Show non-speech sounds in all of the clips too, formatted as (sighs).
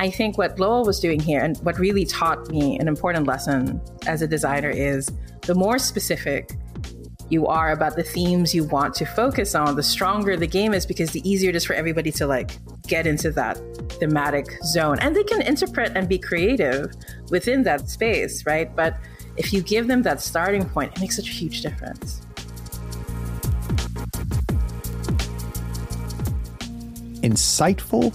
I think what Lowell was doing here and what really taught me an important lesson as a designer is the more specific you are about the themes you want to focus on, the stronger the game is because the easier it is for everybody to like get into that thematic zone. And they can interpret and be creative within that space, right? But if you give them that starting point, it makes such a huge difference. Insightful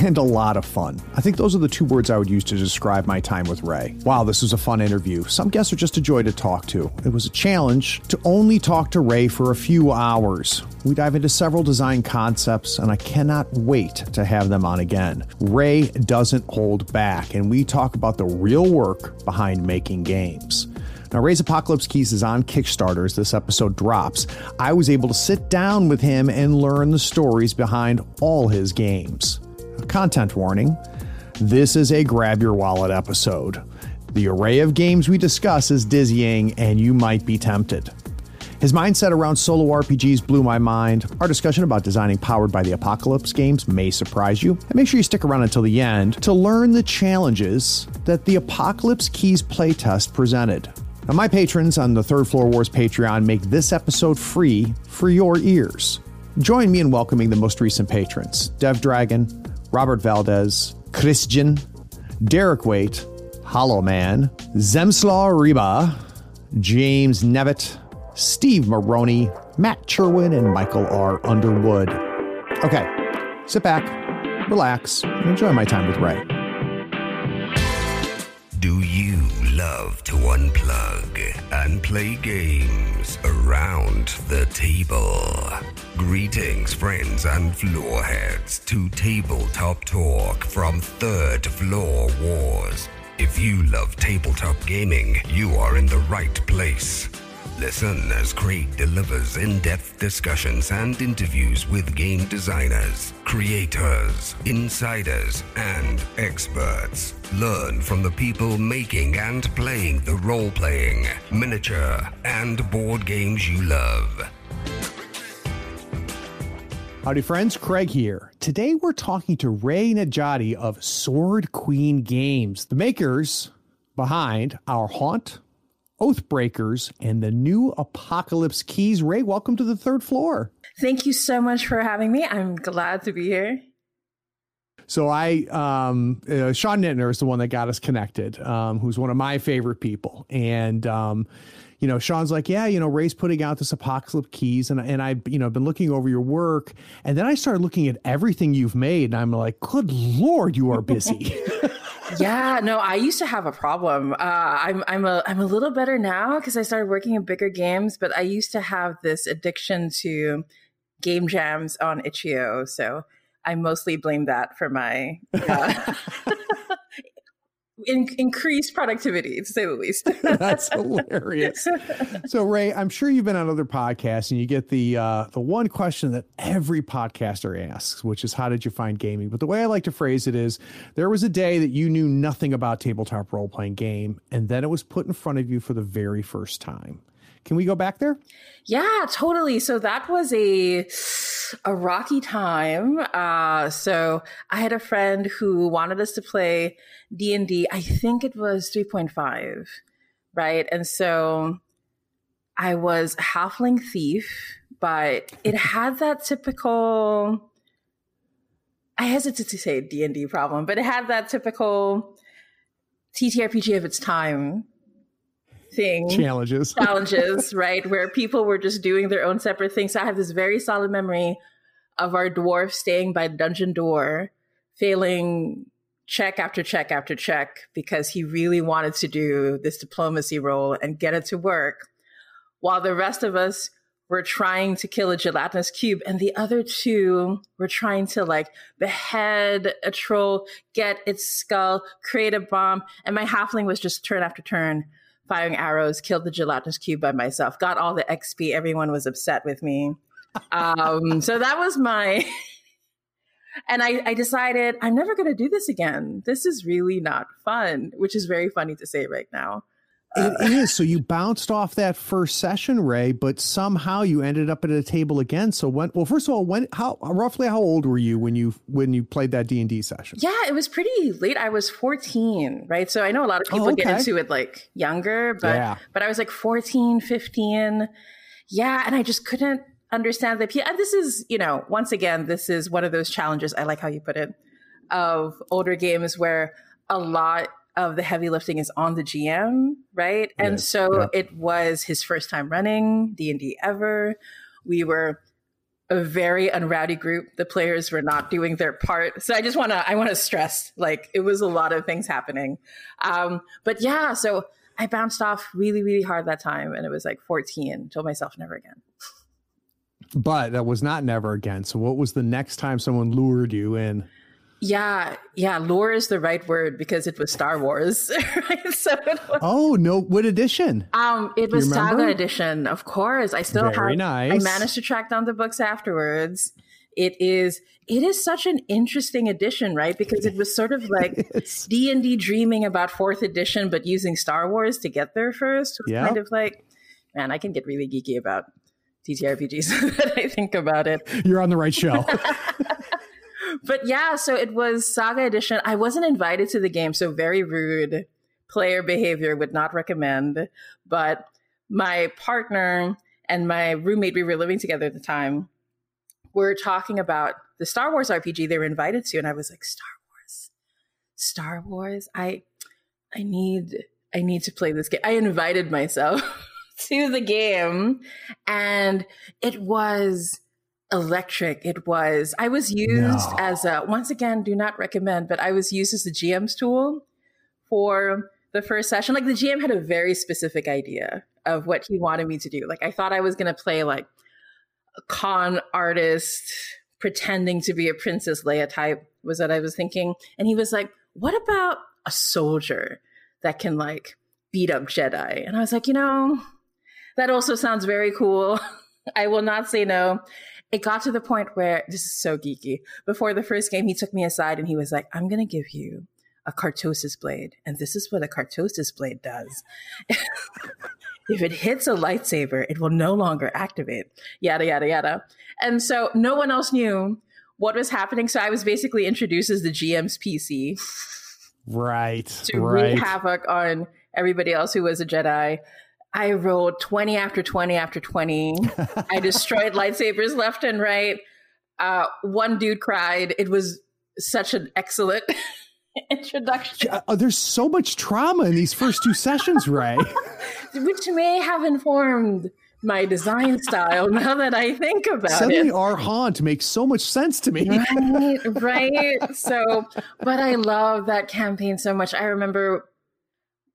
and a lot of fun. I think those are the two words I would use to describe my time with Ray. Wow, this was a fun interview. Some guests are just a joy to talk to. It was a challenge to only talk to Ray for a few hours. We dive into several design concepts, and I cannot wait to have them on again. Ray doesn't hold back, and we talk about the real work behind making games. Now, Ray's Apocalypse Keys is on Kickstarter as this episode drops. I was able to sit down with him and learn the stories behind all his games. Content warning this is a grab your wallet episode. The array of games we discuss is dizzying, and you might be tempted. His mindset around solo RPGs blew my mind. Our discussion about designing powered by the apocalypse games may surprise you. And make sure you stick around until the end to learn the challenges that the Apocalypse Keys playtest presented. Now, my patrons on the Third Floor Wars Patreon make this episode free for your ears. Join me in welcoming the most recent patrons Dev Dragon, Robert Valdez, Christian, Derek Waite, Hollow Man, Zemslaw Riba, James Nevitt, Steve Maroney, Matt Cherwin, and Michael R. Underwood. Okay, sit back, relax, and enjoy my time with Ray. Love to unplug and play games around the table? Greetings, friends and floorheads, to Tabletop Talk from Third Floor Wars. If you love tabletop gaming, you are in the right place. Listen as Craig delivers in depth discussions and interviews with game designers, creators, insiders, and experts. Learn from the people making and playing the role playing, miniature, and board games you love. Howdy, friends. Craig here. Today we're talking to Ray Nedjadi of Sword Queen Games, the makers behind our Haunt, Oathbreakers, and the new Apocalypse Keys. Ray, welcome to the third floor. Thank you so much for having me. I'm glad to be here. So I, um, uh, Sean Nittner is the one that got us connected, um, who's one of my favorite people, and um, you know, Sean's like, yeah, you know, Ray's putting out this Apocalypse Keys, and and I, you know, been looking over your work, and then I started looking at everything you've made, and I'm like, good lord, you are busy. (laughs) yeah, no, I used to have a problem. Uh, I'm I'm a I'm a little better now because I started working in bigger games, but I used to have this addiction to game jams on itch.io, so I mostly blame that for my uh, (laughs) in, increased productivity, to say the least. (laughs) That's hilarious. So, Ray, I'm sure you've been on other podcasts, and you get the uh, the one question that every podcaster asks, which is, "How did you find gaming?" But the way I like to phrase it is, there was a day that you knew nothing about tabletop role playing game, and then it was put in front of you for the very first time. Can we go back there? Yeah, totally. So that was a a rocky time. Uh, so I had a friend who wanted us to play D and D. I think it was three point five, right? And so I was halfling thief, but it had that typical. I hesitate to say D and D problem, but it had that typical TTRPG of its time thing. Challenges. (laughs) Challenges right? Where people were just doing their own separate things. So i have this very solid memory of our dwarf staying by the dungeon door failing check after check after check because he really wanted to do this diplomacy role and get it to work while the rest of us were trying to kill a gelatinous cube and the other two were trying to like behead a troll, get its skull, create a bomb. And my halfling was just turn after turn firing arrows, killed the gelatinous cube by myself, got all the XP. Everyone was upset with me. (laughs) Um, so that was my. (laughs) and I, I decided I'm never going to do this again. This is really not fun, which is very funny to say right now. It is. So you bounced off that first session, Ray, but somehow you ended up at a table again. So when, well, first of all, when, how, roughly how old were you when you, when you played that D and D session? Yeah, it was pretty late. I was 14, right? So I know a lot of people oh, okay. get into it like younger, but, yeah. but I was like 14, 15. Yeah. And I just couldn't understand the, and this is, you know, once again, this is one of those challenges. I like how you put it of older games where a lot of the heavy lifting is on the GM, right? And yes. so yeah. it was his first time running D&D ever. We were a very unrowdy group. The players were not doing their part. So I just want to I want to stress like it was a lot of things happening. Um, but yeah, so I bounced off really really hard that time and it was like 14. Told myself never again. But that was not never again. So what was the next time someone lured you in? Yeah, yeah, lore is the right word because it was Star Wars. (laughs) right? so was, oh no, what edition? Um, it was Saga edition, of course. I still Very have. Nice. I managed to track down the books afterwards. It is it is such an interesting edition, right? Because it was sort of (laughs) like D and D dreaming about fourth edition, but using Star Wars to get there first. Yeah. Kind of like, man, I can get really geeky about TTRPGs that (laughs) I think about it. You're on the right show but yeah, so it was Saga Edition. I wasn't invited to the game, so very rude player behavior would not recommend. But my partner and my roommate, we were living together at the time, were talking about the Star Wars RPG they were invited to, and I was like, Star Wars, Star Wars. I, I need, I need to play this game. I invited myself (laughs) to the game, and it was electric it was. I was used no. as a, once again, do not recommend, but I was used as the GM's tool for the first session. Like the GM had a very specific idea of what he wanted me to do. Like I thought I was going to play like a con artist pretending to be a Princess Leia type was what I was thinking. And he was like, what about a soldier that can like beat up Jedi? And I was like, you know, that also sounds very cool. (laughs) I will not say no it got to the point where this is so geeky. Before the first game, he took me aside and he was like, I'm going to give you a Cortosis blade. And this is what a Cortosis blade does. (laughs) if it hits a lightsaber, it will no longer activate, yada, yada, yada. And so no one else knew what was happening. So I was basically introduced as the GM's PC. Right. To right. wreak havoc on everybody else who was a Jedi. I rolled 20 after 20 after 20. I destroyed (laughs) lightsabers left and right. Uh, one dude cried. It was such an excellent (laughs) introduction. Uh, there's so much trauma in these first two sessions, Ray. (laughs) Which may have informed my design style now that I think about Suddenly it. Suddenly, our haunt makes so much sense to me. right, right. So, but I love that campaign so much. I remember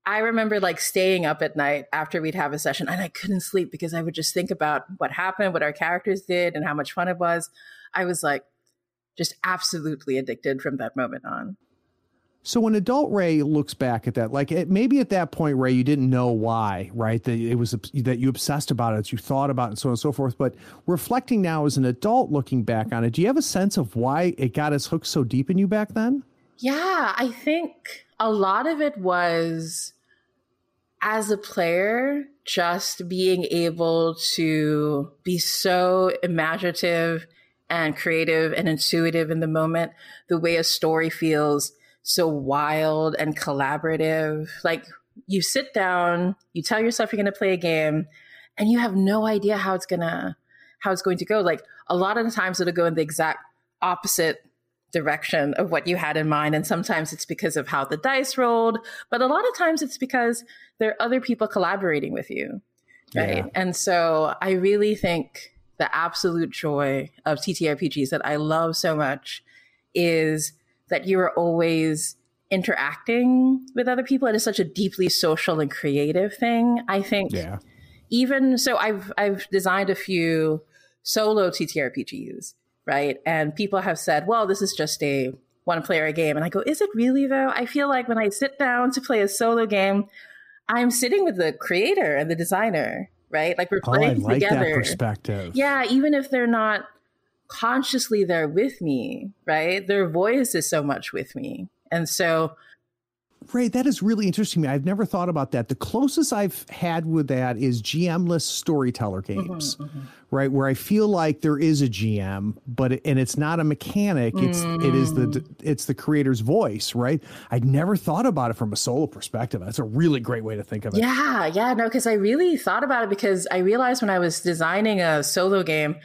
I remember like staying up at night after we'd have a session and I couldn't sleep because I would just think about what happened, what our characters did, and how much fun it was. I was like just absolutely addicted from that moment on. So when adult Ray looks back at that, like it, maybe at that point, Ray, you didn't know why, right? That it was that you obsessed about it, you thought about it, and so on and so forth. But reflecting now as an adult, looking back on it, do you have a sense of why it got us hooked so deep in you back then? Yeah, I think a lot of it was as a player, just being able to be so imaginative and creative and intuitive in the moment, the way a story feels so wild and collaborative. Like you sit down, you tell yourself you're going to play a game, and you have no idea how it's gonna how it's going to go. Like a lot of the times it'll go in the exact opposite direction of what you had in mind. And sometimes it's because of how the dice rolled, but a lot of times it's because there are other people collaborating with you. Right. Yeah. And so I really think the absolute joy of TTRPGs that I love so much is that you are always interacting with other people. It is such a deeply social and creative thing. I think, yeah. even so I've I've designed a few solo TTRPGs, right? And people have said, "Well, this is just a one player game." And I go, "Is it really though?" I feel like when I sit down to play a solo game, I'm sitting with the creator and the designer, right? Like we're playing oh, I like together. That perspective. Yeah, even if they're not consciously there with me, right? Their voice is so much with me. And so Ray, that is really interesting to me. I've never thought about that. The closest I've had with that is GM-less storyteller mm-hmm, games, mm-hmm, mm-hmm. right? Where I feel like there is a GM, but it, and it's not a mechanic. It's mm. it is the mm. it's the creator's voice, right? I'd never thought about it from a solo perspective. That's a really great way to think of it. Yeah, yeah, no, because I really thought about it because I realized when I was designing a solo game,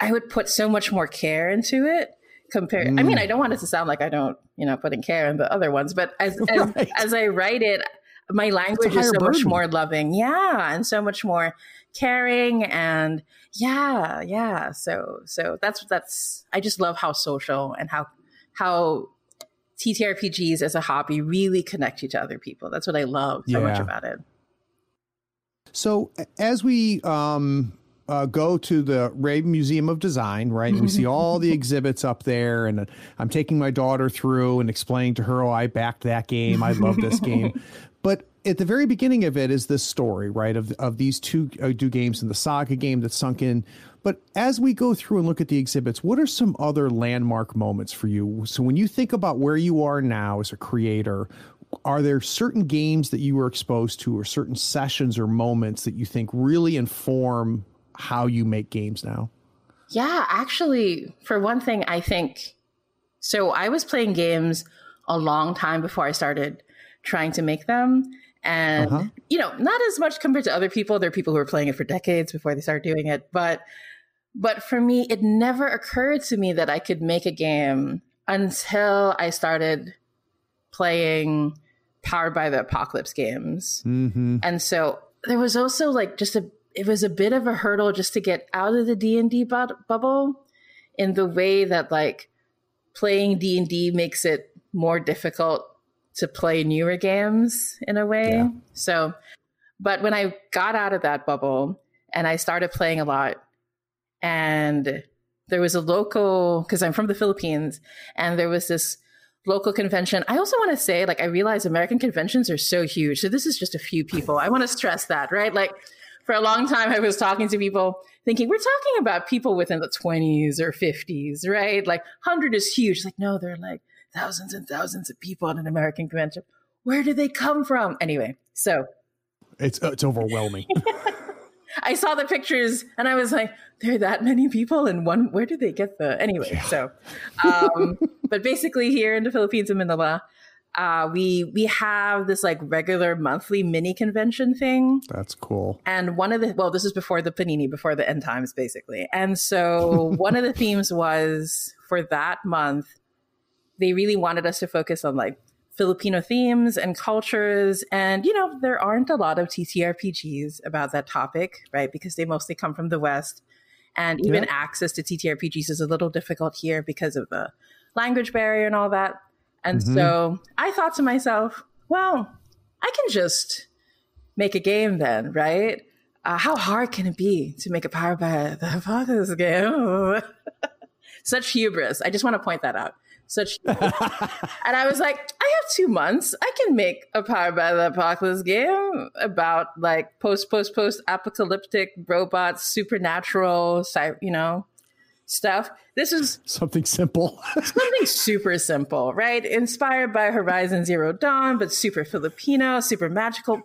I would put so much more care into it compared mm. i mean i don't want it to sound like i don't you know putting care in the other ones but as (laughs) right. as, as, i write it my language is so burden. much more loving yeah and so much more caring and yeah yeah so so that's that's i just love how social and how how ttrpgs as a hobby really connect you to other people that's what i love so yeah. much about it so as we um uh, go to the Ray Museum of Design, right? And we see (laughs) all the exhibits up there, and I'm taking my daughter through and explaining to her, "Oh, I backed that game. I love this game." (laughs) But at the very beginning of it is this story, right? Of of these two uh, two games and the Saga game that's sunk in. But as we go through and look at the exhibits, what are some other landmark moments for you? So when you think about where you are now as a creator, are there certain games that you were exposed to or certain sessions or moments that you think really inform how you make games now? Yeah, actually, for one thing, I think so. I was playing games a long time before I started trying to make them. And, uh-huh. you know, not as much compared to other people. There are people who are playing it for decades before they start doing it. But, but for me, it never occurred to me that I could make a game until I started playing Powered by the Apocalypse games. Mm-hmm. And so there was also like just a it was a bit of a hurdle just to get out of the D&D bu- bubble in the way that like playing D&D makes it more difficult to play newer games in a way. Yeah. So but when I got out of that bubble and I started playing a lot and there was a local because I'm from the Philippines and there was this local convention. I also want to say like I realize American conventions are so huge. So this is just a few people. I want to stress that, right? Like for a long time I was talking to people thinking we're talking about people within the 20s or 50s, right? Like 100 is huge. Like no, they're like thousands and thousands of people at an American convention. Where do they come from? Anyway, so it's uh, it's overwhelming. (laughs) I saw the pictures and I was like, there are that many people in one. Where did they get the anyway? Yeah. So, um, but basically here in the Philippines in Manila, uh, we we have this like regular monthly mini convention thing. That's cool. And one of the well, this is before the panini, before the end times, basically. And so (laughs) one of the themes was for that month, they really wanted us to focus on like Filipino themes and cultures. And you know, there aren't a lot of TTRPGs about that topic, right? Because they mostly come from the West. And even yep. access to TTRPGs is a little difficult here because of the language barrier and all that. And mm-hmm. so I thought to myself, well, I can just make a game then, right? Uh, how hard can it be to make a Power by the Apocalypse game? (laughs) Such hubris. I just want to point that out. Such (laughs) and I was like, I have two months. I can make a Power by the Apocalypse game about like post post post apocalyptic robots, supernatural, you know, stuff. This is (laughs) something simple. something super simple, right? Inspired by Horizon Zero Dawn, but super Filipino, super magical.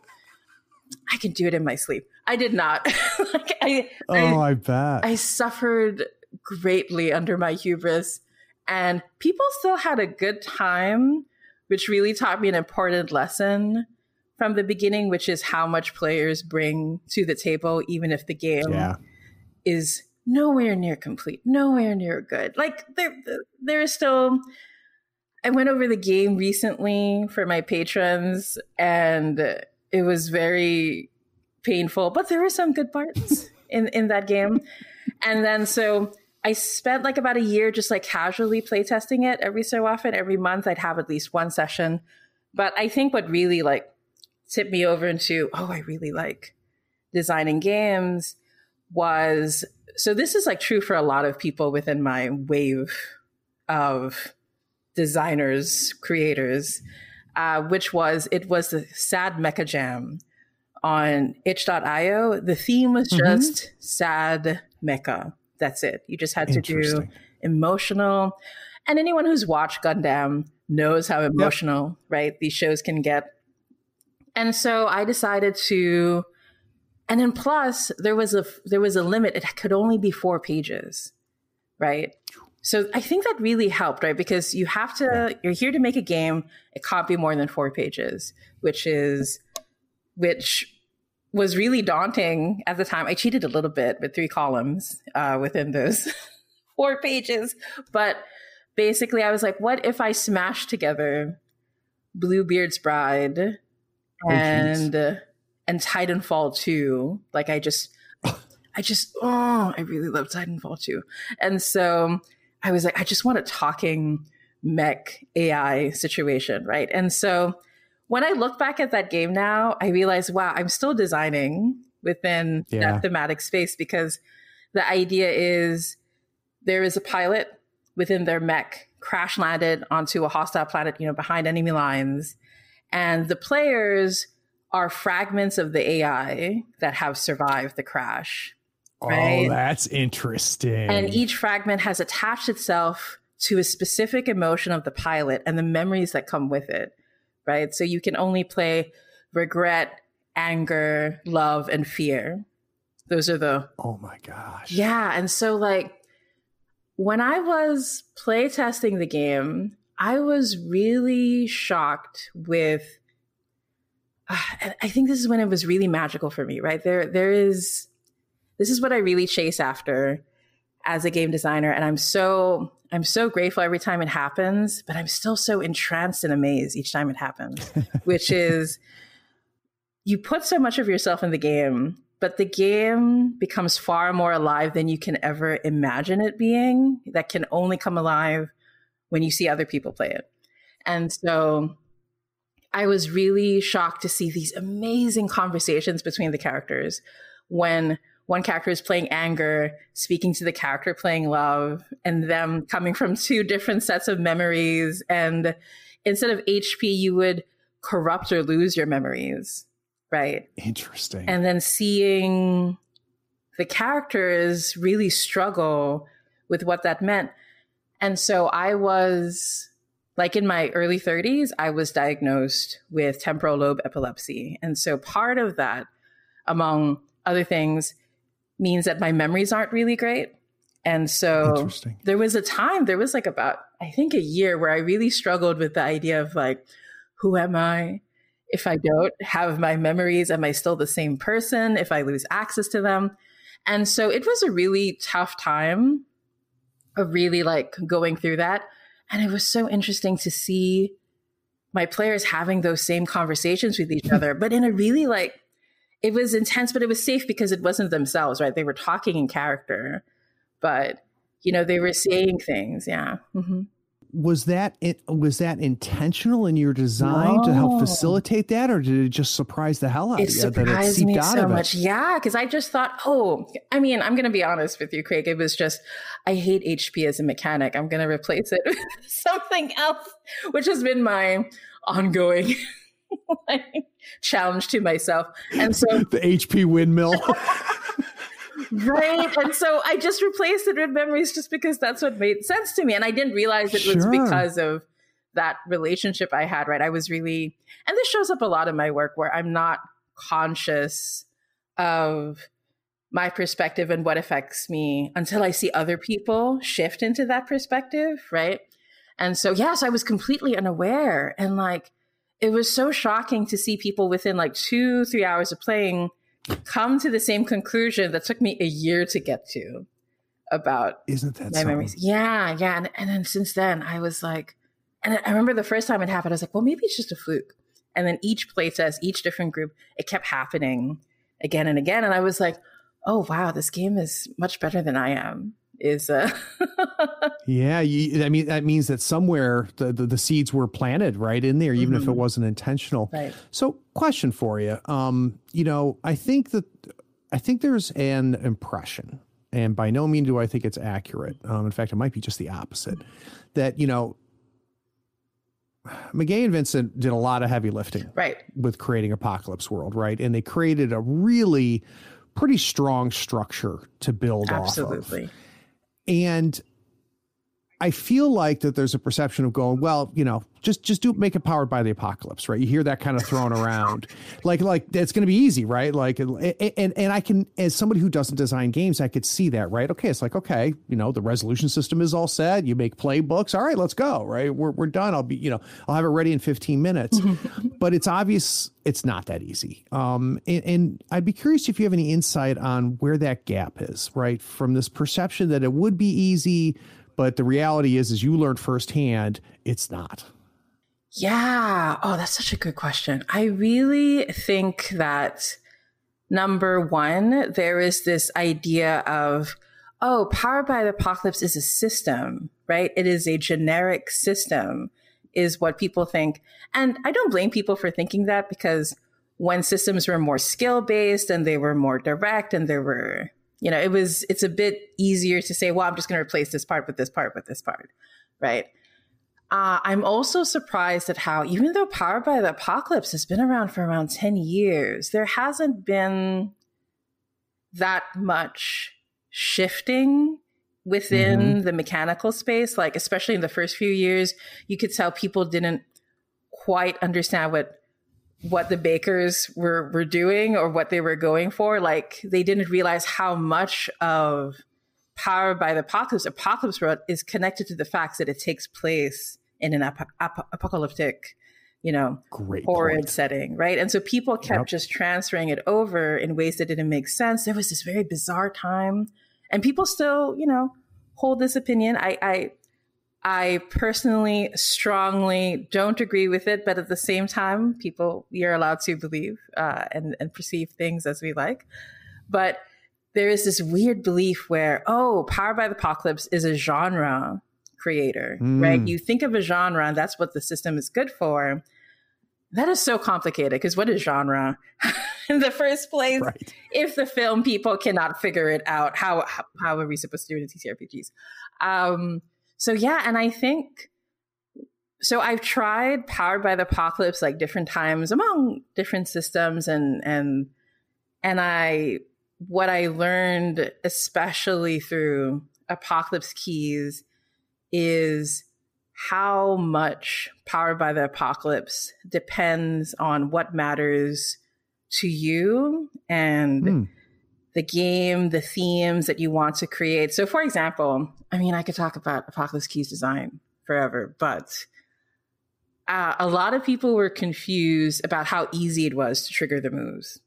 I can do it in my sleep. I did not. (laughs) like I, oh, I, I bet. I suffered greatly under my hubris, and people still had a good time, which really taught me an important lesson from the beginning, which is how much players bring to the table, even if the game yeah. is nowhere near complete, nowhere near good. Like there, there is still. I went over the game recently for my patrons, and it was very painful. But there were some good parts (laughs) in in that game, and then so I spent like about a year just like casually playtesting it every so often. Every month, I'd have at least one session. But I think what really like tipped me over into oh, I really like designing games was so this is like true for a lot of people within my wave of designers, creators, uh, which was it was the sad mecha jam on itch.io. The theme was mm-hmm. just sad mecha. That's it. You just had to do emotional. And anyone who's watched Gundam knows how emotional, yep. right, these shows can get. And so I decided to and then plus there was a there was a limit. It could only be four pages, right? So I think that really helped, right? Because you have to you're here to make a game. It can't be more than four pages, which is which was really daunting at the time. I cheated a little bit with three columns uh, within those (laughs) four pages, but basically I was like, what if I smashed together Bluebeard's Bride oh, and and Titanfall 2. Like I just (laughs) I just oh, I really love Titanfall 2. And so um, I was like, I just want a talking mech AI situation, right? And so when I look back at that game now, I realize, wow, I'm still designing within yeah. that thematic space because the idea is there is a pilot within their mech crash landed onto a hostile planet, you know, behind enemy lines. And the players are fragments of the AI that have survived the crash. Oh, right? Oh, that's interesting. And each fragment has attached itself to a specific emotion of the pilot and the memories that come with it. Right. So you can only play regret, anger, love, and fear. Those are the. Oh my gosh. Yeah. And so, like, when I was playtesting the game, I was really shocked with (sighs) I think this is when it was really magical for me, right? There, there is, this is what I really chase after as a game designer. And I'm so, I'm so grateful every time it happens, but I'm still so entranced and amazed each time it happens, (laughs) which is you put so much of yourself in the game, but the game becomes far more alive than you can ever imagine it being. That can only come alive when you see other people play it. And so I was really shocked to see these amazing conversations between the characters when one character is playing anger, speaking to the character playing love, and them coming from two different sets of memories. And instead of HP, you would corrupt or lose your memories, right? Interesting. And then seeing the characters really struggle with what that meant. And so I was like in my early 30s, I was diagnosed with temporal lobe epilepsy. And so part of that, among other things, means that my memories aren't really great. And so there was a time, there was like about, I think, a year where I really struggled with the idea of like, who am I? If I don't have my memories, am I still the same person? If I lose access to them? And so it was a really tough time of really like going through that. And it was so interesting to see my players having those same conversations with each other, but in a really like, it was intense, but it was safe because it wasn't themselves, right? They were talking in character, but you know, they were saying things. Yeah. Mm-hmm was that it was that intentional in your design no. to help facilitate that or did it just surprise the hell out it of you surprised that it me so much. yeah because i just thought oh i mean i'm gonna be honest with you craig it was just i hate hp as a mechanic. I'm gonna replace it (laughs) with something else which has been my ongoing (laughs) challenge to myself. And so (laughs) the hp windmill right. And so I just replaced it with memories just because that's what made sense to me. And I didn't realize it was because of that relationship I had, right? I was really, and this shows up a lot in my work where I'm not conscious of my perspective and what affects me until I see other people shift into that perspective, right? And so, yes, I was completely unaware. And like, it was so shocking to see people within like two, three hours of playing come to the same conclusion that took me a year to get to about isn't that my something? memories. Yeah, yeah. And, and then since then, I was like, and I remember the first time it happened, I was like, well, maybe it's just a fluke. And then each playtest, each different group, it kept happening again and again. And I was like, oh, wow, this game is much better than I am is uh (laughs) yeah you, i mean that means that somewhere the, the, the seeds were planted right in there even mm-hmm. if it mm-hmm. wasn't intentional right so question for you um you know i think that I think there's an impression, and by no means do I think it's accurate. Um, in fact, it might be just the opposite. That you know, Meguey and Vincent did a lot of heavy lifting, right, with creating Apocalypse World, right, and they created a really pretty strong structure to build Absolutely. off of. And I feel like that there's a perception of going, well, you know, just just do make it powered by the apocalypse, right? You hear that kind of thrown around, (laughs) like like it's going to be easy, right? Like, and and I can, as somebody who doesn't design games, I could see that, right? Okay, it's like okay, you know, the resolution system is all set. You make playbooks, all right, let's go, right? We're we're done. I'll be, you know, I'll have it ready in 15 minutes. (laughs) but it's obvious it's not that easy. Um, and, and I'd be curious if you have any insight on where that gap is, right? From this perception that it would be easy but the reality is, as you learned firsthand, it's not. Yeah. Oh, that's such a good question. I really think that number one, there is this idea of, oh, Powered by the Apocalypse is a system, right? It is a generic system, is what people think. And I don't blame people for thinking that because when systems were more skill based and they were more direct and there were you know, it was, it's a bit easier to say, well, I'm just going to replace this part with this part with this part, right? Uh, I'm also surprised at how, even though Powered by the Apocalypse has been around for around 10 years, there hasn't been that much shifting within mm-hmm. the mechanical space. Like, especially in the first few years, you could tell people didn't quite understand what what the bakers were were doing or what they were going for. Like they didn't realize how much of Powered by the Apocalypse, Apocalypse World is connected to the fact that it takes place in an ap- ap- apocalyptic, you know, Great horrid point. setting, right? And so people kept yep. just transferring it over in ways that didn't make sense. There was this very bizarre time, and people still, you know, hold this opinion. I, I I personally strongly don't agree with it, but at the same time, people we are allowed to believe uh, and and perceive things as we like. But there is this weird belief where oh, Powered by the Apocalypse is a genre creator, mm. right? You think of a genre, and that's what the system is good for. That is so complicated because what is genre (laughs) in the first place? Right. If the film people cannot figure it out, how how are we supposed to do it in TTRPGs? Um, so yeah, and I think so I've tried Powered by the Apocalypse like different times among different systems and and and I what I learned especially through Apocalypse Keys is how much Powered by the Apocalypse depends on what matters to you and mm the game, the themes that you want to create. So, for example, I mean, I could talk about Apocalypse Keys design forever, but uh, a lot of people were confused about how easy it was to trigger the moves.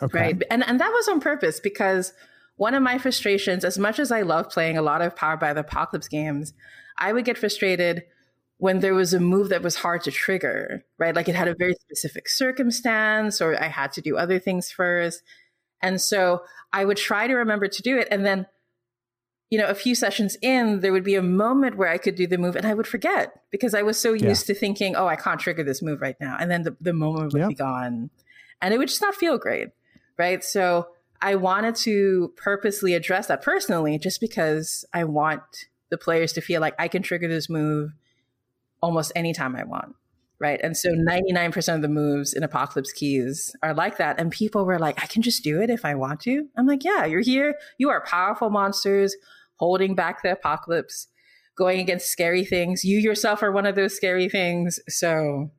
Okay. Right. And, and that was on purpose because one of my frustrations, as much as I love playing a lot of Powered by the Apocalypse games, I would get frustrated when there was a move that was hard to trigger, right? Like it had a very specific circumstance, or I had to do other things first. And so I would try to remember to do it. And then, you know, a few sessions in, there would be a moment where I could do the move and I would forget because I was so used yeah. to thinking, oh, I can't trigger this move right now. And then the, the moment would yep. be gone and it would just not feel great. Right. So I wanted to purposely address that personally just because I want the players to feel like I can trigger this move almost anytime I want right? And so 99% of the moves in Apocalypse Keys are like that. And people were like, I can just do it if I want to. I'm like, yeah, you're here. You are powerful monsters holding back the apocalypse, going against scary things. You yourself are one of those scary things. So,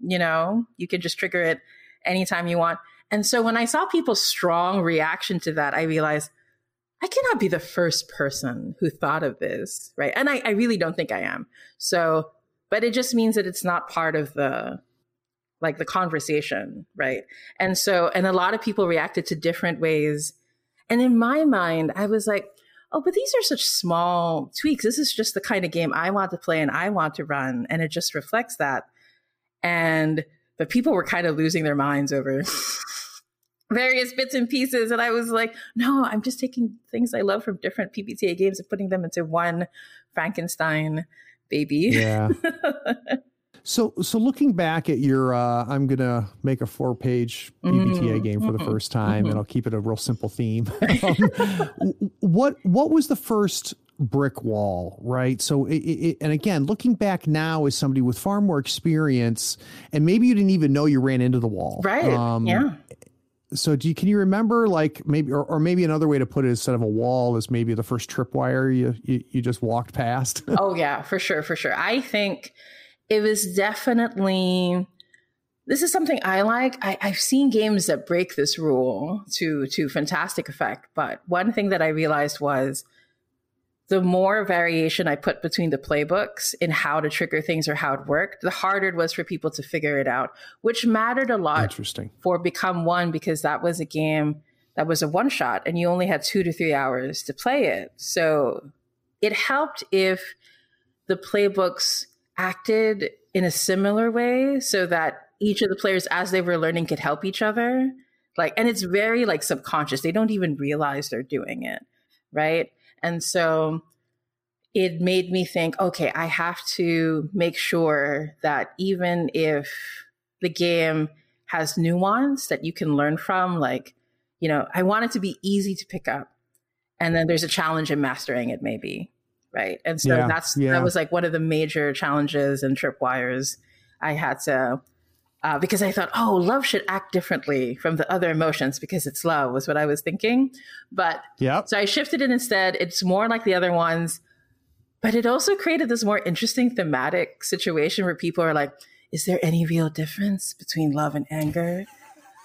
you know, you can just trigger it anytime you want. And so when I saw people's strong reaction to that, I realized I cannot be the first person who thought of this, right? And I, I really don't think I am. So but it just means that it's not part of the like the conversation, right? And so, and a lot of people reacted to different ways. And in my mind, I was like, oh, but these are such small tweaks. This is just the kind of game I want to play and I want to run. And it just reflects that. And, but people were kind of losing their minds over (laughs) various bits and pieces. And I was like, no, I'm just taking things I love from different PBTA games and putting them into one Frankenstein baby. Yeah. (laughs) So, so looking back at your, uh, I'm gonna make a four-page PBTA mm-hmm. game for the mm-hmm. first time, mm-hmm. and I'll keep it a real simple theme. (laughs) um, what what was the first brick wall, right? So, it, it, and again, looking back now as somebody with far more experience, and maybe you didn't even know you ran into the wall, right? Um, yeah. So, do you, can you remember, like maybe, or, or maybe another way to put it instead of a wall is maybe the first tripwire you, you you just walked past? (laughs) oh yeah, for sure, for sure. I think it was definitely this is something I like. I, have seen games that break this rule to to fantastic effect. But one thing that I realized was the more variation I put between the playbooks in how to trigger things or how it worked, the harder it was for people to figure it out, which mattered a lot Interesting. for Become One because that was a game that was a one shot and you only had two to three hours to play it. So it helped if the playbooks acted in a similar way so that each of the players as they were learning could help each other like and it's very like subconscious they don't even realize they're doing it right and so it made me think okay i have to make sure that even if the game has nuance that you can learn from like you know i want it to be easy to pick up and then there's a challenge in mastering it maybe right? And so yeah, that's yeah. that was like one of the major challenges and tripwires I had to uh, because I thought, oh, love should act differently from the other emotions because it's love was what I was thinking. But yeah, so I shifted it instead. It's more like the other ones, but it also created this more interesting thematic situation where people are like, is there any real difference between love and anger?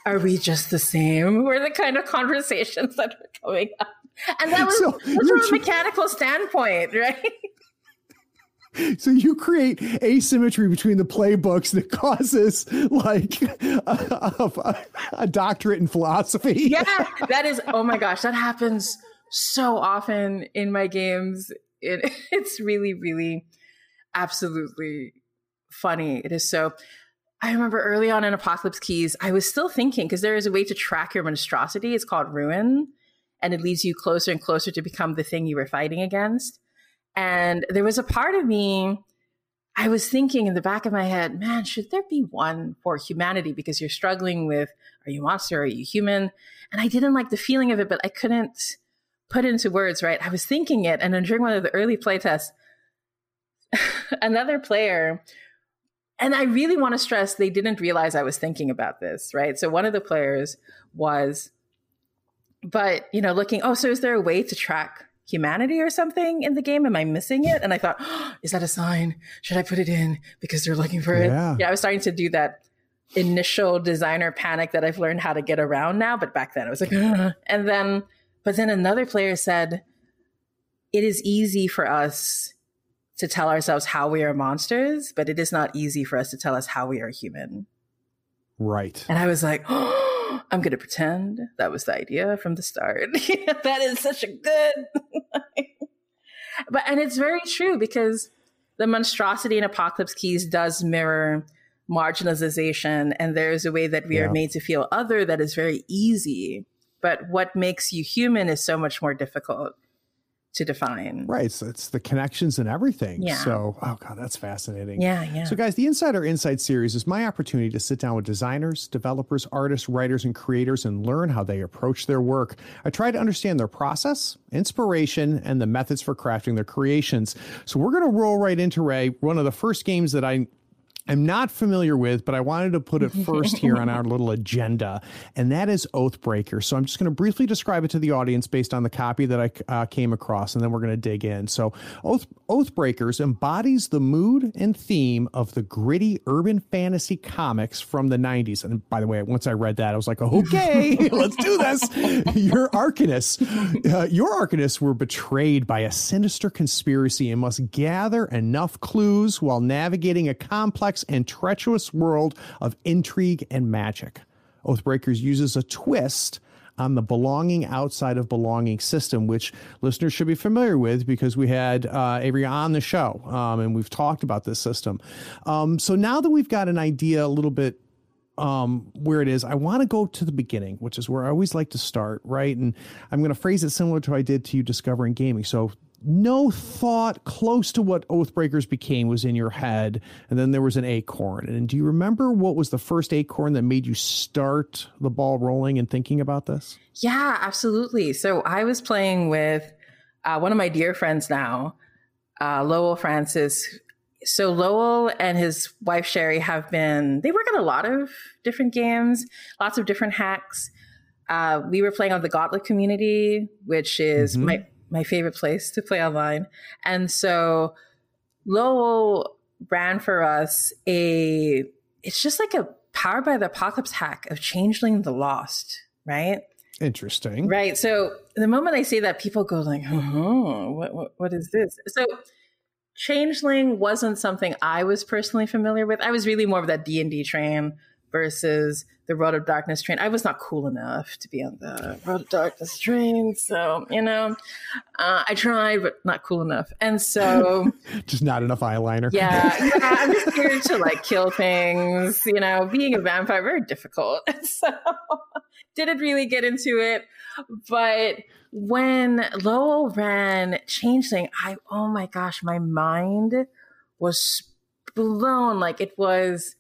Are we just the same? Were the kind of conversations that were coming up. And that (laughs) was, so from a mechanical standpoint, (laughs) right? So you create asymmetry between the playbooks that causes like a, a, a, doctorate in philosophy. Yeah, that is. Oh my gosh, that happens so often in my games. It, (laughs) it's really, really, absolutely funny. It is so. I remember early on in Apocalypse Keys, I was still thinking because there is a way to track your monstrosity. It's called Ruin and it leads you closer and closer to become the thing you were fighting against. And there was a part of me, I was thinking in the back of my head, man, should there be one for humanity? Because you're struggling with, are you monster? Are you human? And I didn't like the feeling of it, but I couldn't put into words, right? I was thinking it. And then during one of the early playtests, (laughs) another player, and I really want to stress they didn't realize I was thinking about this, right? So one of the players was but you know, looking, oh, so is there a way to track humanity or something in the game? Am I missing it? And I thought, oh, (gasps) is that a sign? Should I put it in because they're looking for yeah. it? Yeah, I was starting to do that initial designer panic that I've learned how to get around now. But back then I was like, Ugh. and then, but then another player said, it is easy for us to tell ourselves how we are monsters, but it is not easy for us to tell us how we are human. Right. And I was like, (gasps) oh, I'm going to pretend that was the idea from the start. (laughs) that is such a good. (laughs) but and it's very true because the monstrosity in Apocalypse Keys does mirror marginalization, and there's a way that we yeah. are made to feel other that is very easy. But what makes you human is so much more difficult to define. Right. So it's the connections and everything. Yeah. So, oh God, that's fascinating. Yeah. Yeah. So, guys, the Insider Insight series is my opportunity to sit down with designers, developers, artists, writers, and creators and learn how they approach their work. I try to understand their process, inspiration, and the methods for crafting their creations. So, we're going to roll right into Ray, one of the first games that I I'm not familiar with, but I wanted to put it (laughs) first here on our little agenda, and that is Oathbreaker. So I'm just going to briefly describe it to the audience based on the copy that I uh, came across, and then we're going to dig in. So Oath Oathbreakers embodies the mood and theme of the gritty urban fantasy comics from the 90s. And by the way, once I read that, I was like, okay, (laughs) let's do this. (laughs) Your Arcanists, uh, your Arcanists were betrayed by a sinister conspiracy and must gather enough clues while navigating a complex complex and treacherous world of intrigue and magic. Oathbreakers uses a twist on the belonging outside of belonging system, which listeners should be familiar with because we had uh, Avery on the show um, and we've talked about this system. Um, so now that we've got an idea a little bit um, where it is, I want to go to the beginning, which is where I always like to start, right? And I'm going to phrase it similar to what I did to you discovering gaming. So no thought close to what Oathbreakers became was in your head, and then there was an acorn. And do you remember what was the first acorn that made you start the ball rolling and thinking about this? Yeah, absolutely. So I was playing with uh, one of my dear friends now, uh, Lowell Francis. So Lowell and his wife Sherry have been, they work on a lot of different games, lots of different hacks. Uh, we were playing on the Gauntlet community, which is mm-hmm. my my favorite place to play online. And so Lowell ran for us a, it's just like a powered by the apocalypse hack of Changeling the Lost, right? Interesting. Right. So the moment I say that, people go like, oh, what, what, what is this? So Changeling wasn't something I was personally familiar with. I was really more of that D&D train versus the World of Darkness train. I was not cool enough to be on the World of Darkness train. So, you know, uh, I tried, but not cool enough. And so. (laughs) just not enough eyeliner. Yeah. (laughs) yeah I'm just here to like kill things. You know, being a vampire, very difficult. (laughs) so didn't really get into it. But when Lowell ran Changeling, I, oh my gosh, my mind was blown. Like it was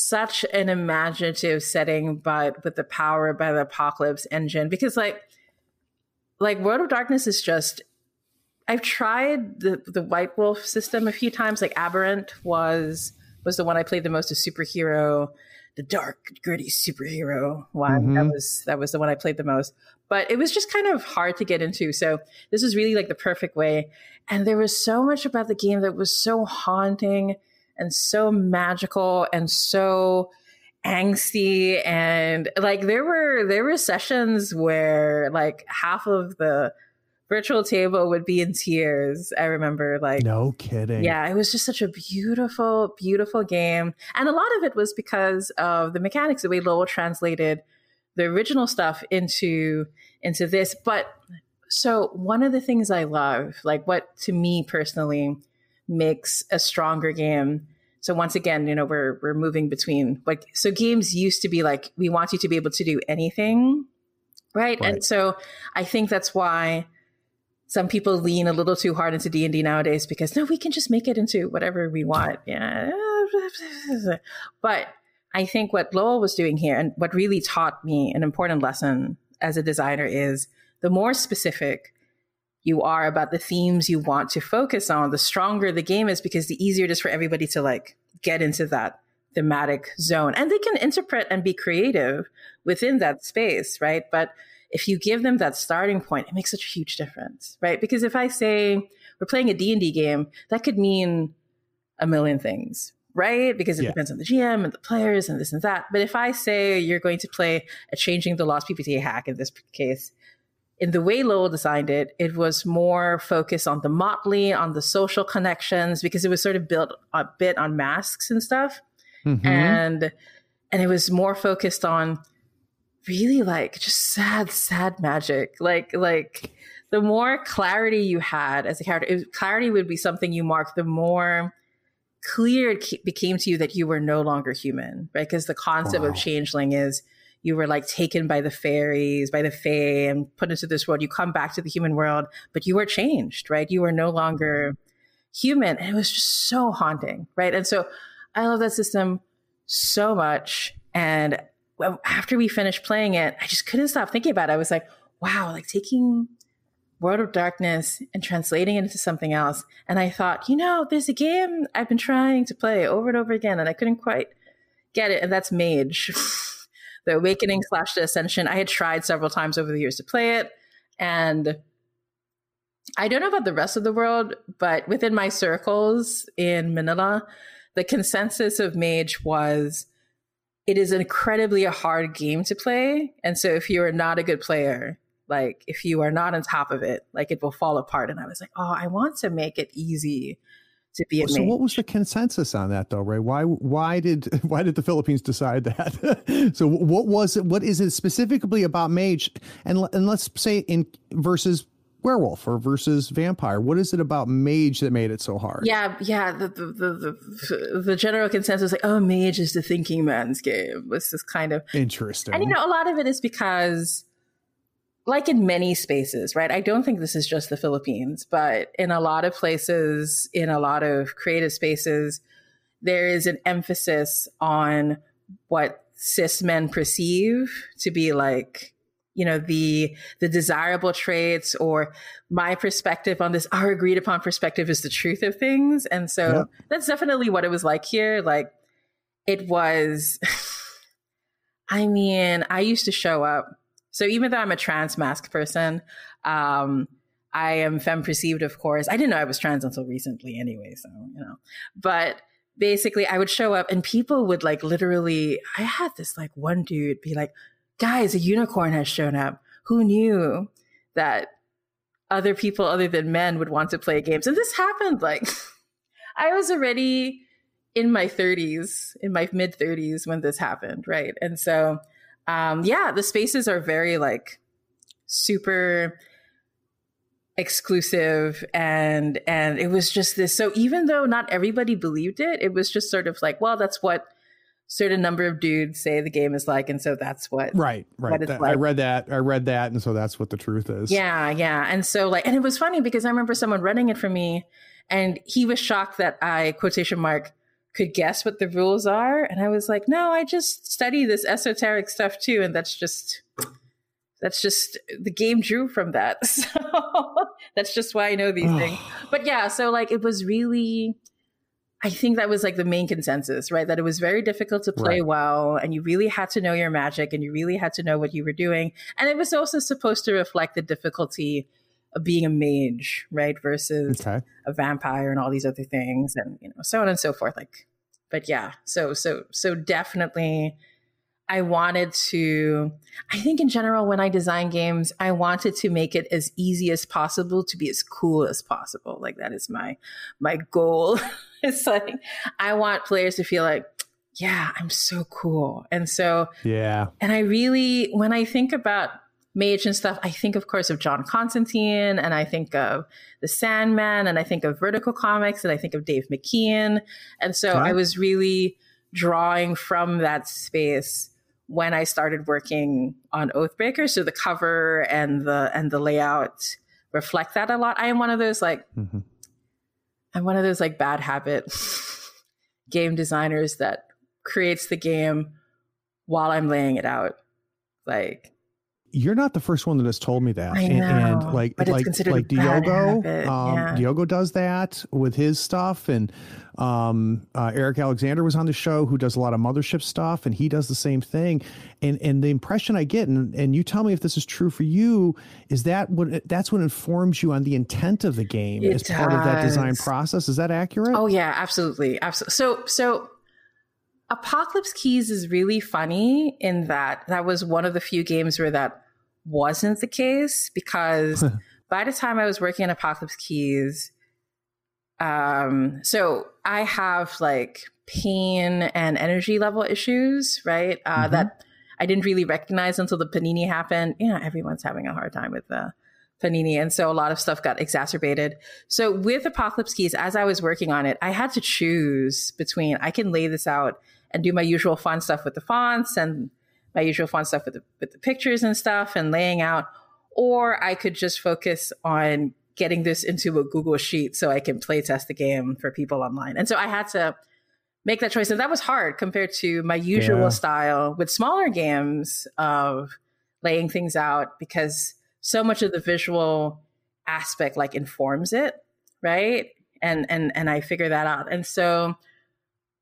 such an imaginative setting, but with the power by the apocalypse engine. Because like like World of Darkness is just I've tried the the White Wolf system a few times. Like Aberrant was was the one I played the most as superhero, the dark, gritty superhero one. Mm-hmm. That was that was the one I played the most. But it was just kind of hard to get into. So this was really like the perfect way. And there was so much about the game that was so haunting and so magical and so angsty. And like there were there were sessions where like half of the virtual table would be in tears. I remember like no kidding. yeah it was just such a beautiful beautiful game. And a lot of it was because of the mechanics the way lowell translated the original stuff into into this. But so one of the things i love like what to me personally makes a stronger game. So once again, you know, we're we're moving between like so games used to be like we want you to be able to do anything, right? right. And so I think that's why some people lean a little too hard into D&D nowadays because no, we can just make it into whatever we want. (laughs) Yeah. (laughs) But I think what Lowell was doing here and what really taught me an important lesson as a designer is the more specific you are about the themes you want to focus on, the stronger the game is because the easier it is for everybody to like get into that thematic zone. And they can interpret and be creative within that space, right? But if you give them that starting point, it makes such a huge difference, right? Because if I say we're playing a D&D game, that could mean a million things, right? Because it yeah. depends on the GM and the players and this and that. But if I say you're going to play a Changeling the lost PBTA hack in this case, in the way Lowell designed it, it was more focused on the motley, on the social connections, because it was sort of built a bit on masks and stuff. Mm-hmm. And and it was more focused on really like just sad, sad magic. Like like the more clarity you had as a character, it, clarity would be something you mark, the more clear it became to you that you were no longer human, right? Because the concept wow. of changeling is you were like taken by the fairies, by the fae, and put into this world. You come back to the human world, but you were changed, right? You were no longer human. And it was just so haunting, right? And so I love that system so much. And after we finished playing it, I just couldn't stop thinking about it. I was like, wow, like taking World of Darkness and translating it into something else. And I thought, you know, there's a game I've been trying to play over and over again, and I couldn't quite get it. And that's Mage. The awakening slash the ascension. I had tried several times over the years to play it. And I don't know about the rest of the world, but within my circles in Manila, the consensus of Mage was it is incredibly a hard game to play. And so if you're not a good player, like if you are not on top of it, like it will fall apart. And I was like, oh, I want to make it easy to be so what was the consensus on that though ray? Why why did (laughs) why did the philippines decide that? (laughs) So what was it what is it specifically about mage and and let's say in versus werewolf or versus vampire what is it about mage that made it so hard? Yeah yeah the the the, the, the general consensus like oh mage is the thinking man's game was this kind of interesting. And you know a lot of it is because like in many spaces, right? I don't think this is just the Philippines, but in a lot of places, in a lot of creative spaces, there is an emphasis on what cis men perceive to be like you know the the desirable traits or my perspective on this our agreed upon perspective is the truth of things and so yep. that's definitely what it was like here like it was (laughs) i mean i used to show up so even though i'm a trans masc person um i am femme perceived of course i didn't know i was trans until recently anyway so you know but basically I would show up and people would like literally, I had this like one dude be like, guys, a unicorn has shown up. Who knew that other people other than men would want to play games? And this happened like, (laughs) I was already in my 30s, in my mid 30s when this happened, right? And so, um, yeah, the spaces are very like super exclusive and and it was just this so even though not everybody believed it it was just sort of like well that's what certain number of dudes say the game is like and so that's what right right. what that, like. i read that i read that and so that's what the truth is. Yeah yeah. And so like and it was funny because i remember someone running it for me and he was shocked that i quotation mark could guess what the rules are and i was like no i just study this esoteric stuff too and that's just that's just the game drew from that. (laughs) So that's just why I know these things. (sighs) But yeah, so like it was really I think that was like the main consensus, right? That it was very difficult to play right. well and you really had to know your magic and you really had to know what you were doing. And it was also supposed to reflect the difficulty being a mage, right? Versus okay. a vampire and all these other things and you know, so on and so forth. Like but yeah, so so so definitely I wanted to, I think in general, when I design games, I wanted to make it as easy as possible to be as cool as possible. Like that is my, my goal. (laughs) it's like, I want players to feel like, yeah, I'm so cool. And so, yeah. And I really, when I think about Mage and stuff, I think, of course, of John Constantine and I think of The Sandman and I think of Vertigo Comics and I think of Dave McKean. And so yeah. I was really drawing from that space when I started working on Oathbreaker. So the cover and the and the layout reflect that a lot. I am one of those like mm-hmm. I'm one of those like bad habit (laughs) game designers that creates the game while I'm laying it out. Like you're not the first one that has told me that. And, and like like like Diogo, um, yeah. Diogo does that with his stuff, and um, uh, Eric Alexander was on the show who does a lot of mothership stuff, and he does the same thing. And and the impression I get, and and you tell me if this is true for you, is that what that's what informs you on the intent of the game it as does. part of that design process. Is that accurate? Oh yeah, absolutely, absolutely. So so. Apocalypse Keys is really funny in that that was one of the few games where that wasn't the case because (laughs) by the time I was working on Apocalypse Keys, um, so I have like pain and energy level issues, right? Uh, mm-hmm. That I didn't really recognize until the panini happened. You know, everyone's having a hard time with the panini, and so a lot of stuff got exacerbated. So with Apocalypse Keys, as I was working on it, I had to choose between I can lay this out and do my usual fun stuff with the fonts and my usual fun stuff with the, with the pictures and stuff and laying out, or I could just focus on getting this into a Google Sheet so I can play test the game for people online. And so I had to make that choice. And that was hard compared to my usual yeah. style with smaller games of laying things out because so much of the visual aspect like informs it, right? And and and I figure that out. And so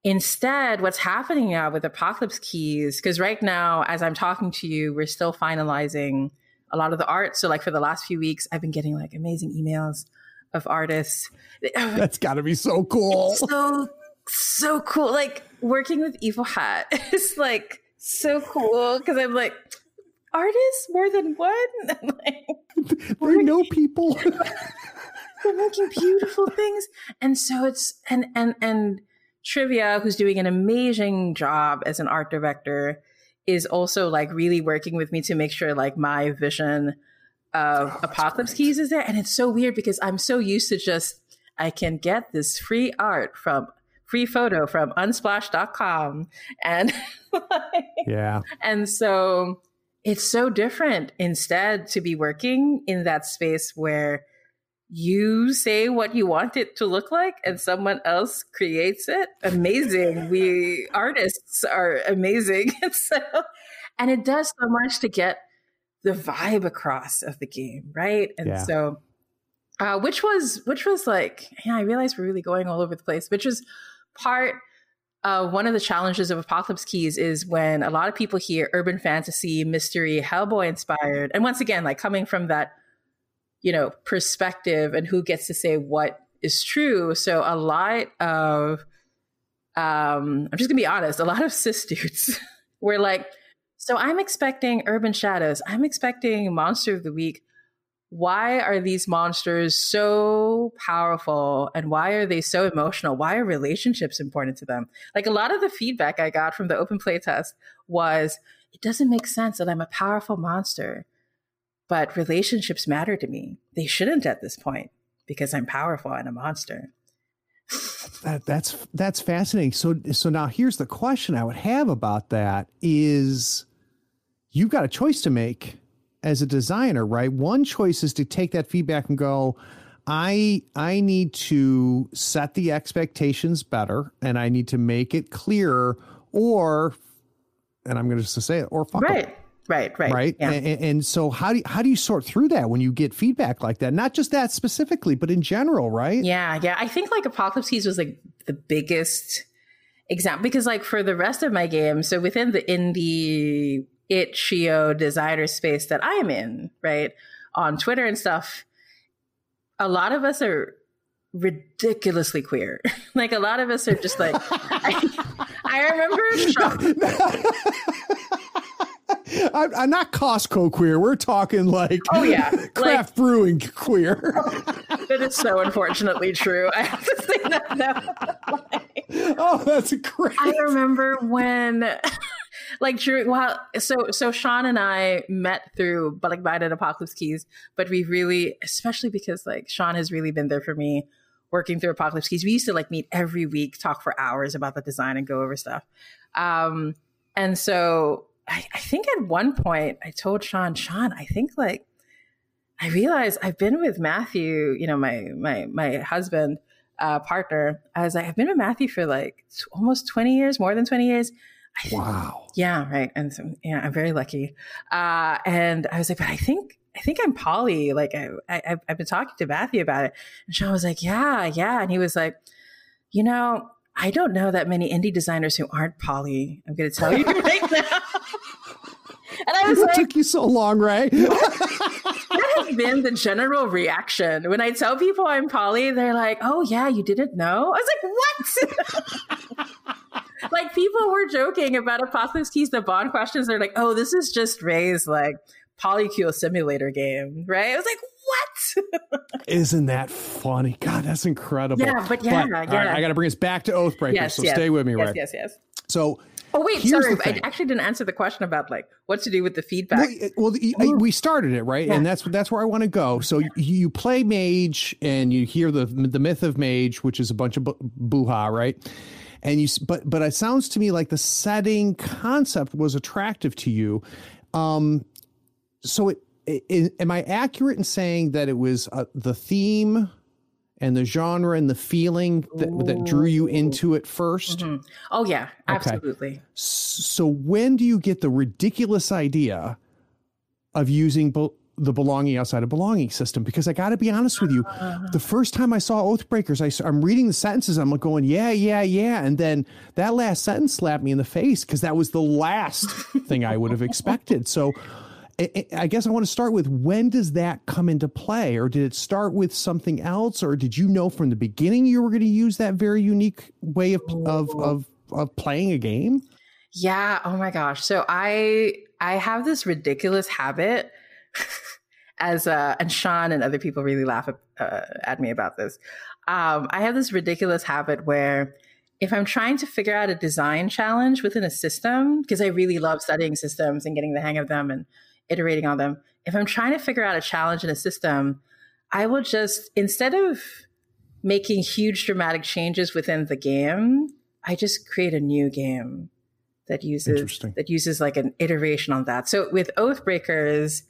instead what's happening now with apocalypse keys because right now as i'm talking to you we're still finalizing a lot of the art. So like for the last few weeks, I've been getting like amazing emails of artists. Oh, That's got to be so cool. so so cool. Like working with Evil Hat (laughs) is like so cool because I'm like artists more than one. (laughs) like, (laughs) they know people. They're making beautiful things, and so it's and and and Trivia, who's doing an amazing job as an art director, is also like really working with me to make sure like my vision of oh, Apocalypse Keys is there. And it's so weird because I'm so used to just, I can get this free art from free photo from unsplash.com. And (laughs) like, yeah. And so it's so different instead to be working in that space where you say what you want it to look like and someone else creates it. Amazing. we artists are amazing. (laughs) so, and it does so much to get the vibe across of the game, right? And yeah. so uh, which was which was like, yeah, I realized we're really going all over the place, which is part uh, one of the challenges of Apocalypse Keys is when a lot of people hear urban fantasy, mystery, Hellboy inspired, and once again, like coming from that, you know, perspective and who gets to say what is true. So a lot of, um, I'm just gonna be honest, a lot of cis dudes (laughs) were like, so I'm expecting Urban Shadows, I'm expecting Monster of the Week why are these monsters so powerful and why are they so emotional? Why are relationships important to them? Like a lot of the feedback I got from the open play test was it doesn't make sense that I'm a powerful monster, but relationships matter to me. They shouldn't at this point because I'm powerful and a monster. That, that's that's fascinating. So so now here's the question I would have about that is you've got a choice to make as a designer, right? One choice is to take that feedback and go, I I need to set the expectations better and I need to make it clearer or and I'm going to just say it or fuck right. Them. Right, right, right. Yeah. And, and, so, how do you, how do you sort through that when you get feedback like that? Not just that specifically, but in general, right? Yeah, yeah. I think like Apocalypse Keys was like the biggest example because like for the rest of my game, so within the indie itch.io designer space that I'm in, right? On Twitter and stuff, a lot of us are ridiculously queer. (laughs) like a lot of us are just like (laughs) I, I remember (laughs) I'm, I'm, not Costco queer. We're talking like oh yeah, (laughs) craft like, brewing queer. (laughs) that is so unfortunately true. I have to say that. that (laughs) oh, that's great. I remember when like during well so so sean and i met through but like by the apocalypse keys but we really especially because like sean has really been there for me working through apocalypse keys we used to like meet every week talk for hours about the design and go over stuff um and so I, I think at one point i told sean sean i think like i realized i've been with matthew you know my my my husband uh, partner i was like i've been with matthew for like almost 20 years more than 20 years Wow. Yeah, right. And so, yeah, I'm very lucky. Uh, and I was like, but I think, I think I'm poly. Like I, I, I've been talking to Matthew about it. And Sean was like, yeah, yeah. And he was like, you know, I don't know that many indie designers who aren't poly. I'm going to tell you (laughs) right now. And I was it like, took you so long, right? (laughs) that has been the general reaction. When I tell people I'm poly, they're like, oh, yeah, you didn't know? I was like, what? (laughs) like people were joking about Keys, the Bond questions. They're like, oh, this is just Ray's like polycule simulator game, right? I was like, what? (laughs) Isn't that funny? God, that's incredible. Yeah, but yeah, but, yeah. Right, I got to bring us back to Oathbreaker. Yes, so yes, stay with me, right? yes, Yes, yes, So Oh wait, sorry. I actually didn't answer the question about like what to do with the feedback. Well, well we started it right, yeah. and that's that's where I want to go. So you play Mage, and you hear the the myth of Mage, which is a bunch of boo-ha, right? And you, but but it sounds to me like the setting concept was attractive to you. Um, so it, it, am I accurate in saying that it was uh, the theme? And the genre and the feeling that, that drew you into it 1st mm-hmm. Oh yeah, absolutely. Okay. So when do you get the ridiculous idea of using be- the belonging outside of belonging system? Because I got to be honest with you, uh, the first time I saw Oathbreakers, I, I'm reading the sentences, I'm like going, yeah, yeah, yeah, and then that last sentence slapped me in the face because that was the last (laughs) thing I would have expected. So I guess I want to start with when does that come into play, or did it start with something else, or did you know from the beginning you were going to use that very unique way of of of, of playing a game? Yeah. Oh my gosh. So I I have this ridiculous habit. (laughs) as uh, and Sean and other people really laugh at, uh, at me about this. Um, I have this ridiculous habit where if I'm trying to figure out a design challenge within a system, because I really love studying systems and getting the hang of them and iterating on them. If I'm trying to figure out a challenge in a system, I will just, instead of making huge dramatic changes within the game, I just create a new game that uses that uses like an iteration on that. So with Oathbreakers,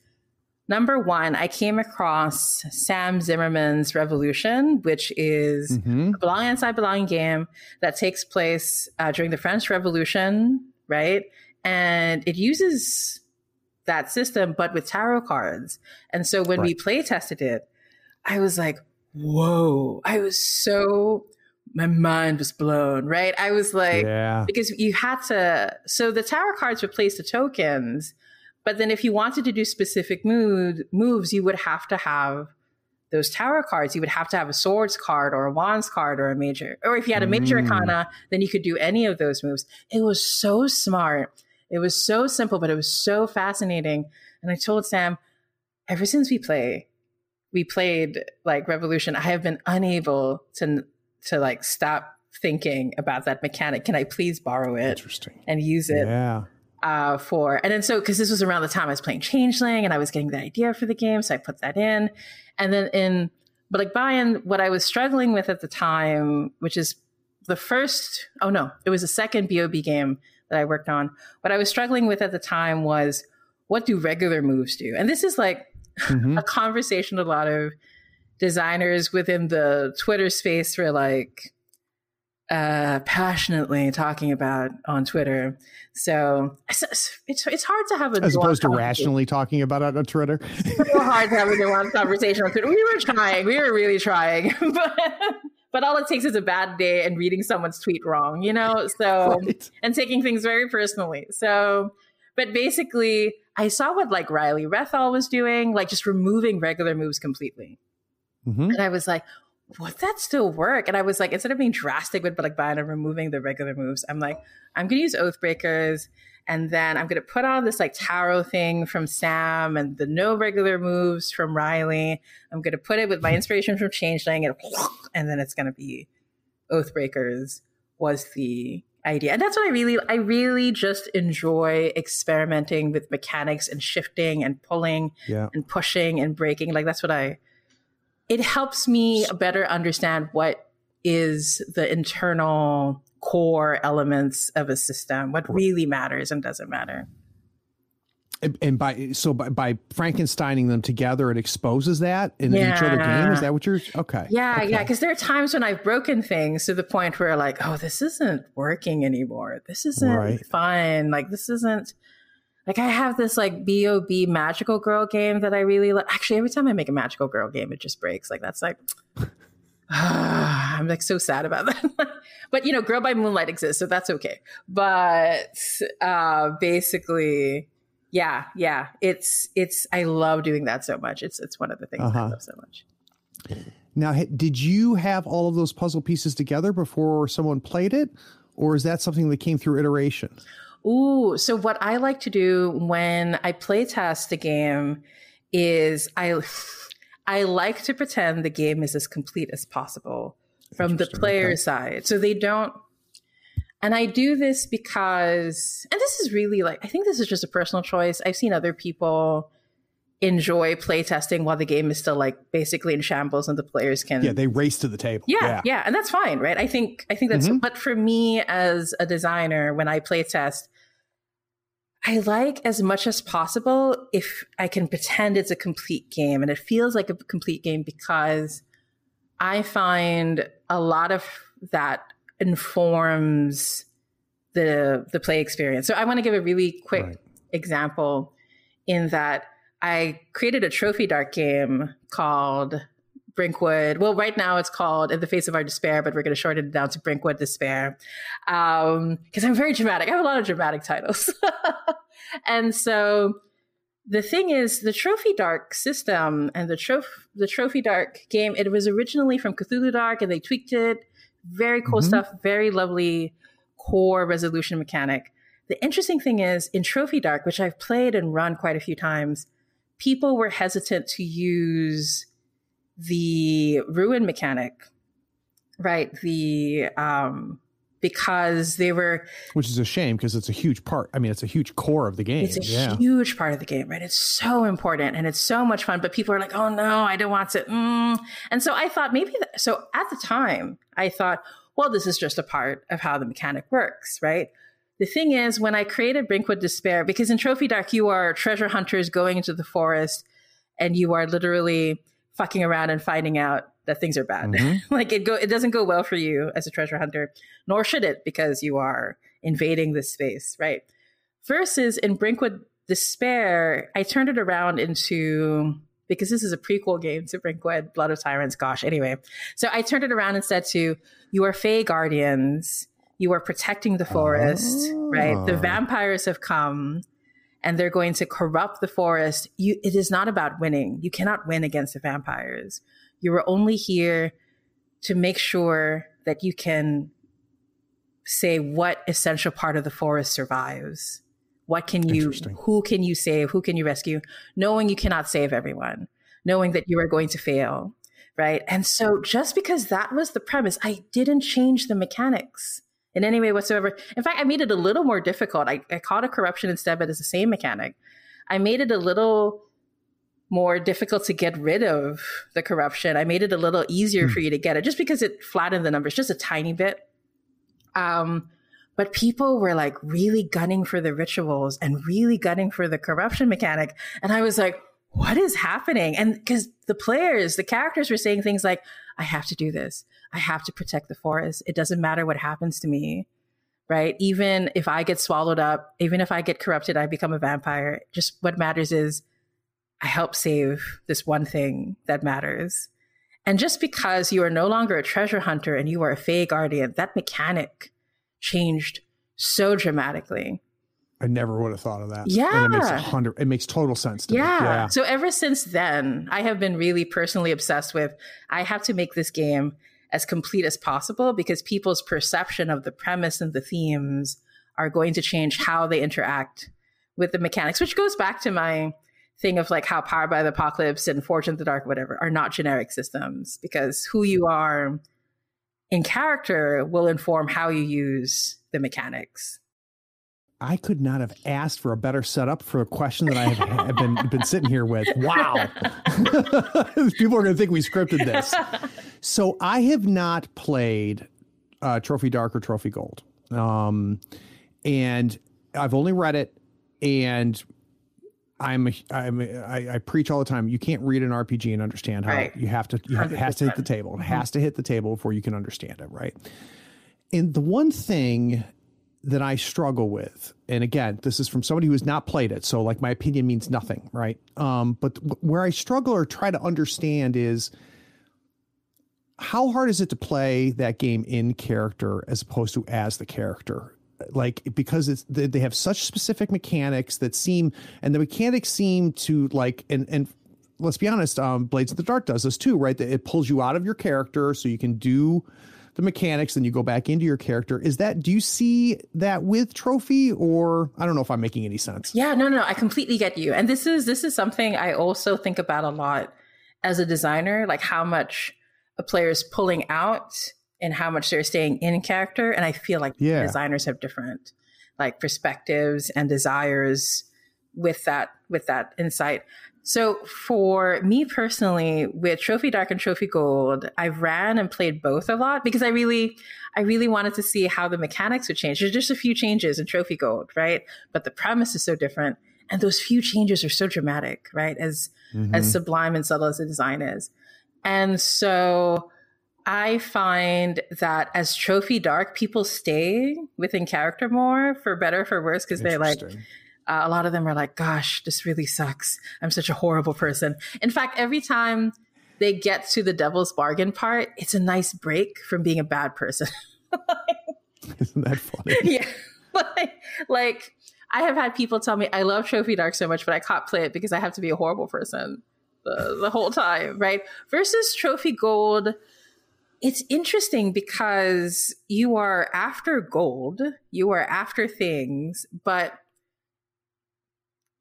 number one, I came across Sam Zimmerman's Revolution, which is mm-hmm. a belong inside belonging game that takes place uh, during the French Revolution, right? And it uses that system, but with tarot cards. And so when right. we play tested it, I was like, whoa, I was so my mind was blown, right? I was like, yeah. because you had to, so the tarot cards replace the tokens, but then if you wanted to do specific mood, moves, you would have to have those tarot cards. You would have to have a swords card or a wands card or a major, or if you had a major mm. arcana, then you could do any of those moves. It was so smart. It was so simple, but it was so fascinating. And I told Sam, ever since we play, we played like Revolution, I have been unable to to like stop thinking about that mechanic. Can I please borrow it Interesting. and use it? Yeah. Uh, for and then so because this was around the time I was playing Changeling and I was getting the idea for the game, so I put that in, and then in but like buy-in, what I was struggling with at the time, which is the first oh no, it was the second BOB game that I worked on. What I was struggling with at the time was what do regular moves do? And this is like mm-hmm. (laughs) a conversation a lot of designers within the Twitter space were like uh, passionately talking about on Twitter. So it's, it's, it's hard to have a as opposed to rationally talking about it on Twitter. It's so hard to have a (laughs) nuanced conversation on Twitter. We were trying, we were really trying, (laughs) but but all it takes is a bad day and reading someone's tweet wrong, you know. (laughs) So right. and taking things very personally. So, but basically, I saw what like Riley Rethall was doing, like just removing regular moves completely. Mm-hmm. And I was like, would that still work? And I was like, instead of being drastic with like buying and removing the regular moves, I'm like, I'm gonna use Oathbreakers, and then I'm gonna put on this like tarot thing from Sam and the no regular moves from Riley. I'm gonna put it with my (laughs) inspiration from Changeling, and and then it's gonna be Oathbreakers was the idea. And that's what I really I really just enjoy experimenting with mechanics and shifting and pulling yeah. and pushing and breaking. Like that's what I it helps me better understand what is the internal core elements of a system, what really matters and doesn't matter. And, by so by, by Frankensteining them together, it exposes that in yeah. each other game. Is that what you're okay? Yeah, okay. yeah. Because there are times when I've broken things to the point where like, oh, this isn't working anymore. This isn't right. fun. Like this isn't like I have this like BOB magical girl game that I really like. Actually, every time I make a magical girl game, it just breaks. Like that's like (sighs) I'm like so sad about (laughs) that. but you know, Girl by Moonlight exists, so that's okay. But uh basically, yeah, yeah. It's it's I love doing that so much. It's it's one of the things uh-huh. I love so much. Now, did you have all of those puzzle pieces together before someone played it, or is that something that came through iteration? Ooh, so what I like to do when I play test a game is I I like to pretend the game is as complete as possible from the player okay. side. So they don't and I do this because and this is really like I think this is just a personal choice. I've seen other people enjoy playtesting while the game is still like basically in shambles and the players can yeah they race to the table yeah yeah, yeah and that's fine right i think i think that's mm-hmm. but for me as a designer when i playtest I like as much as possible if I can pretend it's a complete game and it feels like a complete game because I find a lot of that informs the the play experience. So I want to give a really quick right. example in that I created a trophy dark game called Brinkwood. Well, right now it's called In the Face of Our Despair, but we're going to shorten it down to Brinkwood Despair. Because um, I'm very dramatic. I have a lot of dramatic titles. (laughs) and so the thing is, the Trophy Dark system and the, trof- the Trophy Dark game, it was originally from Cthulhu Dark and they tweaked it. Very cool mm-hmm. stuff, very lovely core resolution mechanic. The interesting thing is, in Trophy Dark, which I've played and run quite a few times, people were hesitant to use the ruin mechanic, right? The um, because they were which is a shame because it's a huge part i mean it's a huge core of the game it's a yeah. huge part of the game right it's so important and it's so much fun but people are like oh no i don't want to mm. and so i thought maybe that, so at the time i thought well this is just a part of how the mechanic works right the thing is, when I created Brinkwood Despair, because in Trophy Dark, you are treasure hunters going into the forest and you are literally fucking around and finding out that things are bad. Mm-hmm. (laughs) like it go it doesn't go well for you as a treasure hunter, nor should it because you are invading this space, right? Versus in Brinkwood Despair, I turned it around into because this is a prequel game to Brinkwood, Blood of Tyrants. Gosh, anyway. So I turned it around and said to you are Fey Guardians you are protecting the forest, oh. right? The oh. vampires have come and they're going to corrupt the forest. You, it is not about winning. You cannot win against the vampires. You are only here to make sure that you can say what essential part of the forest survives. What can you, who can you save? Who can you rescue? Knowing you cannot save everyone, knowing that you are going to fail, right? And so just because that was the premise, I didn't change the mechanics in any way whatsoever. In fact, I made it a little more difficult. I, I called it corruption instead, but it's the same mechanic. I made it a little more difficult to get rid of the corruption. I made it a little easier mm. for you to get it just because it flattened the numbers just a tiny bit. Um, but people were like really gunning for the rituals and really gunning for the corruption mechanic. And I was like, what is happening? And because the players, the characters were saying things like, I have to do this. I have to protect the forest. It doesn't matter what happens to me, right? Even if I get swallowed up, even if I get corrupted, I become a vampire. Just what matters is I help save this one thing that matters. And just because you are no longer a treasure hunter and you are a Fey guardian, that mechanic changed so dramatically. I never would have thought of that. Yeah. And it makes hundred it makes total sense to yeah. me. Yeah. So ever since then, I have been really personally obsessed with I have to make this game as complete as possible because people's perception of the premise and the themes are going to change how they interact with the mechanics, which goes back to my thing of like how Powered by the Apocalypse and Forged in the Dark, whatever, are not generic systems because who you are in character will inform how you use the mechanics. I could not have asked for a better setup for a question that I have, have been been sitting here with. Wow, (laughs) people are going to think we scripted this. So I have not played uh, Trophy Dark or Trophy Gold, um, and I've only read it. And I'm I'm I, I, preach all the time. You can't read an RPG and understand how right. you have to. You have, it has to hit the table. It has to hit the table before you can understand it, right? And the one thing that I struggle with, and again, this is from somebody who has not played it, so like my opinion means nothing, right? Um, but where I struggle or try to understand is how hard is it to play that game in character as opposed to as the character? Like because it's they have such specific mechanics that seem, and the mechanics seem to like, and and let's be honest, um, Blades of the Dark does this too, right? That it pulls you out of your character so you can do the mechanics, then you go back into your character. Is that do you see that with Trophy or I don't know if I'm making any sense. Yeah, no, no, I completely get you. And this is this is something I also think about a lot as a designer, like how much a player is pulling out and how much they're staying in character. And I feel like yeah. designers have different like perspectives and desires with that with that insight. So for me personally, with Trophy Dark and Trophy Gold, I ran and played both a lot because I really, I really wanted to see how the mechanics would change. There's just a few changes in Trophy Gold, right? But the premise is so different, and those few changes are so dramatic, right? As mm-hmm. as sublime and subtle as the design is, and so I find that as Trophy Dark, people stay within character more for better or for worse because they're like uh, a lot of them are like, gosh, this really sucks. I'm such a horrible person. In fact, every time they get to the devil's bargain part, it's a nice break from being a bad person. (laughs) (laughs) Isn't that funny? Yeah. (laughs) like, like, I have had people tell me, I love Trophy Dark so much, but I can't play it because I have to be a horrible person the, the whole time, right? Versus Trophy Gold, it's interesting because you are after gold, you are after things, but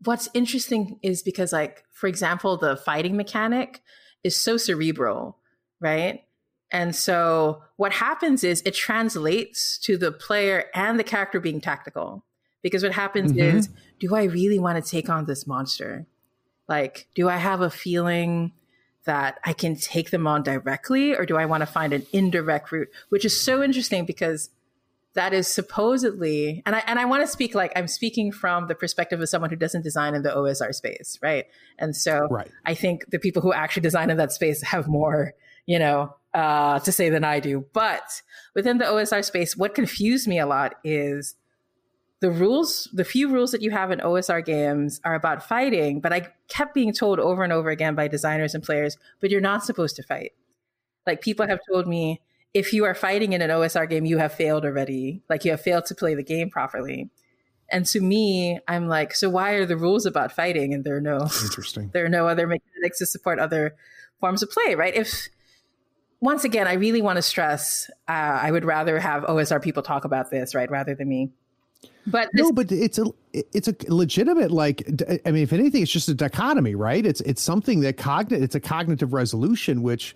what's interesting is because like for example the fighting mechanic is so cerebral right? And so what happens is it translates to the player and the character being tactical. Because what happens mm-hmm. is do i really want to take on this monster? Like do i have a feeling that i can take them on directly or do i want to find an indirect route? Which is so interesting because that is supposedly and I and I want to speak like I'm speaking from the perspective of someone who doesn't design in the OSR space, right? And so right. I think the people who actually design in that space have more, you know, uh, to say than I do. But within the OSR space, what confused me a lot is the rules, the few rules that you have in OSR games are about fighting, but I kept being told over and over again by designers and players, but you're not supposed to fight. Like people have told me, if you are fighting in an OSR game, you have failed already. Like you have failed to play the game properly. And to me, I'm like, so why are the rules about fighting and there are no interesting there are no other mechanics to support other forms of play, right? If once again, I really want to stress, uh, I would rather have OSR people talk about this, right, rather than me. But this- no, but it's a it's a legitimate like I mean, if anything, it's just a dichotomy, right? It's it's something that cognitive it's a cognitive resolution, which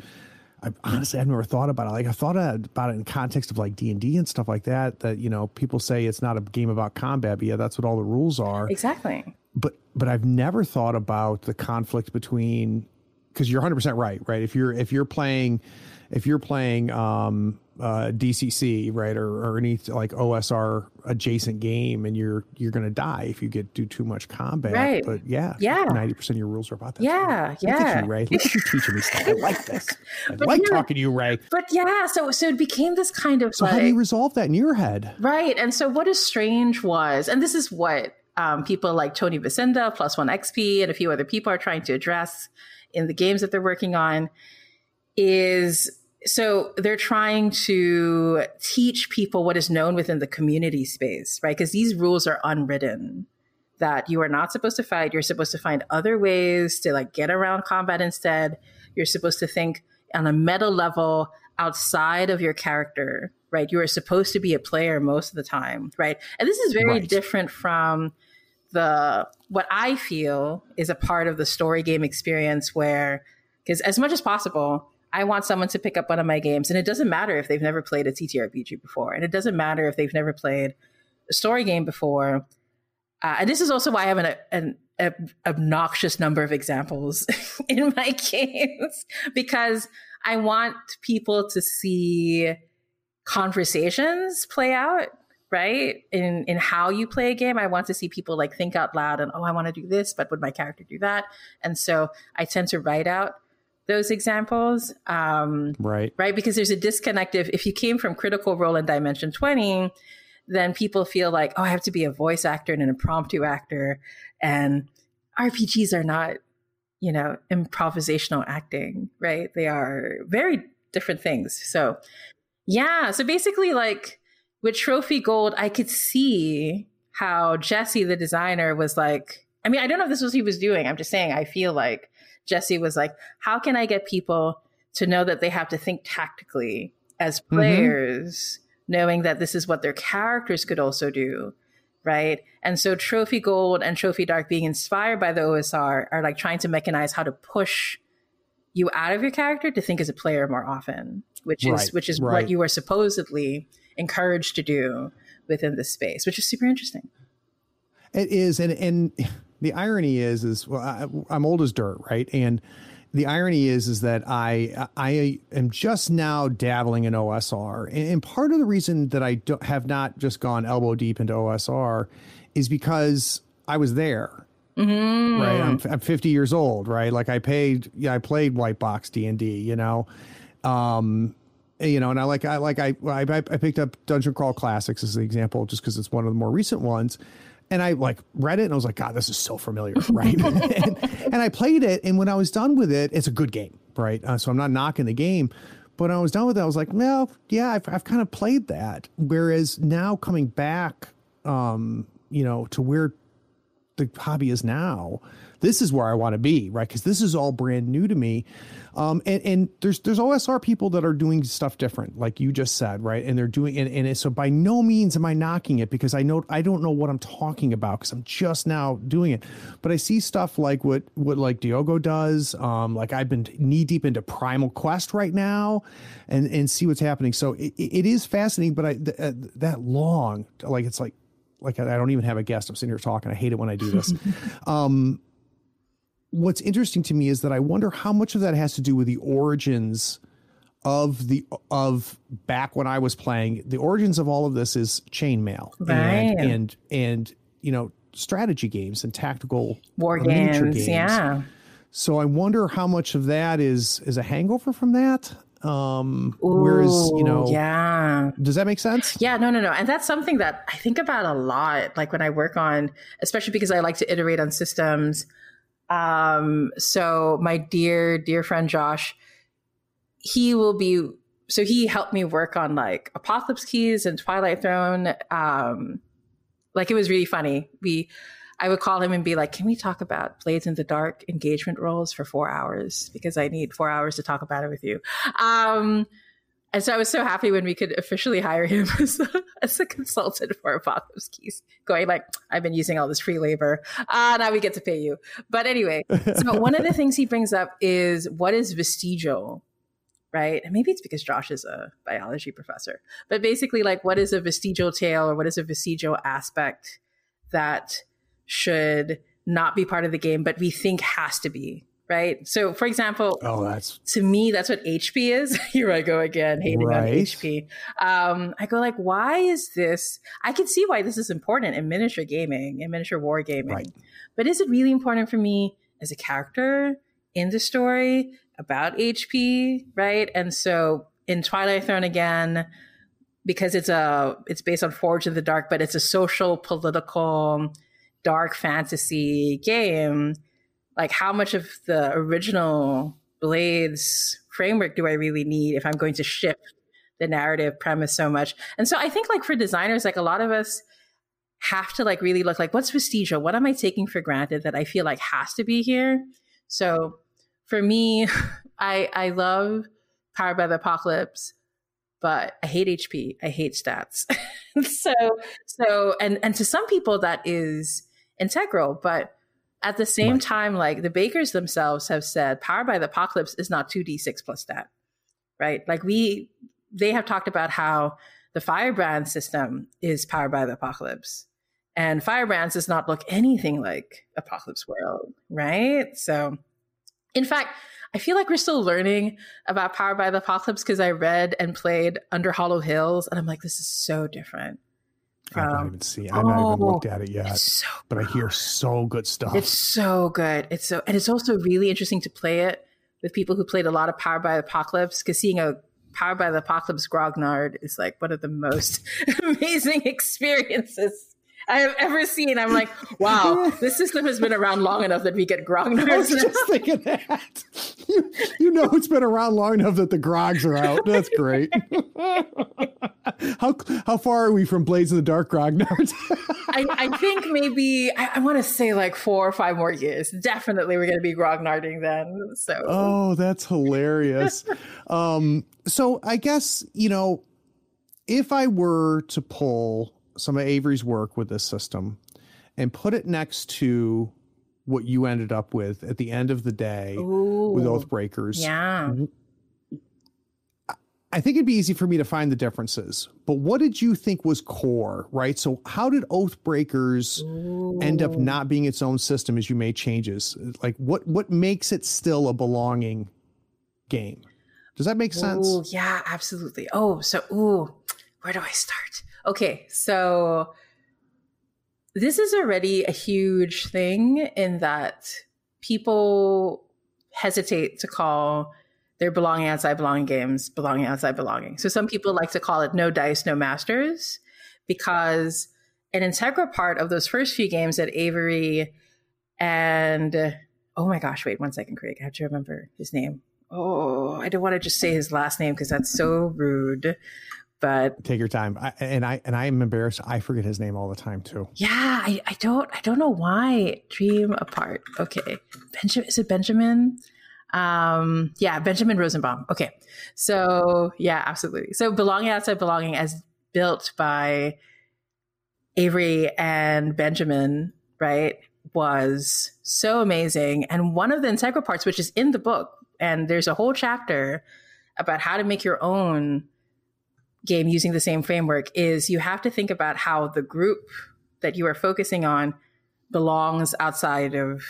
I, honestly I've never thought about it. Like I thought about it in context of like D and D and stuff like that. That you know people say it's not a game about combat, but yeah, that's what all the rules are. Exactly. But but I've never thought about the conflict between because you're 100 percent right, right? If you're if you're playing if you're playing um, uh, DCC, right, or, or any like OSR adjacent game, and you're you're going to die if you get do too much combat. Right. But yeah, yeah, ninety percent of your rules are about that. Yeah, Look yeah. At you, Ray. Look at you teaching me stuff. I like (laughs) this. I But like yeah. talking to you, Ray. But yeah, so so it became this kind of So like how do you resolve that in your head? Right. And so what is strange was, and this is what um, people like Tony Vasinda, Plus One XP, and a few other people are trying to address in the games that they're working on, is so they're trying to teach people what is known within the community space, right? Because these rules are unwritten that you are not supposed to fight. You're supposed to find other ways to like get around combat instead. You're supposed to think on a meta level outside of your character, right? You are supposed to be a player most of the time, right? And this is very Right. different from the what I feel is a part of the story game experience where because as much as possible, I want someone to pick up one of my games, and it doesn't matter if they've never played a TTRPG before, and it doesn't matter if they've never played a story game before. Uh, and this is also why I have an, an, an obnoxious number of examples (laughs) in my (laughs) games because I want people to see conversations play out right? In in how you play a game. I want to see people like think out loud and oh i want to do this but would my character do that? And so i tend to write out those examples um, Right. right? Because there's a disconnect. If, if you came from critical role in dimension 20 then people feel like oh i have to be a voice actor and an impromptu actor. And rpgs are not you know improvisational acting right? They are very different things. So yeah. So basically like with trophy gold i could see how jesse the designer was like i mean i don't know if this was what he was doing. I'm just saying i feel like jesse was like how can i get people to know that they have to think tactically as mm-hmm. players knowing that this is what their characters could also do right? And so trophy gold and trophy dark being inspired by the osr are like trying to mechanize how to push you out of your character to think as a player more often which is which is right. what you are supposedly encouraged to do within this space which is super interesting. It is, and and the irony is, is well, I, I'm old as dirt, right? And the irony is, is that I I am just now dabbling in OSR, and, and part of the reason that I don't, have not just gone elbow deep into OSR is because I was there. Right, I'm, I'm 50 years old. Right, like I paid. Yeah, I played white box D and D. You know, um, you know, and I like I like I I, I picked up Dungeon Crawl Classics as an example, just because it's one of the more recent ones. And I like read it and I was like, God, this is so familiar, right? (laughs) and, and I played it, and when I was done with it, it's a good game, right? Uh, so I'm not knocking the game, but when I was done with it, I was like, well, yeah, I've I've kind of played that. Whereas now coming back, um, you know, to where the hobby is now. This is where I want to be, right? Because this is all brand new to me. Um, and, and there's there's OSR people that are doing stuff different, like you just said, right? And they're doing and, and so by no means am I knocking it because I know I don't know what I'm talking about because I'm just now doing it. But I see stuff like what what like Diogo does. Um, like I've been knee deep into Primal Quest right now, and and see what's happening. So it, it is fascinating, but I th- uh, that long, like it's like like I don't even have a guest. I'm sitting here talking. I hate it when I do this. (laughs) um, what's interesting to me is that I wonder how much of that has to do with the origins of the of back when I was playing, the origins of all of this is chainmail Right. and and and you know strategy games and tactical War miniature games, yeah. So I wonder how much of that is is a hangover from that. Um, whereas you know, yeah. does that make sense? Yeah, no, no, no. And that's something that I think about a lot, like when I work on, especially because I like to iterate on systems. Um, so my dear, dear friend Josh, he will be, so he helped me work on like Apocalypse Keys and Twilight Throne. Um, like it was really funny. We, I would call him and be like, "Can we talk about Blades in the Dark engagement roles for four hours? Because I need four hours to talk about it with you." Um, and so I was so happy when we could officially hire him (laughs) as a, as a consultant for Apocalypse Keys, going like, I've been using all this free labor. Ah, now we get to pay you. But anyway, so (laughs) one of the things he brings up is what is vestigial, right? And maybe it's because Josh is a biology professor, but basically, like, what is a vestigial tail or what is a vestigial aspect that should not be part of the game, but we think has to be, right? So, for example, Oh, that's to me, that's what HP is. (laughs) Here I go again, hating on HP. Um, I go like, why is this? I can see why this is important in miniature gaming, in miniature war gaming. Right. But is it really important for me as a character in the story about HP? Right. And so in Twilight Throne again, because it's a it's based on Forged in the Dark, but it's a social, political, dark fantasy game. Like, how much of the original Blades framework do I really need if I'm going to shift the narrative premise so much? And so I think, like, for designers, like a lot of us have to like really look like what's vestigial what am i taking for granted that i feel like has to be here? So for me (laughs) i i love powered by the apocalypse but i hate hp i hate stats. (laughs) So so and and to some people that is integral but at the same Right. time like the bakers themselves have said powered by the apocalypse is not 2d6 plus stat right? Like we they have talked about how the firebrand system is powered by the apocalypse. And firebrands does not look anything like apocalypse world right? So in fact i feel like we're still learning about powered by the apocalypse because i read and played under hollow hills and i'm like this is so different I've not Um, even seen. I've not even oh, looked at it yet, so but I hear so good stuff. it's so good. It's so, and it's also really interesting to play it with people who played a lot of Powered by the Apocalypse because seeing a Powered by the Apocalypse Grognard is like one of the most (laughs) amazing experiences I have ever seen. I'm like, wow, (laughs) this system has been around long enough that we get I was Grognards just thinking that. You, (laughs) you know, it's been around long enough that the grogs are out. That's great. (laughs) how how far are we from Blades of the Dark grognards? I, I think maybe I, I want to say like four or five more years. Definitely, we're going to be Grognarding then. So, oh, that's hilarious. um, so I guess you know, if I were to pull some of Avery's work with this system and put it next to what you ended up with at the end of the day with Ooh. Oathbreakers, yeah. Mm-hmm. I think it'd be easy for me to find the differences. But what did you think was core, right? So how did Oathbreakers end up not being its own system as you made changes? Like what what makes it still a belonging game? Does that make sense? Ooh, yeah, absolutely. Oh, so ooh, where do I start? Okay, so this is already a huge thing in that people hesitate to call their belonging outside belonging games belonging outside belonging. So some people like to call it no dice, no masters, because an integral part of those first few games that Avery and oh my gosh, wait one second, Craig, I have to remember his name. Oh, I don't want to just say his last name because that's so rude. But Take your time. I, and I and I am embarrassed. I forget his name all the time too. yeah, I, I don't I don't know why. Dream apart. Okay. Benjamin is it Benjamin? Um yeah, Benjamin Rosenbaum. Okay. So yeah, absolutely. So belonging outside belonging as built by Avery and Benjamin, right, was so amazing. And one of the integral parts, which is in the book, and there's a whole chapter about how to make your own game using the same framework, is you have to think about how the group that you are focusing on belongs outside of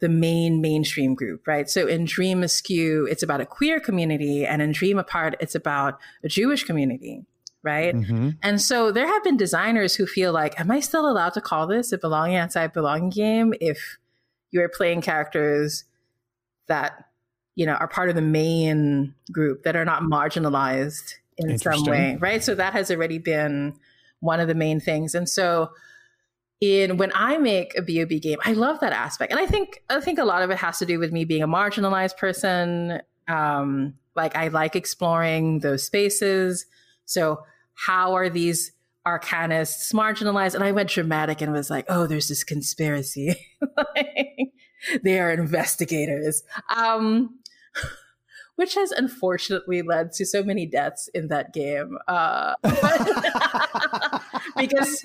the main mainstream group, right? So in Dream Askew, it's about a queer community, and in Dream Apart, it's about a Jewish community, right? Mm-hmm. And so there have been designers who feel like, am I still allowed to call this a belonging outside belonging game if you're playing characters that you know are part of the main group that are not marginalized in some way, right? So that has already been one of the main things, and so in when I make a BOB game, I love that aspect, and I think I think a lot of it has to do with me being a marginalized person. Um, like I like exploring those spaces. So how are these arcanists marginalized? And I went dramatic and was like, oh, there's this conspiracy. (laughs) they are investigators. Um, which has unfortunately led to so many deaths in that game. Uh, (laughs) because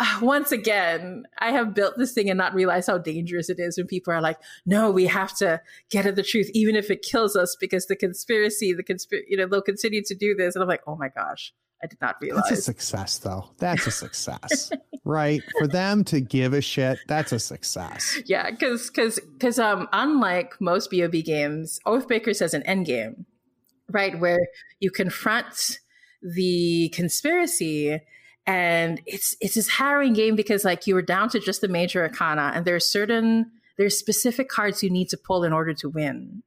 uh, once again, I have built this thing and not realized how dangerous it is when people are like, no, we have to get at the truth, even if it kills us, because the conspiracy, the conspiracy, you know, they'll continue to do this. And I'm like, oh my gosh, I did not realize. That's a success, though. That's a success, right? For them to give a shit, that's a success. Yeah, because because because um, unlike most BOB games, Oathbreakers has an end game, right, where you confront the conspiracy and it's it's this harrowing game because like you were down to just the major arcana and there's certain there's specific cards you need to pull in order to win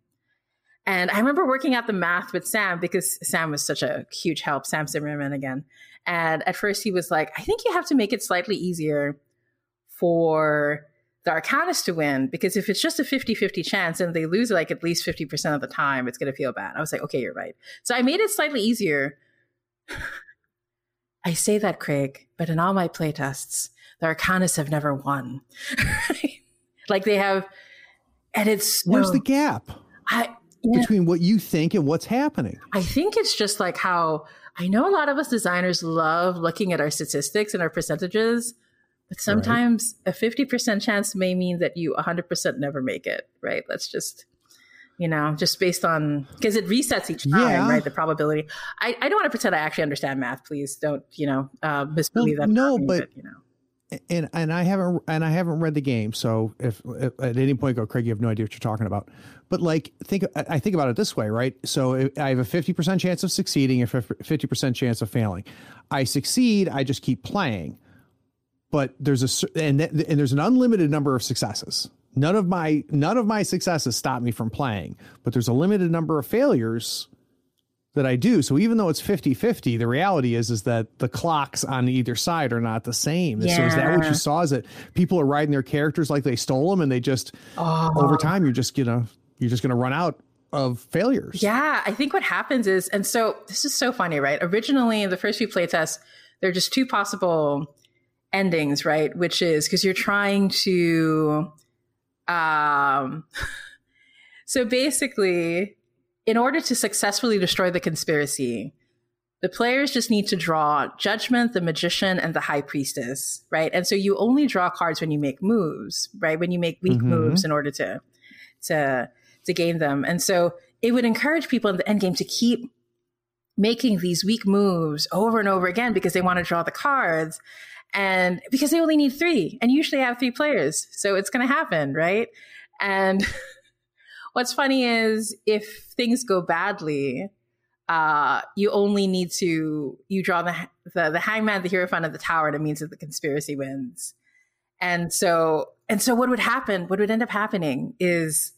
and i remember working out the math with sam because sam was such a huge help sam zimmerman again. And at first he was like i think you have to make it slightly easier for the arcanist to win because if it's just a 50-50 chance and they lose like at least 50% of the time it's going to feel bad. I was like okay you're right. So i made it slightly easier. (sighs) I say that, Craig, but in all my playtests, the Arcanists have never won. (laughs) like they have, and it's where's the gap? I, yeah, between what you think and what's happening? I think it's just like how I know a lot of us designers love looking at our statistics and our percentages, but sometimes right. a fifty percent chance may mean that you hundred percent never make it. Right? Let's just you know, just based on because it resets each time, yeah. right? The probability. I, I don't want to pretend I actually understand math. Please don't, you know, uh, misbelieve well, that. No, but, but, you know. And and I haven't and I haven't read the game, so if, if, at any point go, Craig, you have no idea what you're talking about. But like, think I think about it this way, right? So I have a fifty percent chance of succeeding, a fifty percent chance of failing. I succeed, I just keep playing, but there's a and th- and there's an unlimited number of successes. None of my none of my successes stop me from playing, but there's a limited number of failures that I do. So even though it's 50-50, the reality is is that the clocks on either side are not the same. Yeah. So is that what you saw? Is that people are riding their characters like they stole them and they just oh. over time you're just gonna you're just gonna run out of failures. Yeah, I think what happens is, and so this is so funny, right? Originally in the first few playtests, there are just two possible endings, right? Which is because you're trying to um, (laughs) so basically, in order to successfully destroy the conspiracy, the players just need to draw Judgment, the Magician, and the High Priestess, right? And so you only draw cards when you make moves, right? When you make weak mm-hmm. moves in order to to to gain them. And so it would encourage people in the end game to keep making these weak moves over and over again because they want to draw the cards and because they only need three and usually have three players so it's going to happen right and (laughs) what's funny is if things go badly uh, you only need to you draw the, the the hangman the hero hierophant of the tower and it means that the conspiracy wins and so and so what would happen what would end up happening is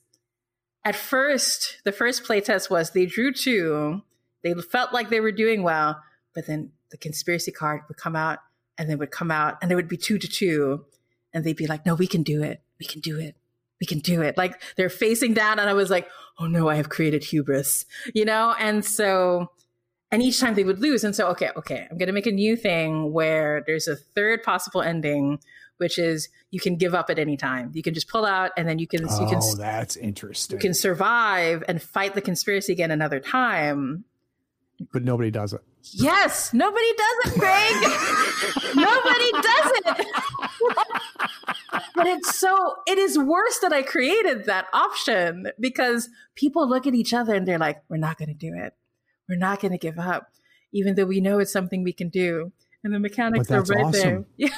at first the first playtest was they drew two they felt like they were doing well but then the conspiracy card would come out and they would come out and they would be two to two and they'd be like, no, we can do it. We can do it. We can do it. Like they're facing down. And I was like, oh no, I have created hubris, you know? And so, and each time they would lose. And so, okay, okay, I'm going to make a new thing where there's a third possible ending, which is you can give up at any time. You can just pull out and then you can, oh, you can, oh, that's interesting. You can survive and fight the conspiracy again another time. But nobody does it. Yes, nobody does it, Greg. (laughs) nobody does it. (laughs) but it's so it is worse that I created that option because people look at each other and they're like, "We're not going to do it. We're not going to give up, even though we know it's something we can do." And the mechanics are right awesome. there. Yeah.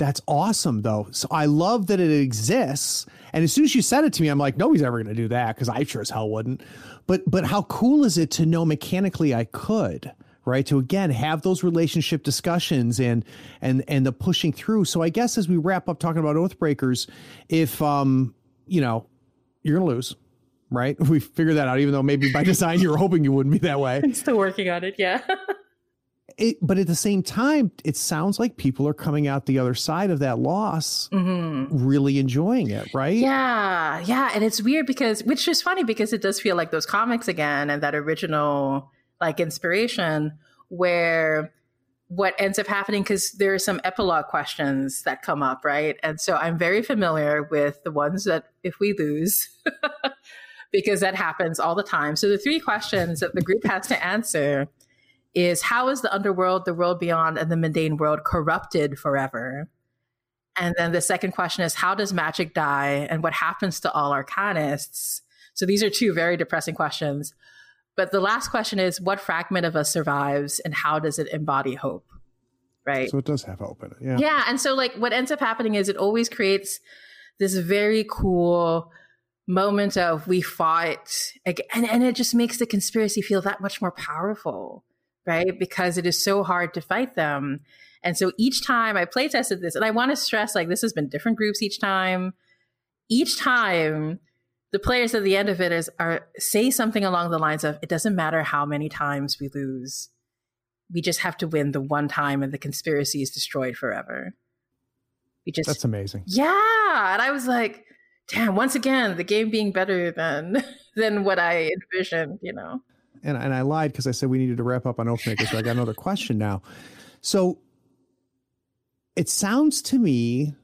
That's awesome, though. So I love that it exists. And as soon as you said it to me, I'm like, nobody's ever going to do that because I sure as hell wouldn't. But but how cool is it to know mechanically I could? Right? To again have those relationship discussions and and and the pushing through. So i guess as we wrap up talking about oathbreakers if um you know you're gonna lose right? (laughs) We figured that out even though maybe by design you were hoping you wouldn't be that way. I'm still working on it yeah. (laughs) It, but at the same time, it sounds like people are coming out the other side of that loss, mm-hmm. really enjoying it, right? Yeah, yeah, and it's weird because, which is funny because it does feel like those comics again and that original like inspiration, where what ends up happening because there are some epilogue questions that come up, right? And so I'm very familiar with the ones that if we lose. (laughs) because that happens all the time. So the three questions that the group has to answer is how is the underworld, the world beyond, and the mundane world corrupted forever? And then the second question is how does magic die and what happens to all arcanists? So these are two very depressing questions. But the last question is what fragment of us survives and how does it embody hope? Right. So it does have hope in it. Yeah. Yeah. And so like what ends up happening is it always creates this very cool moment of we fought and, and it just makes the conspiracy feel that much more powerful right? Because it is so hard to fight them. And so each time I play tested this, and I want to stress like this has been different groups each time. Each time the players at the end of it is are say something along the lines of it doesn't matter how many times we lose. We just have to win the one time and the conspiracy is destroyed forever. We just That's amazing. Yeah. And I was like, damn, once again, the game being better than (laughs) than what I envisioned, you know and, and I lied because I said we needed to wrap up on Oathmaker. So I got another question now. So it sounds to me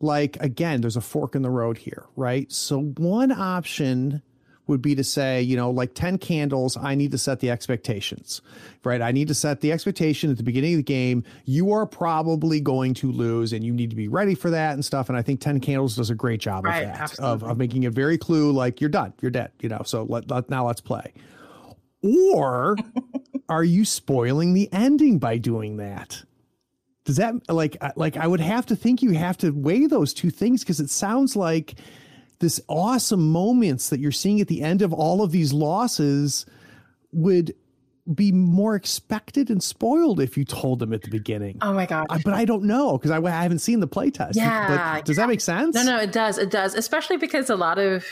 like, again, there's a fork in the road here, right? So one option would be to say, you know, like 10 candles, I need to set the expectations, right? I need to set the expectation at the beginning of the game. You are probably going to lose and you need to be ready for that and stuff. And I think 10 candles does a great job right, of that, of, of making it very clue like you're done, you're dead, you know, so let, let now let's play. Or (laughs) are you spoiling the ending by doing that? Does that like like I would have to think you have to weigh those two things because it sounds like this awesome moments that you're seeing at the end of all of these losses would be more expected and spoiled if you told them at the beginning. Oh my god! But I don't know because I, I, haven't seen the playtest. Yeah, but does yeah. that make sense? No, no, it does. It does, especially because a lot of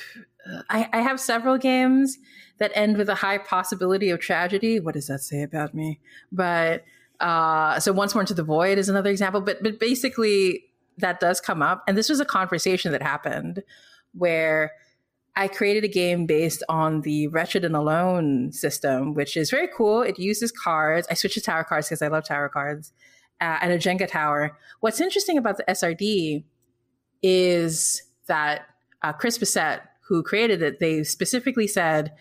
uh, I, I have several games that end with a high possibility of tragedy. What does that say about me? But uh, so once more into the void is another example. But but basically that does come up, and this was a conversation that happened where I created a game based on the Wretched and Alone system, which is very cool. It uses cards. I switched to tarot cards because I love tarot cards uh, and a Jenga tower. What's interesting about the SRD is that uh, Chris Bissette, who created it, they specifically said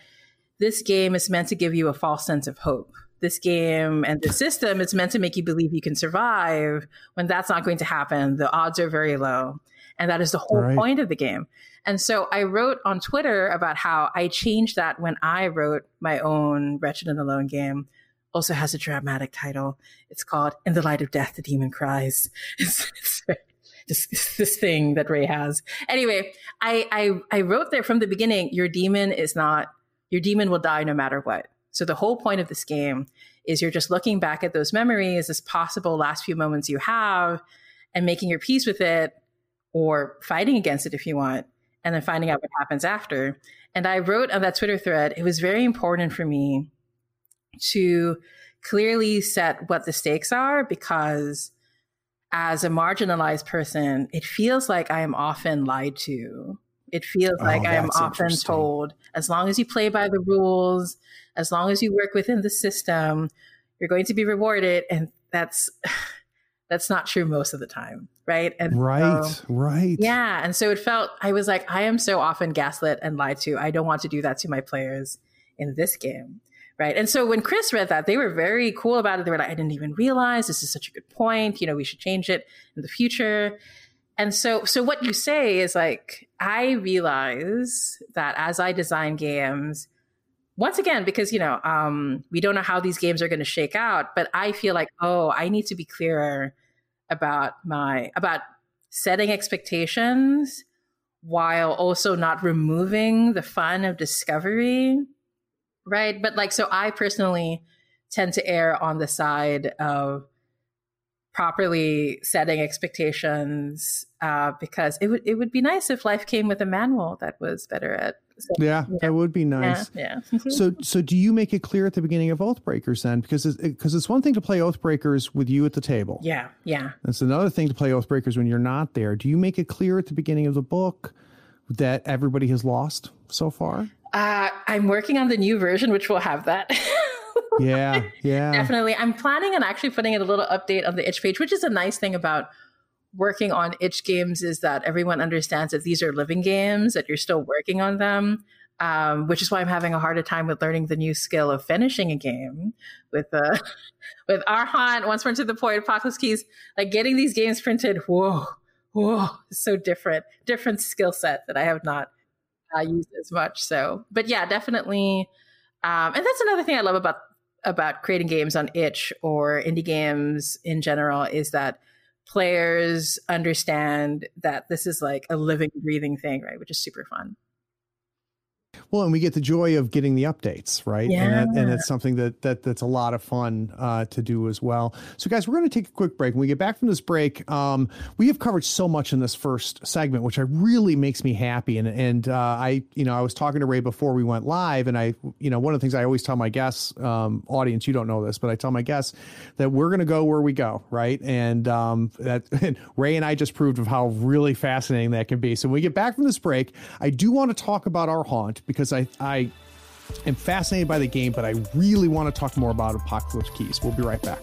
this game is meant to give you a false sense of hope. This game and the system, it's meant to make you believe you can survive when that's not going to happen. The odds are very low. And that is the whole right. point of the game. And so I wrote on Twitter about how I changed that when I wrote my own Wretched and Alone game. Also has a dramatic title. It's called In the Light of Death, the Demon Cries. (laughs) It's, it's this, this thing that Ray has. Anyway, I, I, I wrote there from the beginning, your demon is not your demon will die no matter what. So the whole point of this game is you're just looking back at those memories, this possible last few moments you have, and making your peace with it or fighting against it if you want, and then finding out what happens after. And I wrote on that Twitter thread, it was very important for me to clearly set what the stakes are because as a marginalized person, it feels like I am often lied to it feels oh, like I am often told as long as you play by the rules, as long as you work within the system, you're going to be rewarded. And that's (sighs) that's not true most of the time. Right. And right, so, right. Yeah. And so it felt I was like, I am so often gaslit and lied to. I don't want to do that to my players in this game. Right. And so when Chris read that, they were very cool about it. They were like, I didn't even realize this is such a good point. You know, we should change it in the future. And so, so what you say is like, I realize that as I design games, once again, because, you know, um, we don't know how these games are going to shake out, but I feel like, oh, I need to be clearer about my about setting expectations while also not removing the fun of discovery right? But like so i personally tend to err on the side of properly setting expectations uh, because it would it would be nice if life came with a manual that was better at yeah, yeah, that would be nice. Yeah. yeah. so, so do you make it clear at the beginning of Oathbreakers then? Because it's, because it's one thing to play Oathbreakers with you at the table. Yeah, yeah. It's another thing to play Oathbreakers when you're not there. Do you make it clear at the beginning of the book that everybody has lost so far? Uh, I'm working on the new version, which will have that. (laughs) yeah, (laughs) yeah. Definitely. I'm planning on actually putting in a little update on the itch page, which is a nice thing about working on itch games is that everyone understands that these are living games, that you're still working on them. Um, which is why I'm having a harder time with learning the new skill of finishing a game with uh, (laughs) with Our Haunt. Once we're into the point, Apocalypse Keys, like getting these games printed. Whoa, whoa, so different, different skill set that I have not uh, used as much. So, but yeah, definitely. Um, and that's another thing I love about about creating games on itch or indie games in general is that players understand that this is like a living, breathing thing, right? Which is super fun. Well, and we get the joy of getting the updates, right? Yeah. And, that, and it's something that, that that's a lot of fun uh, to do as well. So, guys, we're going to take a quick break. When we get back from this break, um, we have covered so much in this first segment, which I really makes me happy. And and uh, I, you know, I was talking to Ray before we went live, and I, you know, one of the things I always tell my guests, um, audience, you don't know this, but I tell my guests that we're going to go where we go, right? And um, that (laughs) and Ray and I just proved of how really fascinating that can be. So, when we get back from this break, I do want to talk about our haunt because I, I am fascinated by the game, but I really want to talk more about Apocalypse Keys. We'll be right back.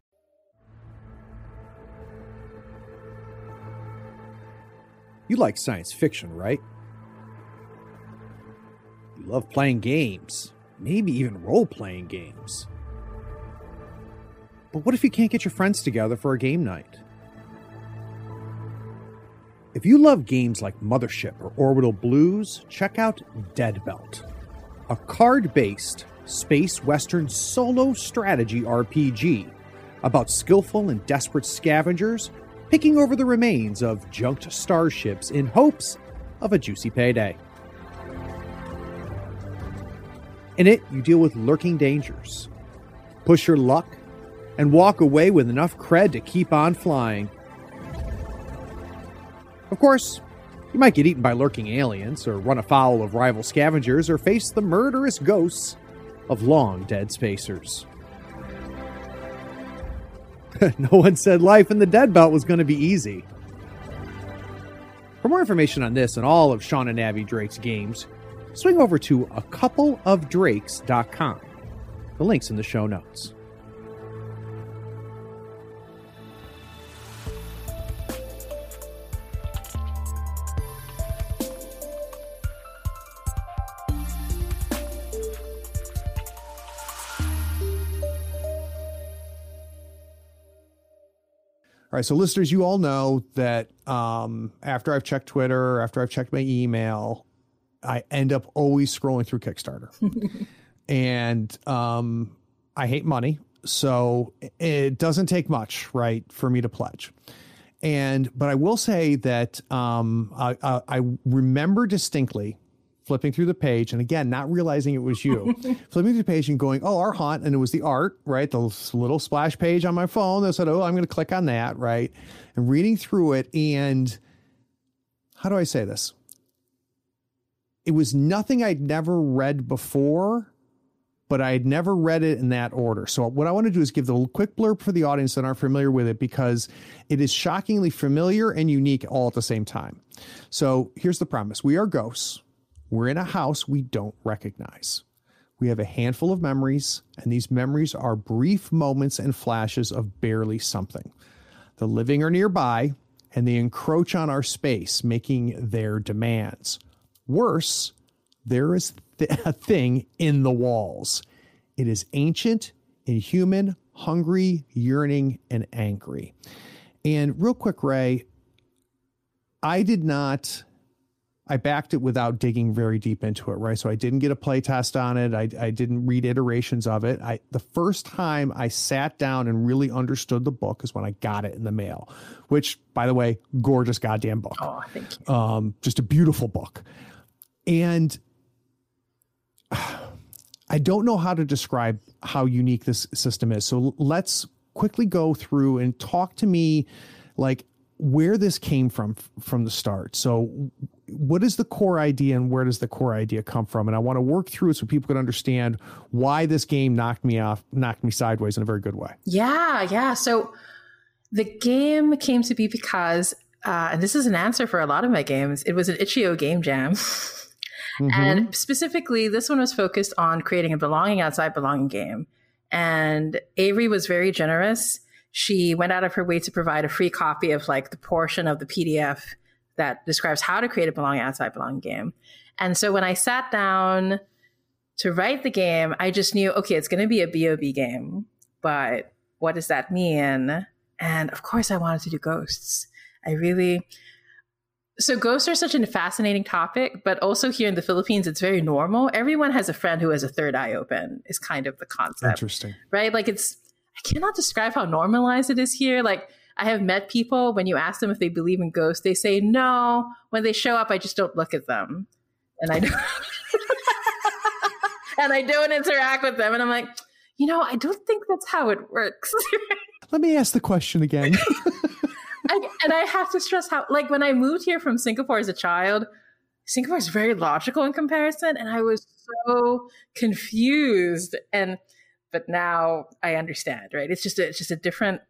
You like science fiction, right? You love playing games, maybe even role playing games. But what if you can't get your friends together for a game night? If you love games like Mothership or Orbital Blues, check out Dead Belt, a card based space western solo strategy RPG about skillful and desperate scavengers picking over the remains of junked starships in hopes of a juicy payday. In it, you deal with lurking dangers, push your luck, and walk away with enough cred to keep on flying. Of course, you might get eaten by lurking aliens, or run afoul of rival scavengers, or face the murderous ghosts of long dead spacers. (laughs) no one said life in the dead belt was going to be easy. For more information on this and all of Sean and Abby Drake's games, swing over to a couple of coupleofdrakes.com. The link's in the show notes. Right, so listeners, you all know that um, after I've checked Twitter, after I've checked my email, I end up always scrolling through Kickstarter, (laughs) and um, I hate money, so it doesn't take much, right, for me to pledge. And but I will say that um, I, I, I remember distinctly flipping through the page, and again, not realizing it was you, (laughs) flipping through the page and going, "Oh, our haunt," and it was the art, right? The little splash page on my phone that said, "Oh, I'm going to click on that," right? And reading through it, and how do I say this? It was nothing I'd never read before, but I had never read it in that order. So what I want to do is give the quick blurb for the audience that aren't familiar with it because it is shockingly familiar and unique all at the same time. So here's the premise: We are ghosts we're in a house we don't recognize. We have a handful of memories, and these memories are brief moments and flashes of barely something. The living are nearby, and they encroach on our space, making their demands. Worse, there is th- (laughs) a thing in the walls. It is ancient, inhuman, hungry, yearning, and angry. And real quick, Ray, I did not. I backed it without digging very deep into it, right? So I didn't get a play test on it. I, I didn't read iterations of it. I the first time I sat down and really understood the book is when I got it in the mail, which, by the way, gorgeous goddamn book. Oh, thank you. Um, just a beautiful book, and I don't know how to describe how unique this system is. So let's quickly go through and talk to me like where this came from from the start. So what is the core idea and where does the core idea come from? And I want to work through it so people can understand why this game knocked me off, knocked me sideways in a very good way. Yeah, yeah. So the game came to be because, uh, and this is an answer for a lot of my games, it was an itch.io game jam. (laughs) Mm-hmm. And specifically, this one was focused on creating a belonging outside belonging game. And Avery was very generous. She went out of her way to provide a free copy of like the portion of the PDF that describes how to create a belong outside belong game. And so when I sat down to write the game, I just knew, okay, it's going to be a BOB game, but what does that mean? And of course, I wanted to do ghosts. I really, so ghosts are such a fascinating topic, but also here in the Philippines, it's very normal. Everyone has a friend who has a third eye open. Is kind of the concept. Interesting, right? Like it's I cannot describe how normalized it is here. Like I have met people when you ask them if they believe in ghosts, they say no. When they show up, I just don't look at them, and I don't, (laughs) and I don't interact with them. And I'm like, you know, I don't think that's how it works. (laughs) Let me ask the question again. (laughs) I, and I have to stress how, like, when I moved here from Singapore as a child, Singapore is very logical in comparison, and I was so confused. And but now I understand, right? It's just a, it's just a different.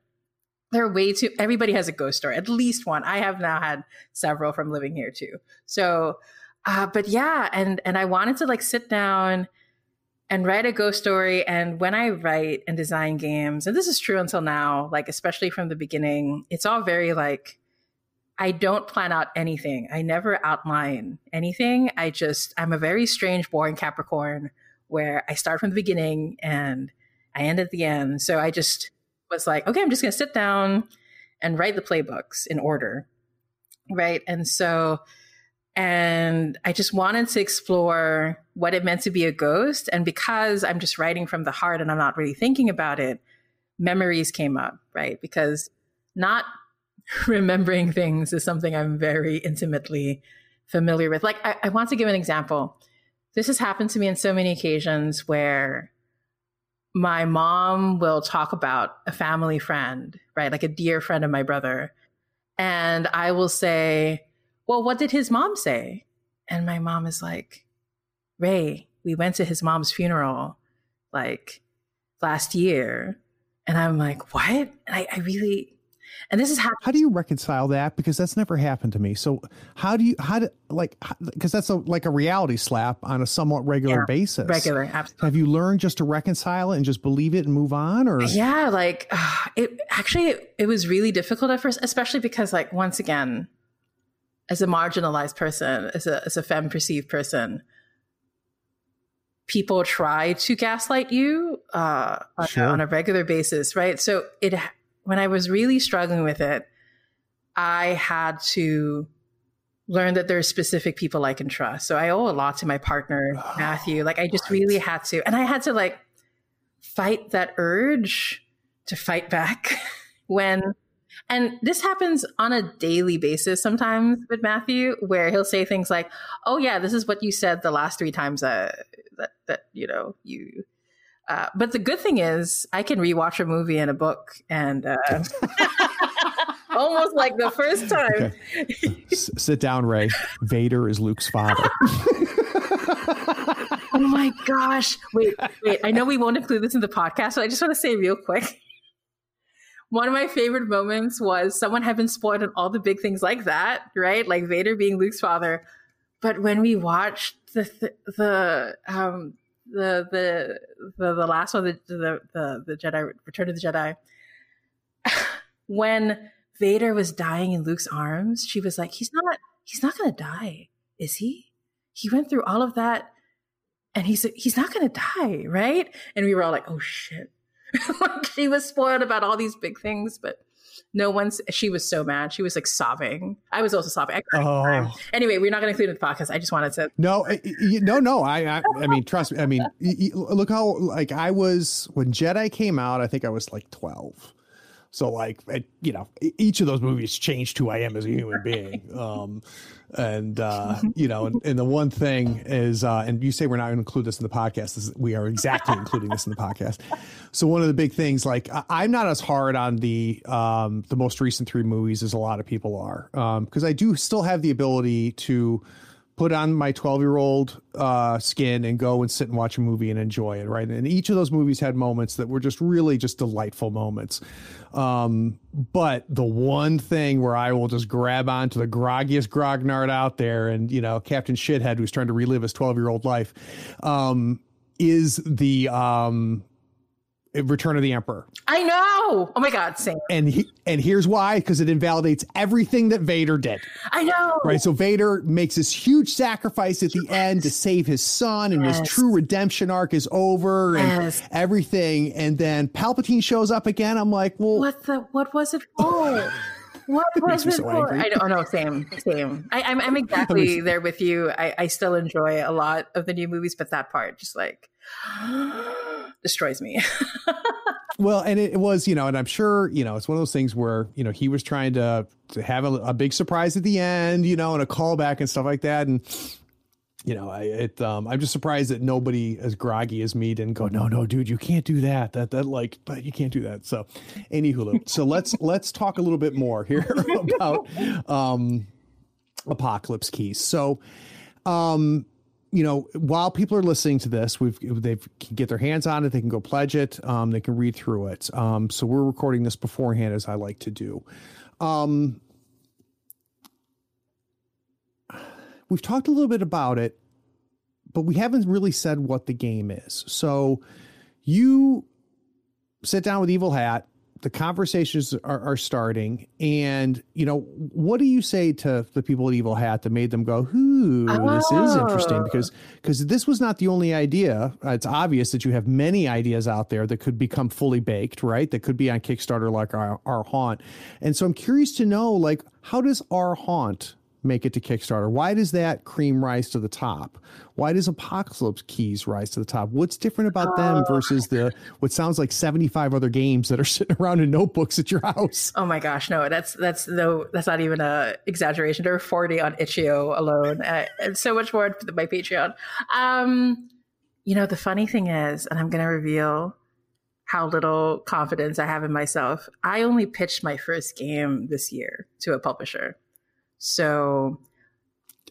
There are way too. Everybody has a ghost story, at least one. I have now had several from living here too. So, uh, but yeah, and and I wanted to like sit down and write a ghost story. And when I write and design games, and this is true until now, like especially from the beginning, it's all very like I don't plan out anything. I never outline anything. I just I'm a very strange, boring Capricorn where I start from the beginning and I end at the end. So I just was like, okay, I'm just going to sit down and write the playbooks in order. Right. And so and I just wanted to explore what it meant to be a ghost. And because I'm just writing from the heart and I'm not really thinking about it, memories came up, right? Because not (laughs) remembering things is something I'm very intimately familiar with. Like, I, I want to give an example. This has happened to me in so many occasions where my mom will talk about a family friend, right? Like a dear friend of my brother. And I will say, well, what did his mom say? And my mom is like, Ray, we went to his mom's funeral like last year. And I'm like, what? And I, I really, and this is how. How do you reconcile that? Because that's never happened to me. So how do you, how do, like, because that's a, like a reality slap on a somewhat regular yeah, basis. Regular, absolutely. Have you learned just to reconcile it and just believe it and move on or? Yeah, like (sighs) it actually, it, it was really difficult at first, especially because like, once again, as a marginalized person, as a, as a femme perceived person, people try to gaslight you uh, sure. on, a regular basis, right? So it when I was really struggling with it, I had to learn that there's specific people I can trust. So I owe a lot to my partner, oh, Matthew. Like I just right. really had to, and I had to like fight that urge to fight back (laughs) when and this happens on a daily basis sometimes with Matthew, where he'll say things like, "Oh yeah, this is what you said the last three times uh, that that you know you." Uh, but the good thing is, I can rewatch a movie and a book, and uh, (laughs) almost like the first time. Okay. S- sit down, Ray. Vader is Luke's father. (laughs) oh my gosh! Wait, wait. I know we won't include this in the podcast, so I just want to say real quick one of my favorite moments was someone had been spoiled on all the big things like that, right? Like Vader being Luke's father. But when we watched the the, the um the the the, the last one the, the the the Jedi Return of the Jedi (laughs) when Vader was dying in Luke's arms, she was like, "He's not. He's not going to die, is he? He went through all of that, and he's he's not to die, right?" And we were all like, "Oh shit!" (laughs) like she was spoiled about all these big things, but no one's. She was so mad. She was like sobbing. I was also sobbing. oh. Anyway, we're not going to include it in the podcast. I just wanted to. No, no, no. I, I, I mean, trust me. I mean, look how like I was when Jedi came out. I think I was like twelve so like, it, you know, each of those movies changed who I am as a human (laughs) being. Um, and uh, you know, and, and, the one thing is, uh, and you say we're not going to include this in the podcast. This, we are exactly including this in the podcast. So one of the big things, like I, am not as hard on the um, the most recent three movies as a lot of people are, because um, I do still have the ability to put on my 12 year old uh, skin and go and sit and watch a movie and enjoy it. Right. And each of those movies had moments that were just really just delightful moments. Um, but the one thing where I will just grab onto the groggiest grognard out there and, you know, Captain Shithead who's trying to relive his 12 year old life um, is the um, Return of the Emperor. I know. Oh my God, same. And he, and here's why: because it invalidates everything that Vader did. I know. Right. So Vader makes this huge sacrifice at the end to save his son, and yes. his true redemption arc is over, and yes. everything. And then Palpatine shows up again. I'm like, well, what the? What was it for? What (laughs) was it so for? I don't oh, know. Same, same. I, am I'm, I'm (laughs) exactly there with you. I, I still enjoy a lot of the new movies, but that part just like (gasps) (gasps) (gasps) (laughs) destroys me. (laughs) well, and it was, you know, and I'm sure, you know, it's one of those things where, you know, he was trying to, to have a, a big surprise at the end, you know, and a callback and stuff like that. And, you know, I it um I'm just surprised that nobody as groggy as me didn't go, no, no, dude, you can't do that. That that like, but you can't do that. So anywho, so let's (laughs) let's talk a little bit more here (laughs) about um apocalypse keys. So um you know, while people are listening to this, we've they can get their hands on it. They can go pledge it. Um, they can read through it. Um, so we're recording this beforehand, as I like to do. Um, we've talked a little bit about it, but we haven't really said what the game is. So you sit down with Evil Hat the conversations are, are, starting and you know what do you say to the people at evil hat that made them go ooh oh. this is interesting oh. because because this was not the only idea uh, it's obvious that you have many ideas out there that could become fully baked right that could be on kickstarter like our, our haunt and so i'm curious to know like how does our haunt make it to Kickstarter? Why does that cream rise to the top? Why does Apocalypse Keys rise to the top? What's different about them oh. versus the what sounds like 75 other games that are (laughs) sitting around in notebooks at your house? Oh my gosh, no, that's that's no that's not even a exaggeration. There are 40 on itch.io alone uh, and so much more to my Patreon. Um you know, the funny thing is, and I'm going to reveal how little confidence I have in myself. I only pitched my first game this year to a publisher. So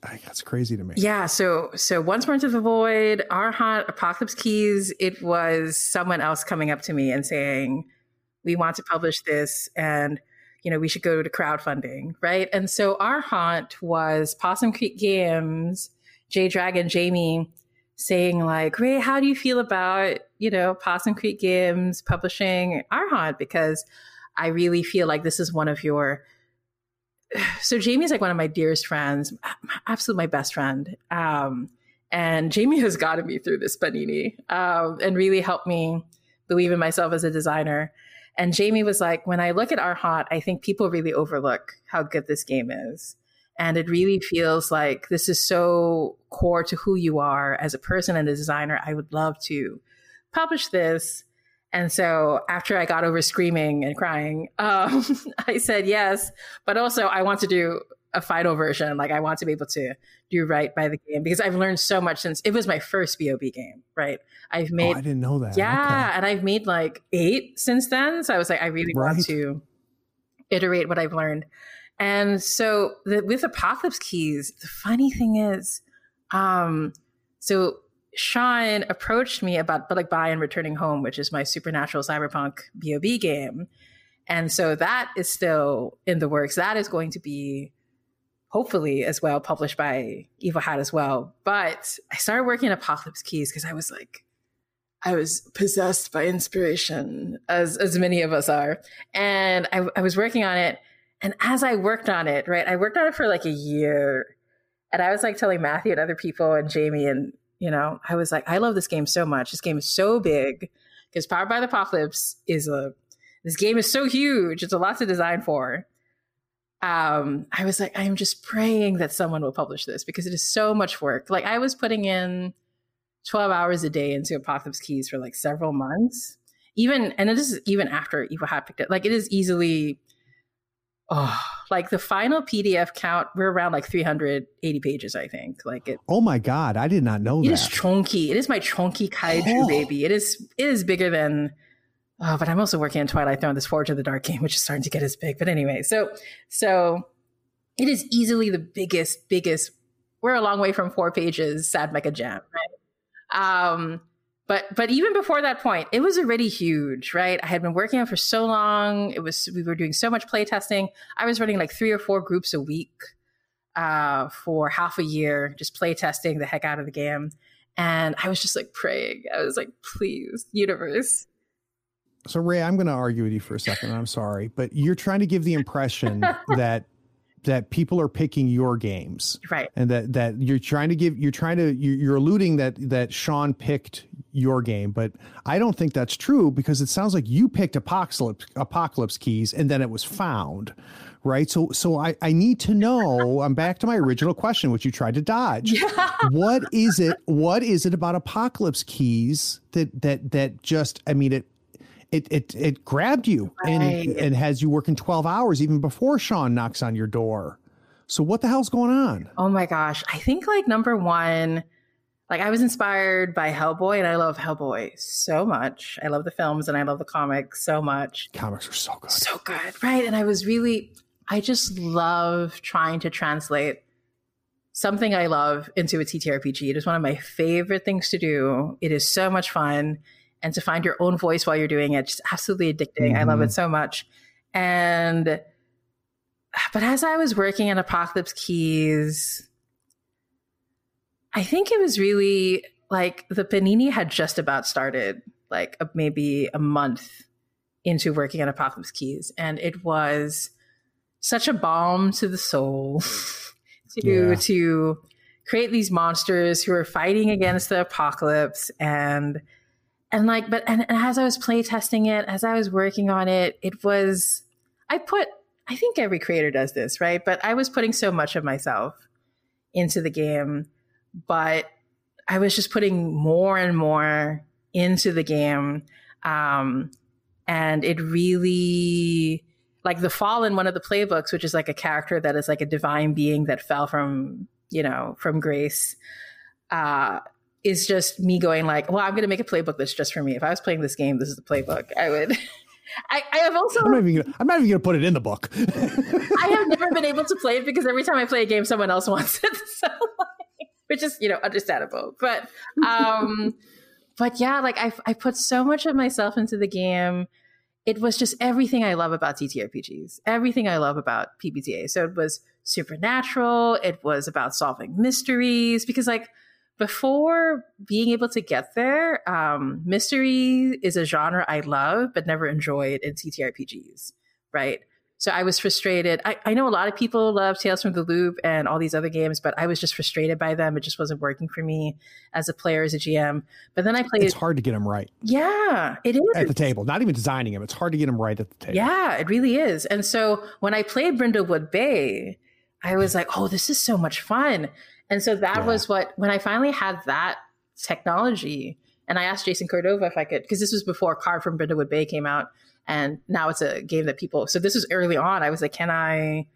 that's crazy to me. Yeah. So so once more into the void, our haunt apocalypse keys, it was someone else coming up to me and saying, We want to publish this and you know, we should go to crowdfunding, right? And so our haunt was Possum Creek Games, Jay Dragon, Jamie saying like, Ray, how do you feel about, you know, Possum Creek Games publishing our haunt? Because I really feel like this is one of your (sighs) so Jamie's like one of my dearest friends, absolutely my best friend. Um, and Jamie has gotten me through this panini um, and really helped me believe in myself as a designer. And Jamie was like, when I look at our haunt, I think people really overlook how good this game is. And it really feels like this is so core to who you are as a person and a designer. I would love to publish this and so after I got over screaming and crying, um, (laughs) I said yes, but also I want to do a final version. Like I want to be able to do right by the game because I've learned so much since it was my first BOB game, right? I've made, oh, I didn't know that. Yeah. Okay. And I've made like eight since then. So I was like, I really right. want to iterate what I've learned. And so the, with Apocalypse Keys, the funny thing is, um, so Sean approached me about like buy and returning home, which is my supernatural cyberpunk BOB game. And so that is still in the works. That is going to be hopefully as well published by Evil Hat as well. But I started working Apocalypse Keys because I was like, I was possessed by inspiration, as as many of us are, and I, I was working on it. And as I worked on it, right, I worked on it for like a year, and I was like telling Matthew and other people and Jamie, and you know, I was like, I love this game so much. This game is so big because Powered by the Apocalypse is a this game is so huge. It's a lot to design for um, I was like, I'm just praying that someone will publish this because it is so much work. Like I was putting in 12 hours a day into Apocalypse Keys for like several months. Even and it is even after Evil Hat picked it. Like it is easily oh like the final PDF count, we're around like 380 pages, I think. Like it Oh my god, I did not know it that. It is chunky. It is my chunky kaiju oh. baby. It is it is bigger than Oh, but I'm also working on Twilight Throne, this Forge of the Dark game, which is starting to get as big. But anyway, so so it is easily the biggest, biggest. We're a long way from four pages, Sad Mecha Jam, right? Um, but but even before that point, it was already huge, right? I had been working on for so long. It was we were doing so much play testing. I was running like three or four groups a week uh, for half a year, just play testing the heck out of the game. And I was just like praying. I was like, please, universe, so Ray, I'm going to argue with you for a second. I'm sorry, but you're trying to give the impression (laughs) that that people are picking your games, right? And that that you're trying to give you're trying to you're alluding that that Sean picked your game, but I don't think that's true because it sounds like you picked apocalypse apocalypse keys and then it was found, right? So so I I need to know. I'm back to my original question, which you tried to dodge. Yeah. (laughs) What is it? What is it about apocalypse keys that that that just? I mean it it it it grabbed you right. and and has you working 12 hours even before Sean knocks on your door. So what the hell's going on? Oh my gosh. I think like number 1 like I was inspired by Hellboy and I love Hellboy so much. I love the films and I love the comics so much. Comics are so good. So good. Right? And I was really I just love trying to translate something I love into a TTRPG. It is one of my favorite things to do. It is so much fun and to find your own voice while you're doing it just absolutely addicting. Mm-hmm. I love it mm-hmm. so much. And but as I was working on Apocalypse Keys, I think it was really like the Panini had just about started, like a, maybe a month into working on Apocalypse Keys, and it was such a balm to the soul (laughs) to yeah. to create these monsters who are fighting against the apocalypse and and like but and, and as i was play testing it as i was working on it it was i put i think every creator does this right? But i was putting so much of myself into the game but i was just putting more and more into the game um, and it really like the fall in one of the playbooks which is like a character that is like a divine being that fell from you know from grace uh is just me going like, well, I'm going to make a playbook that's just for me. If I was playing this game, this is the playbook. I would. (laughs) I, I have also. I'm not even. Gonna, I'm not even going to put it in the book. I have (laughs) never been able to play it because every time I play a game, someone else (laughs) wants it. So, like, which is you know understandable, but um, but yeah, like I I put so much of myself into the game. It was just everything I love about TTRPGs, everything I love about PBTA. So it was supernatural. It was about solving mysteries because like before being able to get there, um, mystery is a genre I love but never enjoyed in TTRPGs, right? So I was frustrated. I, I know a lot of people love Tales from the Loop and all these other games, but I was just frustrated by them. It just wasn't working for me as a player, as a GM. But then I played. It's hard to get them right. Yeah, it is. At the table, not even designing them. It's hard to get them right at the table. Yeah, it really is. And so when I played Brindlewood Bay, I was like, oh, this is so much fun. And so that yeah. was what, when I finally had that technology, and I asked Jason Cordova if I could, because this was before Carved from Brindlewood Bay came out. And now it's a game that people, so this was early on. I was like, can I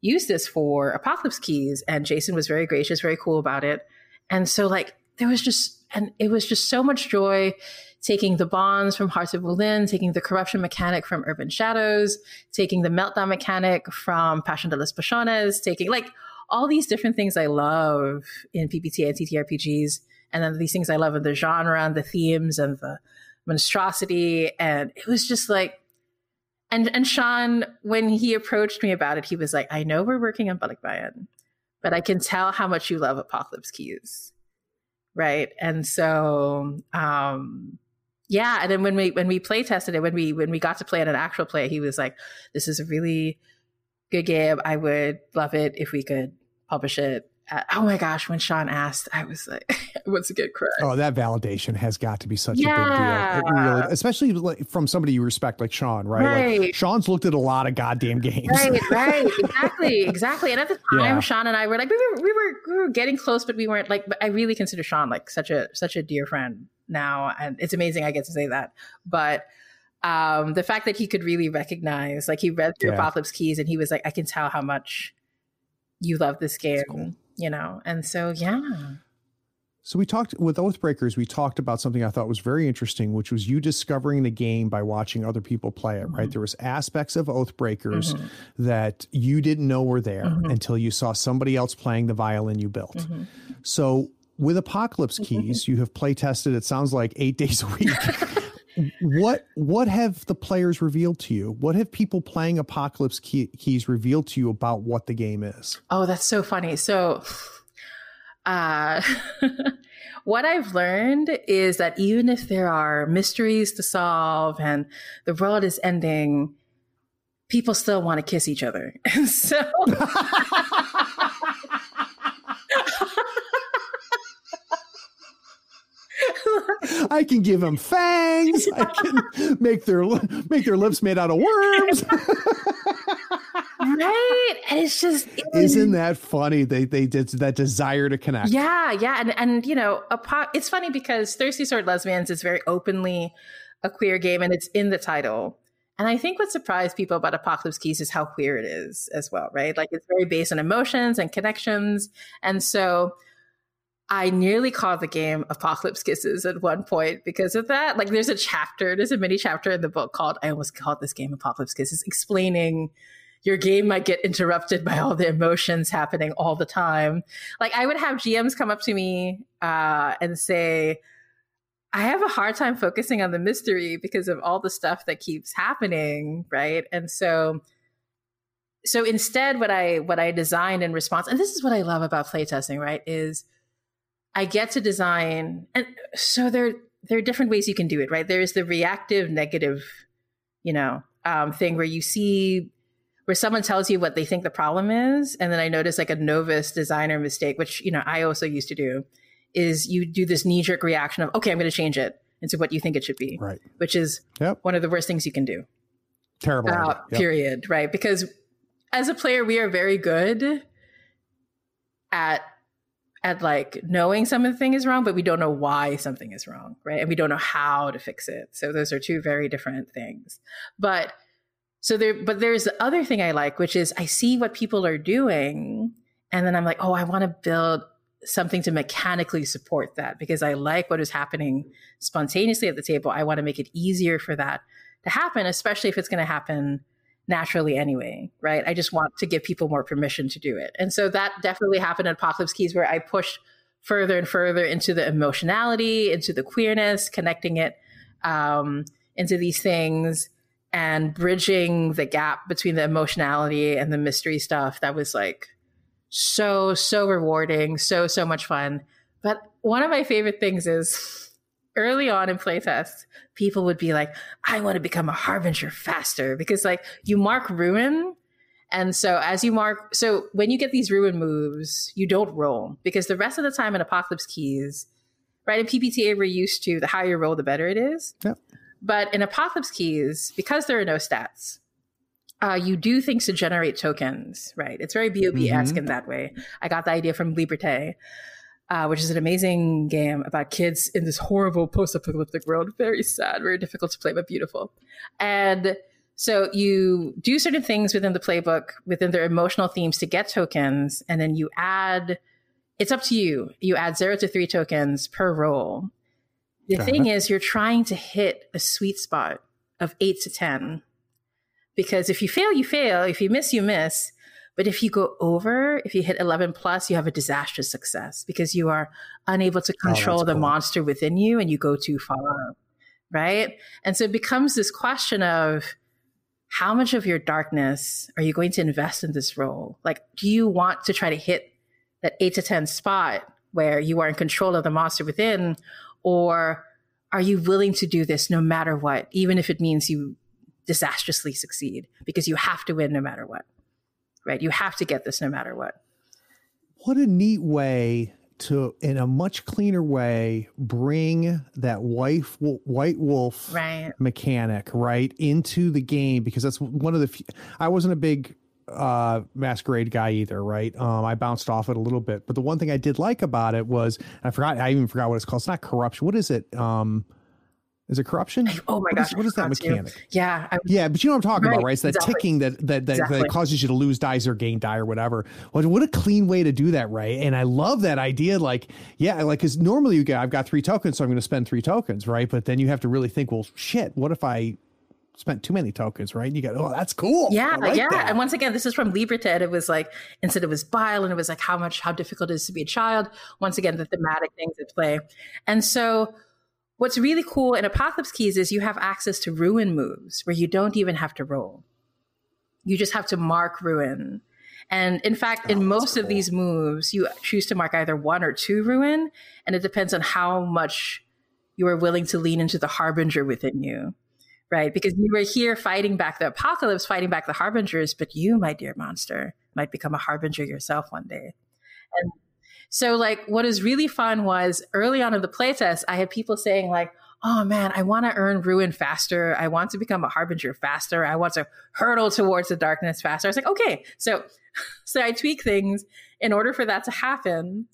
use this for Apocalypse Keys? And Jason was very gracious, very cool about it. And so, like, there was just, and it was just so much joy taking the bonds from Hearts of Wulin, taking the corruption mechanic from Urban Shadows, taking the meltdown mechanic from Passion de las Pasiones, taking like all these different things I love in PBTA and TTRPGs, and then these things I love in the genre and the themes and the monstrosity. And it was just like, and and Sean, when he approached me about it, he was like, "I know we're working on Balikbayan, but I can tell how much you love Apocalypse Keys, right?" And so, um, yeah. And then when we when we play tested it, when we when we got to play at an actual play, he was like, "This is a really good game. I would love it if we could publish it uh, oh my gosh, when Sean asked, I was like, (laughs) once again, cry. Oh, that validation has got to be such yeah. a big deal. Really, especially like from somebody you respect like Sean, right? right? Like Sean's looked at a lot of goddamn games. Right, (laughs) right. exactly, exactly. And at the time, yeah. Sean and I were like, we were, we were, we were getting close, but we weren't like, but I really consider Sean like such a, such a dear friend now. And it's amazing I get to say that. But, um, the fact that he could really recognize, like he read through yeah. Apocalypse Keys and he was like, I can tell how much you love this game. Cool you know? And so, yeah. So we talked with Oathbreakers, we talked about something I thought was very interesting, which was you discovering the game by watching other people play it, mm-hmm. right? There was aspects of Oathbreakers mm-hmm. that you didn't know were there mm-hmm. until you saw somebody else playing the violin you built. Mm-hmm. So with Apocalypse mm-hmm. Keys, you have play tested, it sounds like eight (laughs) days a week. (laughs) what what have the players revealed to you? What have people playing Apocalypse Key, Keys revealed to you about what the game is? Oh, that's so funny. So, (laughs) uh, (laughs) what I've learned is that even if there are mysteries to solve and the world is ending, people still want to kiss each other. And (laughs) so. I can give them fangs. I can make their make their lips made out of worms. right? And it's just isn't that funny? They they did that desire to connect. Yeah, yeah, and and you know, po- it's funny because Thirsty Sword Lesbians is very openly a queer game, and it's in the title. And I think what surprised people about Apocalypse Keys is how queer it is as well, right? Like it's very based on emotions and connections, and so I nearly called the game Apocalypse Kisses at one point because of that. Like, there's a chapter, there's a mini chapter in the book called, I almost called this game Apocalypse Kisses, explaining your game might get interrupted by all the emotions happening all the time. Like, I would have GMs come up to me uh, and say, I have a hard time focusing on the mystery because of all the stuff that keeps happening, right? And so, so instead, what I what I designed in response, and this is what I love about playtesting, right, is I get to design, and so there there are different ways you can do it, right? There's the reactive negative, you know, um, thing where you see where someone tells you what they think the problem is, and then I notice like a novice designer mistake, which you know I also used to do, is you do this knee jerk reaction of okay, I'm going to change it into what you think it should be, right? Which is yep. one of the worst things you can do. Terrible. Uh, yep. Period. Right? Because as a player, we are very good at at like knowing something is wrong, but we don't know why something is wrong, right? And we don't know how to fix it. So those are two very different things. But so there, but there's the other thing I like, which is I see what people are doing, and then I'm like, oh, I want to build something to mechanically support that because I like what is happening spontaneously at the table. I want to make it easier for that to happen, especially if it's going to happen naturally anyway, right? I just want to give people more permission to do it. And so that definitely happened in Apocalypse Keys where I pushed further and further into the emotionality, into the queerness, connecting it um, into these things and bridging the gap between the emotionality and the mystery stuff. That was like so, so rewarding, so, so much fun. But one of my favorite things is early on in playtest, people would be like, I want to become a harbinger faster because like you mark ruin. And so as you mark, so when you get these ruin moves, you don't roll because the rest of the time in Apocalypse Keys, right? In PBTA, we're used to the higher you roll, the better it is. Yep. But in Apocalypse Keys, because there are no stats, uh, you do things to generate tokens, right? It's very BOB esque mm-hmm. in that way. I got the idea from Liberté uh, which is an amazing game about kids in this horrible post-apocalyptic world. Very sad, very difficult to play, but beautiful. And so you do certain things within the playbook, within their emotional themes to get tokens, and then you add. It's up to you. You add zero to three tokens per roll. The uh-huh. thing is, you're trying to hit a sweet spot of eight to ten, because if you fail, you fail. If you miss, you miss. But if you go over, if you hit 11 plus, you have a disastrous success because you are unable to oh, control oh, the cool. monster within you and you go too far. Right. And so it becomes this question of how much of your darkness are you going to invest in this role? Like, do you want to try to hit that eight to 10 spot where you are in control of the monster within? Or are you willing to do this no matter what, even if it means you disastrously succeed because you have to win no matter what, right? You have to get this no matter what. What a neat way to in a much cleaner way bring that white white wolf right. mechanic right into the game because that's one of the few, I wasn't a big uh masquerade guy either right um i bounced off it a little bit but the one thing i did like about it was i forgot i even forgot what it's called it's not corruption what is it um is it corruption? Oh my what gosh! Is, what is that mechanic? You. Yeah, I, yeah, but you know what I'm talking right, about, right? It's that exactly. ticking that that that, exactly. that, causes you to lose dice or gain die or whatever. What what a clean way to do that, right? And I love that idea. Like, yeah, like because normally you get I've got three tokens, so I'm going to spend three tokens, right? But then you have to really think, well, shit, what if I spent too many tokens, right? And you go, oh, that's cool. Yeah, like yeah. That. And once again, this is from Liberté. It was like instead it was bile, and it was like how much how difficult it is to be a child. Once again, the thematic things at play, and so What's really cool in Apocalypse Keys is you have access to ruin moves where you don't even have to roll. You just have to mark ruin. And in fact, oh, in most cool. of these moves, you choose to mark either one or two ruin, and it depends on how much you are willing to lean into the harbinger within you. Right? Because you were here fighting back the apocalypse, fighting back the harbingers, but you, my dear monster, might become a harbinger yourself one day. And so like what is really fun was early on in the playtest, I had people saying like, oh man, I want to earn ruin faster. I want to become a harbinger faster. I want to hurtle towards the darkness faster. I was like, okay. So (laughs) so I tweak things in order for that to happen.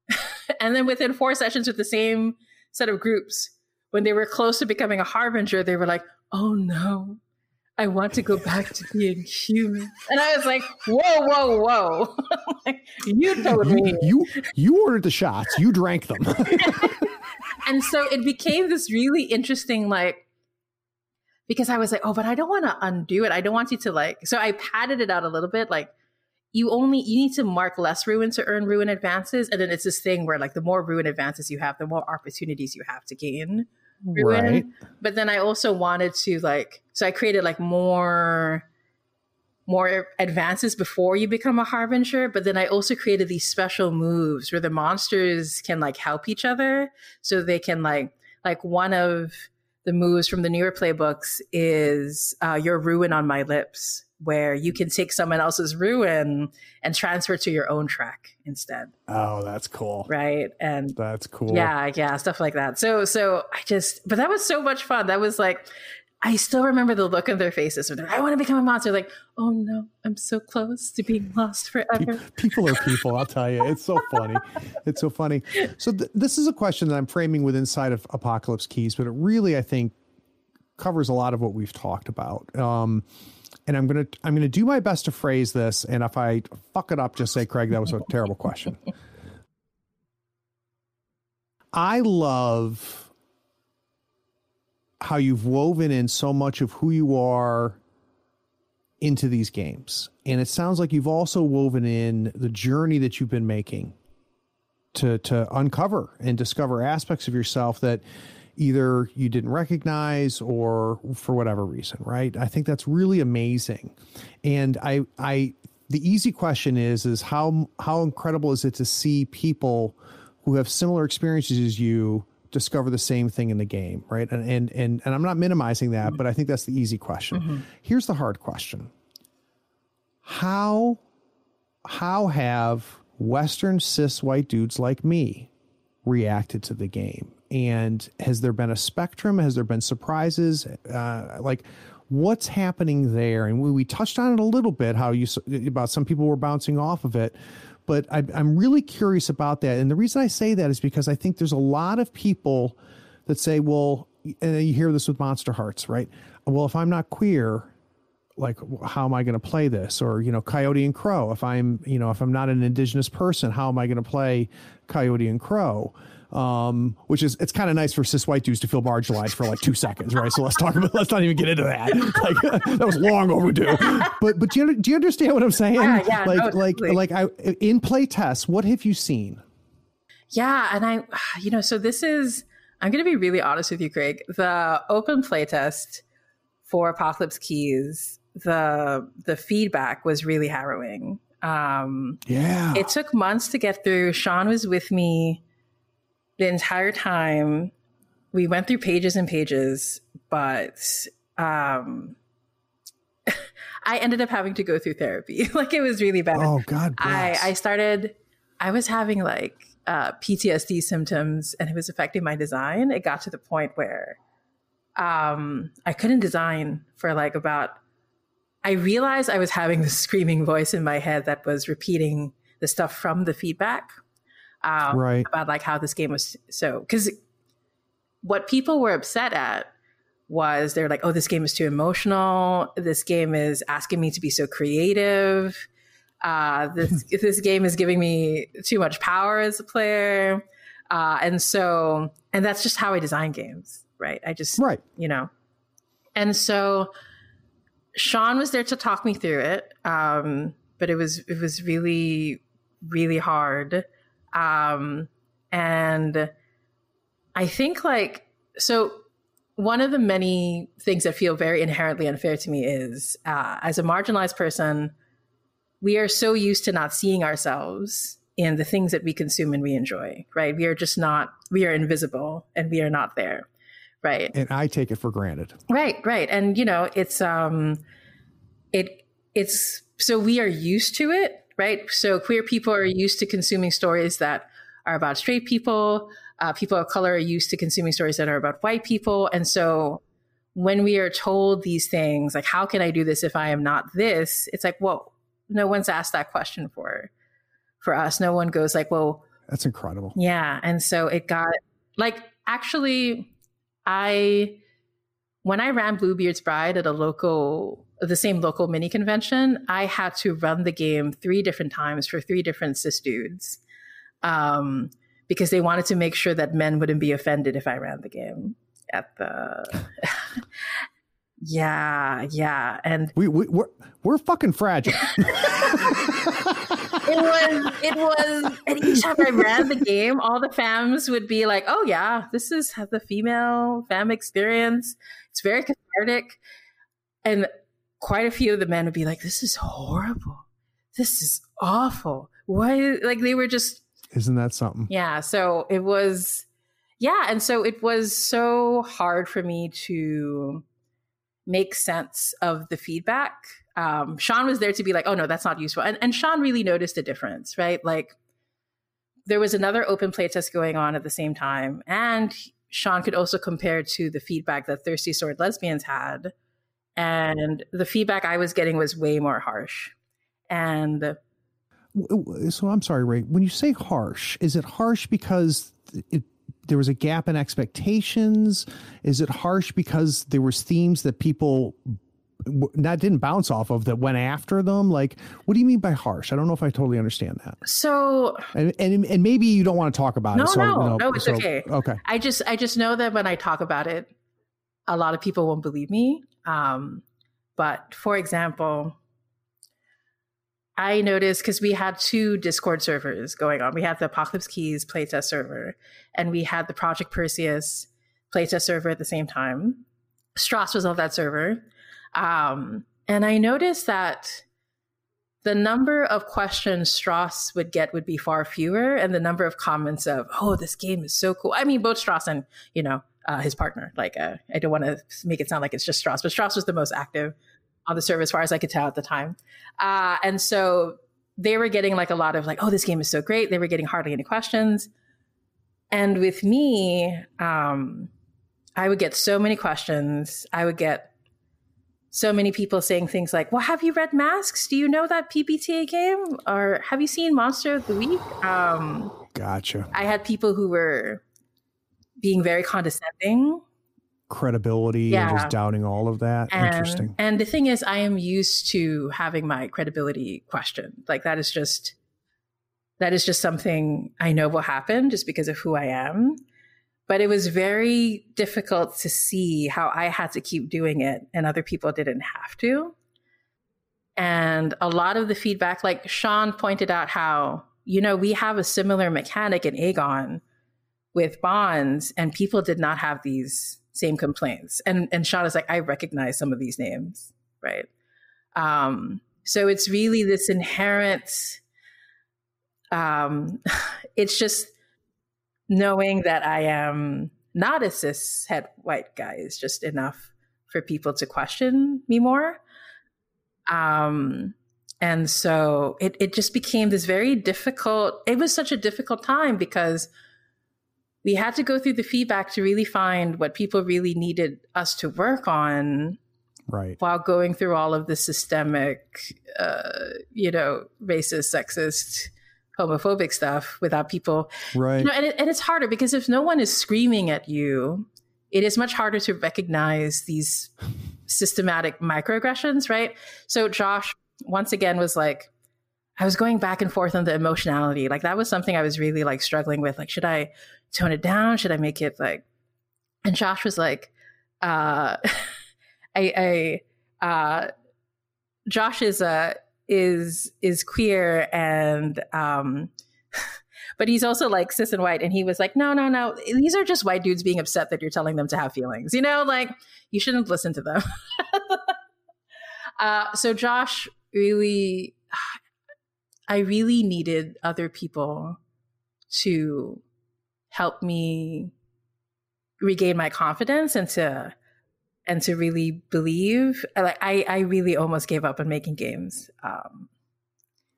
(laughs) and then within four sessions with the same set of groups, when they were close to becoming a harbinger, they were like, oh no, I want to go back to being human. And I was like, whoa, whoa, whoa. (laughs) you told me. You, you ordered the shots. You drank them. (laughs) and so it became this really interesting, like, because I was like, oh, but I don't want to undo it. I don't want you to like, so I padded it out a little bit. Like, you only, you need to mark less ruin to earn ruin advances. And then it's this thing where like the more ruin advances you have, the more opportunities you have to gain ruin. Right. But then I also wanted to like so I created like more more advances before you become a harbinger but then i also created these special moves where the monsters can like help each other so they can like like one of the moves from the newer playbooks is uh, your ruin on my lips where you can take someone else's ruin and transfer to your own track instead. Oh, that's cool. Right. And that's cool. Yeah, yeah, stuff like that. So so I just but that was so much fun. That was like I still remember the look on their faces when they're I want to become a monster. Like, oh no, I'm so close to being lost forever. People are people, I'll tell you. It's so funny. It's so funny. So th- this is a question that I'm framing with inside of Apocalypse Keys, but it really, I think, covers a lot of what we've talked about. Um, and I'm gonna I'm gonna do my best to phrase this. And if I fuck it up, just say, Craig, that was a terrible question. (laughs) I love how you've woven in so much of who you are into these games. And it sounds like you've also woven in the journey that you've been making to to uncover and discover aspects of yourself that either you didn't recognize or for whatever reason, right? I think that's really amazing. And I I the easy question is is how how incredible is it to see people who have similar experiences as you discover the same thing in the game, right? And and and, and I'm not minimizing that, but I think that's the easy question. Mm-hmm. Here's the hard question. How how have western cis white dudes like me reacted to the game and has there been a spectrum? Has there been surprises? Uh, like what's happening there? And we, we touched on it a little bit how you about some people were bouncing off of it. But I, i'm really curious about that. And the reason i say that is because i think there's a lot of people that say well and you hear this with monster hearts right? Well if i'm not queer like how am i going to play this? Or you know coyote and crow. If i'm you know if i'm not an indigenous person how am i going to play coyote and crow um, which is it's kind of nice for cis white dudes to feel marginalized for like two seconds, right? So let's talk about let's not even get into that. (laughs) Like (laughs) that was long overdue. But but do you do you understand what I'm saying? Yeah, yeah, like no, like totally. like I in play tests, what have you seen? Yeah, and I (sighs) you know so this is I'm going to be really honest with you, Craig. The open play test for Apocalypse Keys, the the feedback was really harrowing. Um, yeah, it took months to get through. Sean was with me the entire time. We went through pages and pages, but um, (laughs) I ended up having to go through therapy. (laughs) like it was really bad. Oh God, I I started. I was having like uh, PTSD symptoms, and it was affecting my design. It got to the point where um, I couldn't design for like about I realized I was having this screaming voice in my head that was repeating the stuff from the feedback um, right. about like how this game was so because what people were upset at was they're like oh this game is too emotional. This game is asking me to be so creative. Uh, this (laughs) this game is giving me too much power as a player. Uh, and so and that's just how i design games right? I just right. you know. And so Sean was there to talk me through it, um, but it was it was really really hard, um, and I think like so. One of the many things that feel very inherently unfair to me is, uh, as a marginalized person, we are so used to not seeing ourselves in the things that we consume and we enjoy. Right? We are just not. We are invisible, and we are not there right and i take it for granted right right and you know it's um it it's so we are used to it right? So queer people are used to consuming stories that are about straight people. Uh, people of color are used to consuming stories that are about white people. And so when we are told these things like how can i do this if i am not this? It's like well no one's asked that question for for us. No one goes like well that's incredible. yeah. And so it got like actually I when I ran Bluebeard's Bride at a local the same local mini convention, I had to run the game three different times for three different cis dudes. Um, because they wanted to make sure that men wouldn't be offended if I ran the game at the (laughs) Yeah, yeah. And we, we we're we're fucking fragile. (laughs) it was it was and each time I ran the game, all the fams would be like, "Oh yeah, this is the female fam experience. It's very cathartic." And quite a few of the men would be like, "This is horrible. This is awful." Why? Like they were just. Isn't that something? Yeah. So it was, yeah, and so it was so hard for me to make sense of the feedback um, Sean was there to be like, oh no, that's not useful. And, and Sean really noticed a difference, right? Like there was another open playtest going on at the same time. And Sean could also compare to the feedback that Thirsty Sword Lesbians had. And the feedback I was getting was way more harsh. And so I'm sorry, Ray, when you say harsh, is it harsh because it, there was a gap in expectations? Is it harsh because there was themes that people that didn't bounce off of that went after them? Like what do you mean by harsh? I don't know if i totally understand that. So and and, and maybe you don't want to talk about no, it so, no. you know, no it's so, okay. okay. I just i just know that when i talk about it a lot of people won't believe me um, but for example i noticed because we had two discord servers going on. We had the apocalypse keys playtest server and we had the project perseus playtest server at the same time. Strauss was on that server. Um, and I noticed that the number of questions Strauss would get would be far fewer, and the number of comments of "Oh, this game is so cool." I mean, both Strauss and you know uh, his partner. Like, uh, I don't want to make it sound like it's just Strauss, but Strauss was the most active on the server as far as I could tell at the time. Uh, and so they were getting like a lot of like, "Oh, this game is so great." They were getting hardly any questions. And with me, um, I would get so many questions. I would get so many people saying things like, "Well, have you read Masks? Do you know that PBTA game? Or have you seen Monster of the Week?" Um, gotcha. I had people who were being very condescending, credibility, yeah. and just doubting all of that. And, Interesting. And the thing is, I am used to having my credibility questioned. Like that is just that is just something I know will happen just because of who I am but it was very difficult to see how I had to keep doing it and other people didn't have to. And a lot of the feedback, like Sean pointed out, how, you know, we have a similar mechanic in Agon with bonds, and people did not have these same complaints. And and Sean is like, I recognize some of these names, right? Um, so it's really this inherent. Um, (laughs) it's just knowing that I am not a cis het white guy is just enough for people to question me more. Um, and so it, it just became this very difficult, it was such a difficult time because we had to go through the feedback to really find what people really needed us to work on right while going through all of the systemic uh, you know racist sexist homophobic stuff without people right you know, and, it, and it's harder because if no one is screaming at you it is much harder to recognize these systematic microaggressions right so josh once again was like I was going back and forth on the emotionality. Like that was something I was really like struggling with. Like, should I tone it down? Should I make it like? And Josh was like, uh, (laughs) I, I, uh, Josh is uh is is queer and um, (laughs) but he's also like cis and white. And he was like, no, no, no, these are just white dudes being upset that you're telling them to have feelings. You know, like you shouldn't listen to them. (laughs) uh, so Josh really (sighs) I really needed other people to help me regain my confidence and to and to really believe. Like I, I really almost gave up on making games. Um,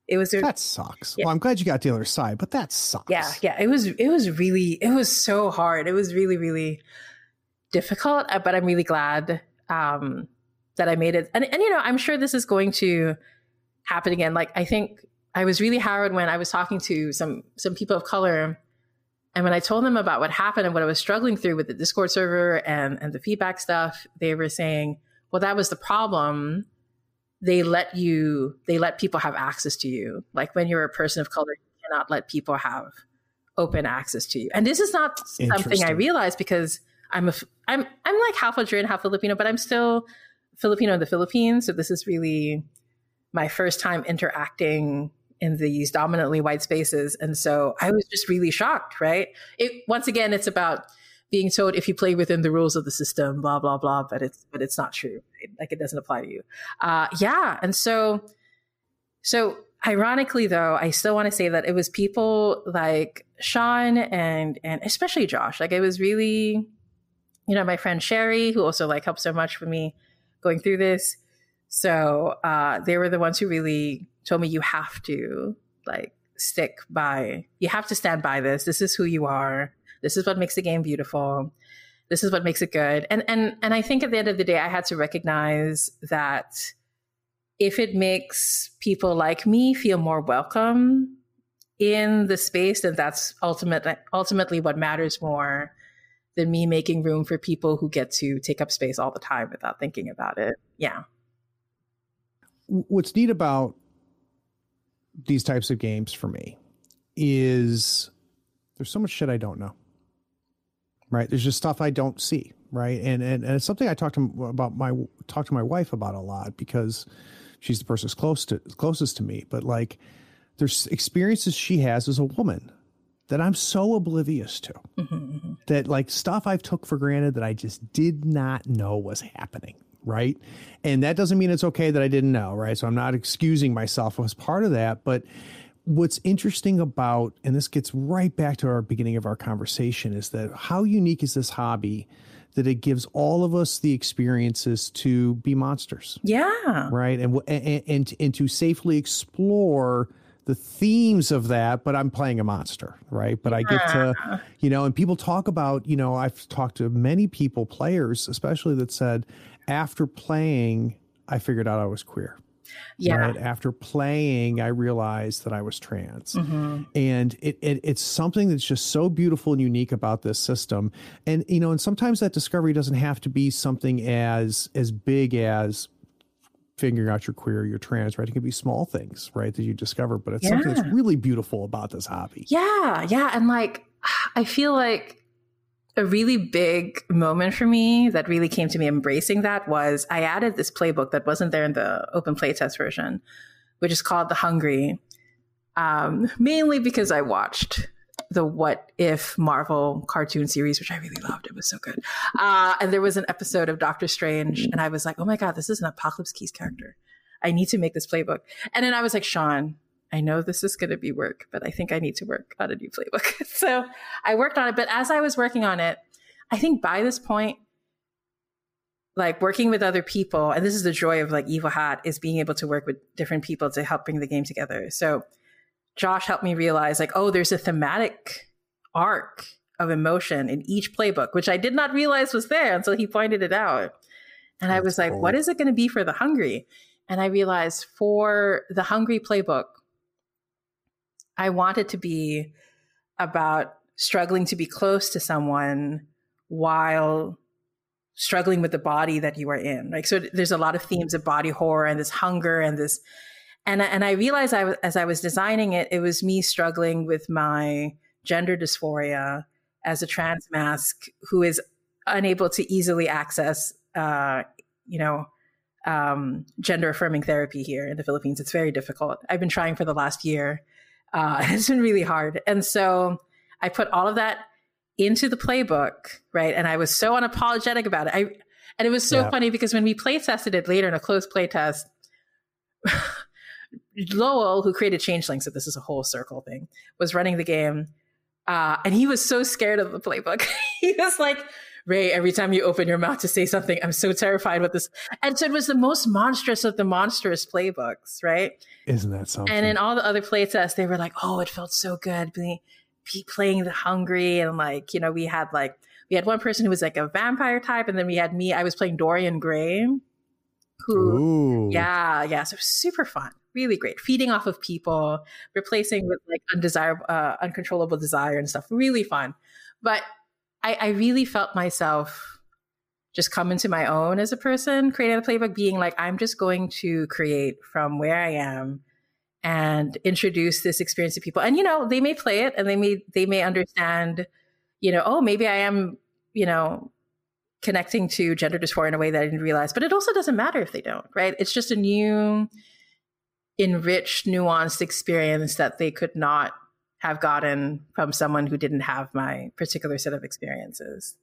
it was a, that sucks. Yeah. Well, I'm glad you got the other side, but that sucks. Yeah, yeah. It was it was really it was so hard. It was really really difficult. Uh, but I'm really glad um, that I made it. And and you know I'm sure this is going to happen again. Like I think I was really harrowed when I was talking to some some people of color, and when I told them about what happened and what I was struggling through with the Discord server and and the feedback stuff, they were saying, "Well, that was the problem. They let you, they let people have access to you. Like when you're a person of color, you cannot let people have open access to you. And this is not something I realized because I'm a, I'm I'm like half Algerian, half Filipino, but I'm still Filipino in the Philippines. So this is really my first time interacting in these dominantly white spaces. And so I was just really shocked, right? It once again, it's about being told if you play within the rules of the system, blah, blah, blah, but it's but it's not true. Like it doesn't apply to you. Uh yeah. And so so ironically though, I still want to say that it was people like Sean and and especially Josh. Like it was really, you know, my friend Sherry, who also like helped so much with me going through this. So uh, they were the ones who really told me you have to like stick by you have to stand by this. This is who you are. This is what makes the game beautiful. This is what makes it good. And and and i think at the end of the day i had to recognize that if it makes people like me feel more welcome in the space then that's ultimately ultimately what matters more than me making room for people who get to take up space all the time without thinking about it. Yeah what's neat about these types of games for me is there's so much shit I don't know. Right? There's just stuff I don't see. Right? And and, and it's something I talk to about my talk to my wife about a lot because she's the person close to closest to me. But like, there's experiences she has as a woman that I'm so oblivious to mm-hmm, mm-hmm. that like stuff I've took for granted that I just did not know was happening right? And that doesn't mean it's okay that I didn't know, right? So I'm not excusing myself as part of that, but what's interesting about and this gets right back to our beginning of our conversation is that how unique is this hobby that it gives all of us the experiences to be monsters. Yeah. Right? And and and, and to safely explore the themes of that, but I'm playing a monster, right? But I get to, you know, and people talk about, you know, I've talked to many people, players especially, that said, after playing, I figured out I was queer. Yeah. Right? After playing, I realized that I was trans. Mm-hmm. And it, it, it's something that's just so beautiful and unique about this system. And, you know, and sometimes that discovery doesn't have to be something as as big as figuring out you're queer, you're trans, right? It can be small things, right, that you discover, but it's yeah. something that's really beautiful about this hobby. Yeah. Yeah. And like, (sighs) I feel like a really big moment for me that really came to me embracing that was I added this playbook that wasn't there in the open playtest version, which is called The Hungry, um, mainly because I watched the What If Marvel cartoon series, which I really loved. It was so good. Uh, and there was an episode of Doctor Strange, and I was like, oh my God, this is an Apocalypse Keys character. I need to make this playbook. And then I was like, Sean, I know this is going to be work, but I think I need to work on a new playbook. (laughs) so I worked on it. But as I was working on it, I think by this point, like working with other people, and this is the joy of like Evil Hat is being able to work with different people to help bring the game together. So Josh helped me realize like, oh, there's a thematic arc of emotion in each playbook, which I did not realize was there until he pointed it out. And That's I was like, cool. what is it going to be for the hungry? And I realized for the hungry playbook, I wanted to be about struggling to be close to someone while struggling with the body that you are in. Like, so there's a lot of themes of body horror and this hunger and this, and, and I realized I as I was designing it, it was me struggling with my gender dysphoria as a trans mask who is unable to easily access, uh, you know, um, gender affirming therapy here in the Philippines. It's very difficult. I've been trying for the last year. Uh, (laughs) it's been really hard. And so I put all of that into the playbook, right? And I was so unapologetic about it. I and it was so yeah. funny because when we play tested it later in a closed play test, (laughs) Lowell, who created Changeling, so this is a whole circle thing, was running the game. Uh, and he was so scared of the playbook. (laughs) he was like, Ray, every time you open your mouth to say something, I'm so terrified with this. And so it was the most monstrous of the monstrous playbooks, right? Isn't that something? And in all the other playtests, they were like, oh, it felt so good being, playing the hungry. And like, you know, we had like, we had one person who was like a vampire type, and then we had me, I was playing Dorian Gray, who, Ooh. yeah, yeah. So super fun really great. Feeding off of people, replacing with like undesirable, uh, uncontrollable desire and stuff. Really fun. But I, I really felt myself just come into my own as a person, creating a playbook, being like, I'm just going to create from where I am and introduce this experience to people. And you know, they may play it and they may they may understand, you know, oh, maybe I am, you know, connecting to gender dysphoria in a way that I didn't realize. But it also doesn't matter if they don't, right? It's just a new enriched, nuanced experience that they could not have gotten from someone who didn't have my particular set of experiences.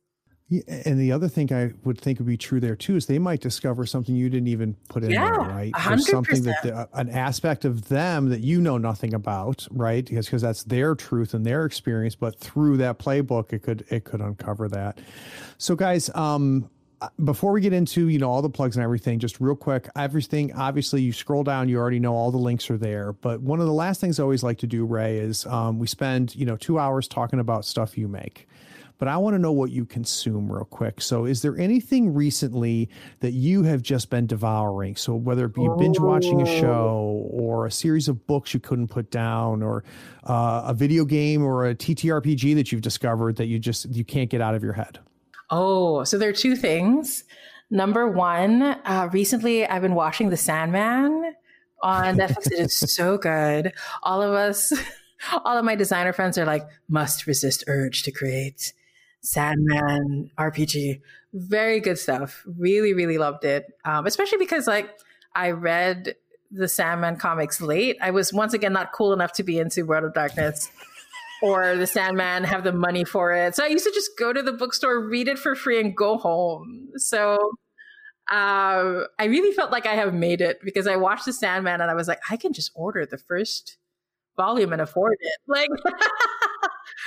Yeah, and the other thing I would think would be true there too is they might discover something you didn't even put in yeah, there, right? 100%. something that the, an aspect of them that you know nothing about, right? Because because that's their truth and their experience, but through that playbook, it could it could uncover that. So, guys, um, before we get into you know all the plugs and everything just real quick everything obviously you scroll down you already know all the links are there. But one of the last things i always like to do ray is um, we spend you know two hours talking about stuff you make. But i want to know what you consume real quick. So is there anything recently that you have just been devouring? So whether it be binge watching a show or a series of books you couldn't put down or uh, a video game or a ttrpg that you've discovered that you just you can't get out of your head Oh, so there are two things. Number one, uh, recently I've been watching The Sandman on Netflix. it is so good. All of us, (laughs) all of my designer friends are like, must resist urge to create Sandman RPG. Very good stuff. Really, really loved it. Um, especially because like I read the Sandman comics late. I was once again not cool enough to be into World of Darkness or the Sandman have the money for it. So I used to just go to the bookstore, read it for free, and go home. So uh, I really felt like I have made it because I watched the Sandman and I was like, I can just order the first volume and afford it. Like,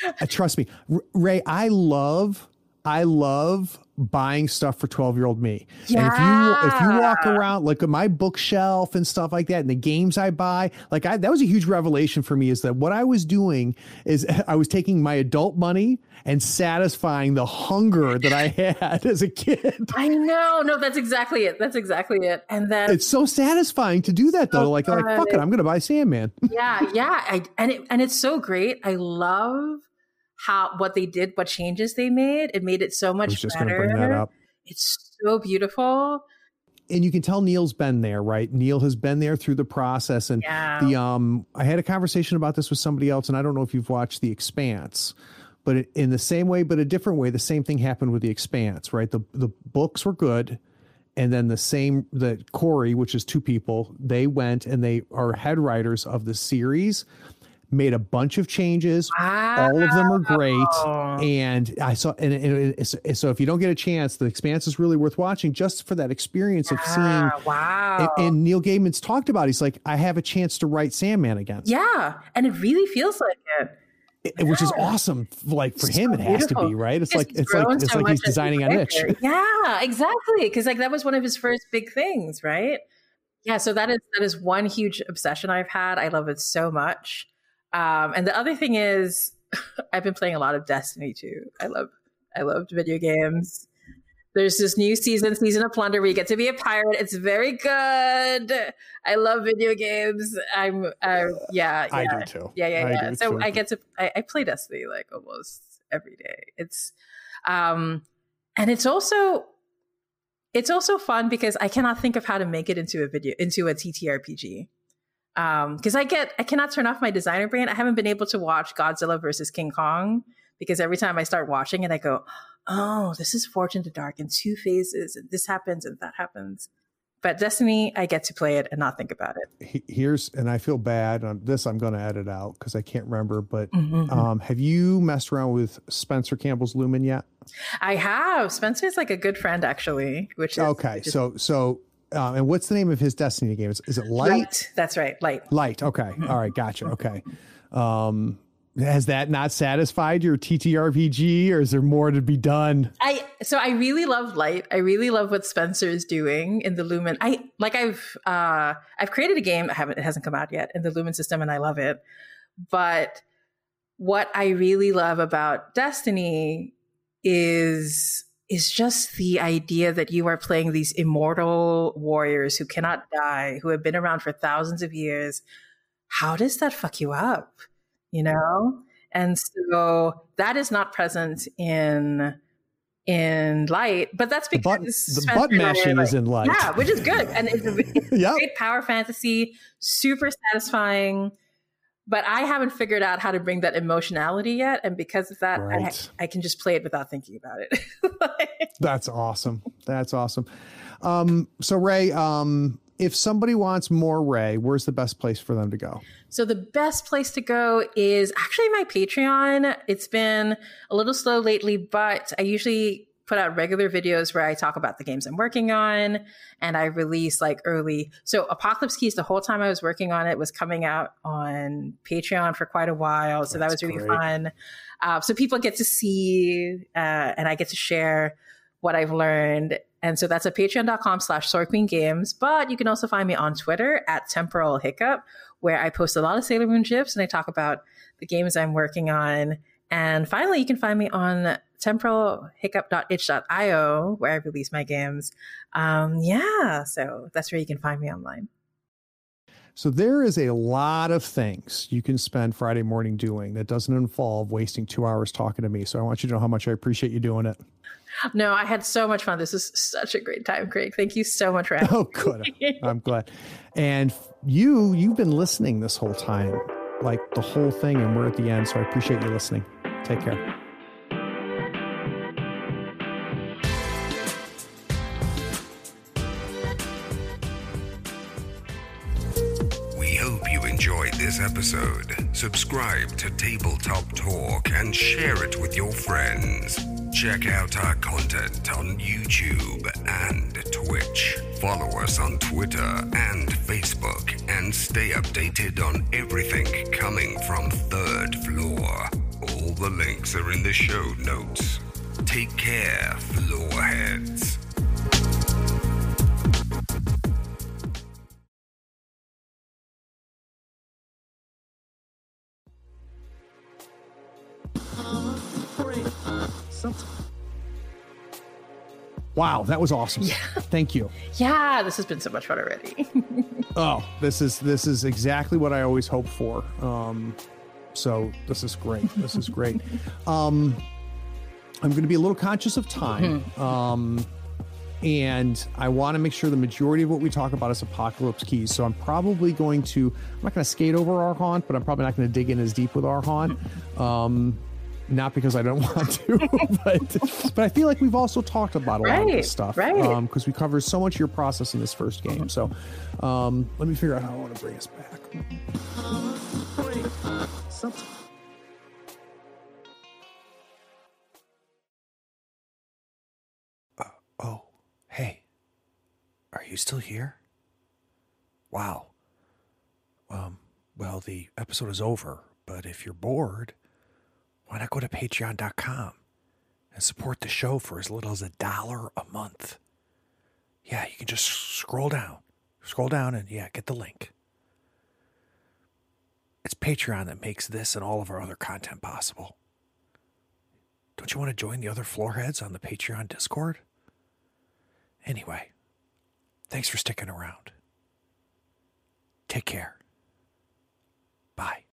(laughs) uh, trust me, Ray. I love, I love buying stuff for 12 year old me. Yeah. And if you if you walk around like my bookshelf and stuff like that and the games I buy, like I, that was a huge revelation for me is that what I was doing is (laughs) I was taking my adult money and satisfying the hunger that I (laughs) had as a kid. I know. No, that's exactly it. That's exactly it. And then it's so satisfying to do that though. So like, like fuck it, I'm gonna buy Sandman. yeah, yeah. I, and it and it's so great. I love how what they did, what changes they made. It made it so much better. It's so beautiful. And you can tell Neil's been there, right? Neil has been there through the process. And yeah. the um I had a conversation about this with somebody else, and I don't know if you've watched The Expanse. But in the same way, but a different way, the same thing happened with The Expanse, right? The the books were good and then the same the Corey, which is two people, they went and they are head writers of the series made a bunch of changes. Wow. All of them are great. And I saw, and, and, and so if you don't get a chance, The Expanse is really worth watching just for that experience of seeing. Wow. And, and Neil Gaiman's talked about. He's like, I have a chance to write Sandman again. yeah, and it really feels like it. It- which is awesome. Like for him, it has to be right. It's like it's like it's so like he's much as a designing an itch. Yeah, exactly. Because like that was one of his first big things, right? Yeah. So that is that is one huge obsession I've had. I love it so much. Um, and the other thing is, (laughs) I've been playing a lot of Destiny too. I love I loved video games. There's this new season, Season of Plunder, where you get to be a pirate. It's very good. I love video games. I'm, uh, yeah, I do too. Yeah, yeah, I yeah. do So too. I get to I, I play Destiny like almost every day. It's um and it's also it's also fun because I cannot think of how to make it into a video into a TTRPG. Um because I get I cannot turn off my designer brain. I haven't been able to watch Godzilla versus King Kong because every time I start watching it I go, "Oh, this is Forged in the Dark in two phases and this happens and that happens." But Destiny, I get to play it and not think about it. Here's and I feel bad on this. I'm going to edit out because I can't remember. But Mhm. um, have you messed around with Spencer Campbell's Lumen yet? I have. Spencer's like a good friend, actually. Which is Okay, which is so so um, and what's the name of his Destiny game? Is, is it Light? light. That's right, light. Light. Okay. All right. Gotcha. Okay. Um, has that not satisfied your TTRPG, or is there more to be done? I so I really love light. I really love what Spencer is doing in the Lumen. I like I've uh I've created a game. I haven't it hasn't come out yet in the Lumen system, and I love it. But what I really love about Destiny is is just the idea that you are playing these immortal warriors who cannot die, who have been around for thousands of years. How does that fuck you up? You know? And so that is not present in in light, but that's The because the and I are mashing is in Light. yeah, which is good, and it's a, (laughs) it's Yep. great power fantasy, super satisfying. But I haven't figured out how to bring that emotionality yet, and because of that, Right. I, I can just play it without thinking about it. (laughs) That's awesome. That's awesome. Um, so Rae, um, if somebody wants more Rae, where's the best place for them to go? So the best place to go is actually my Patreon. It's been a little slow lately, but I usually put out regular videos where I talk about the games I'm working on and I release like early. So Apocalypse Keys, the whole time I was working on it was coming out on Patreon for quite a while. So that was really great. fun. Uh, so people get to see uh, and I get to share what I've learned. And so that's at patreon.com slash Sword Queen Games. But you can also find me on Twitter at Temporal Hiccup, where I post a lot of Sailor Moon GIFs and I talk about the games I'm working on. And finally, you can find me on temporalhiccup.itch.io, where I release my games. Um, yeah, so that's where you can find me online. So there is a lot of things you can spend Friday morning doing that doesn't involve wasting two hours talking to me. So I want you to know how much I appreciate you doing it. No, I had so much fun. This is such a great time, Craig. Thank you so much for (laughs) having Oh, good. (laughs) I'm glad. And you, you've been listening this whole time, like the whole thing, and we're at the end. So I appreciate you listening. Take care. We hope you enjoyed this episode. Subscribe to Tabletop Talk and share it with your friends. Check out our content on YouTube and Twitch. Follow us on Twitter and Facebook and stay updated on everything coming from Third Floor. All the links are in the show notes. Take care, floorheads. Wow, that was awesome. Yeah. Thank you. Yeah, this has been so much fun already. (laughs) Oh, this is this is exactly what I always hope for. Um, so this is great. This is great. Um, I'm going to be a little conscious of time. Um, and I want to make sure the majority of what we talk about is apocalypse keys. So I'm probably going to, I'm not going to skate over our haunt, but I'm probably not going to dig in as deep with our haunt. Um, not because I don't (laughs) want to, but but I feel like we've also talked about a lot of this stuff, right. Um, because we cover so much of your process in this first game. So um, let me figure out how I want to bring us back. Something. Uh, oh, hey. Are you still here? Wow. Um, well, the episode is over, but if you're bored, why not go to patreon.com and support the show for as little as a dollar a month? Yeah, you can just scroll down. Scroll down and, yeah, get the link. It's Patreon that makes this and all of our other content possible. Don't you want to join the other floorheads on the Patreon Discord? Anyway, thanks for sticking around. Take care. Bye.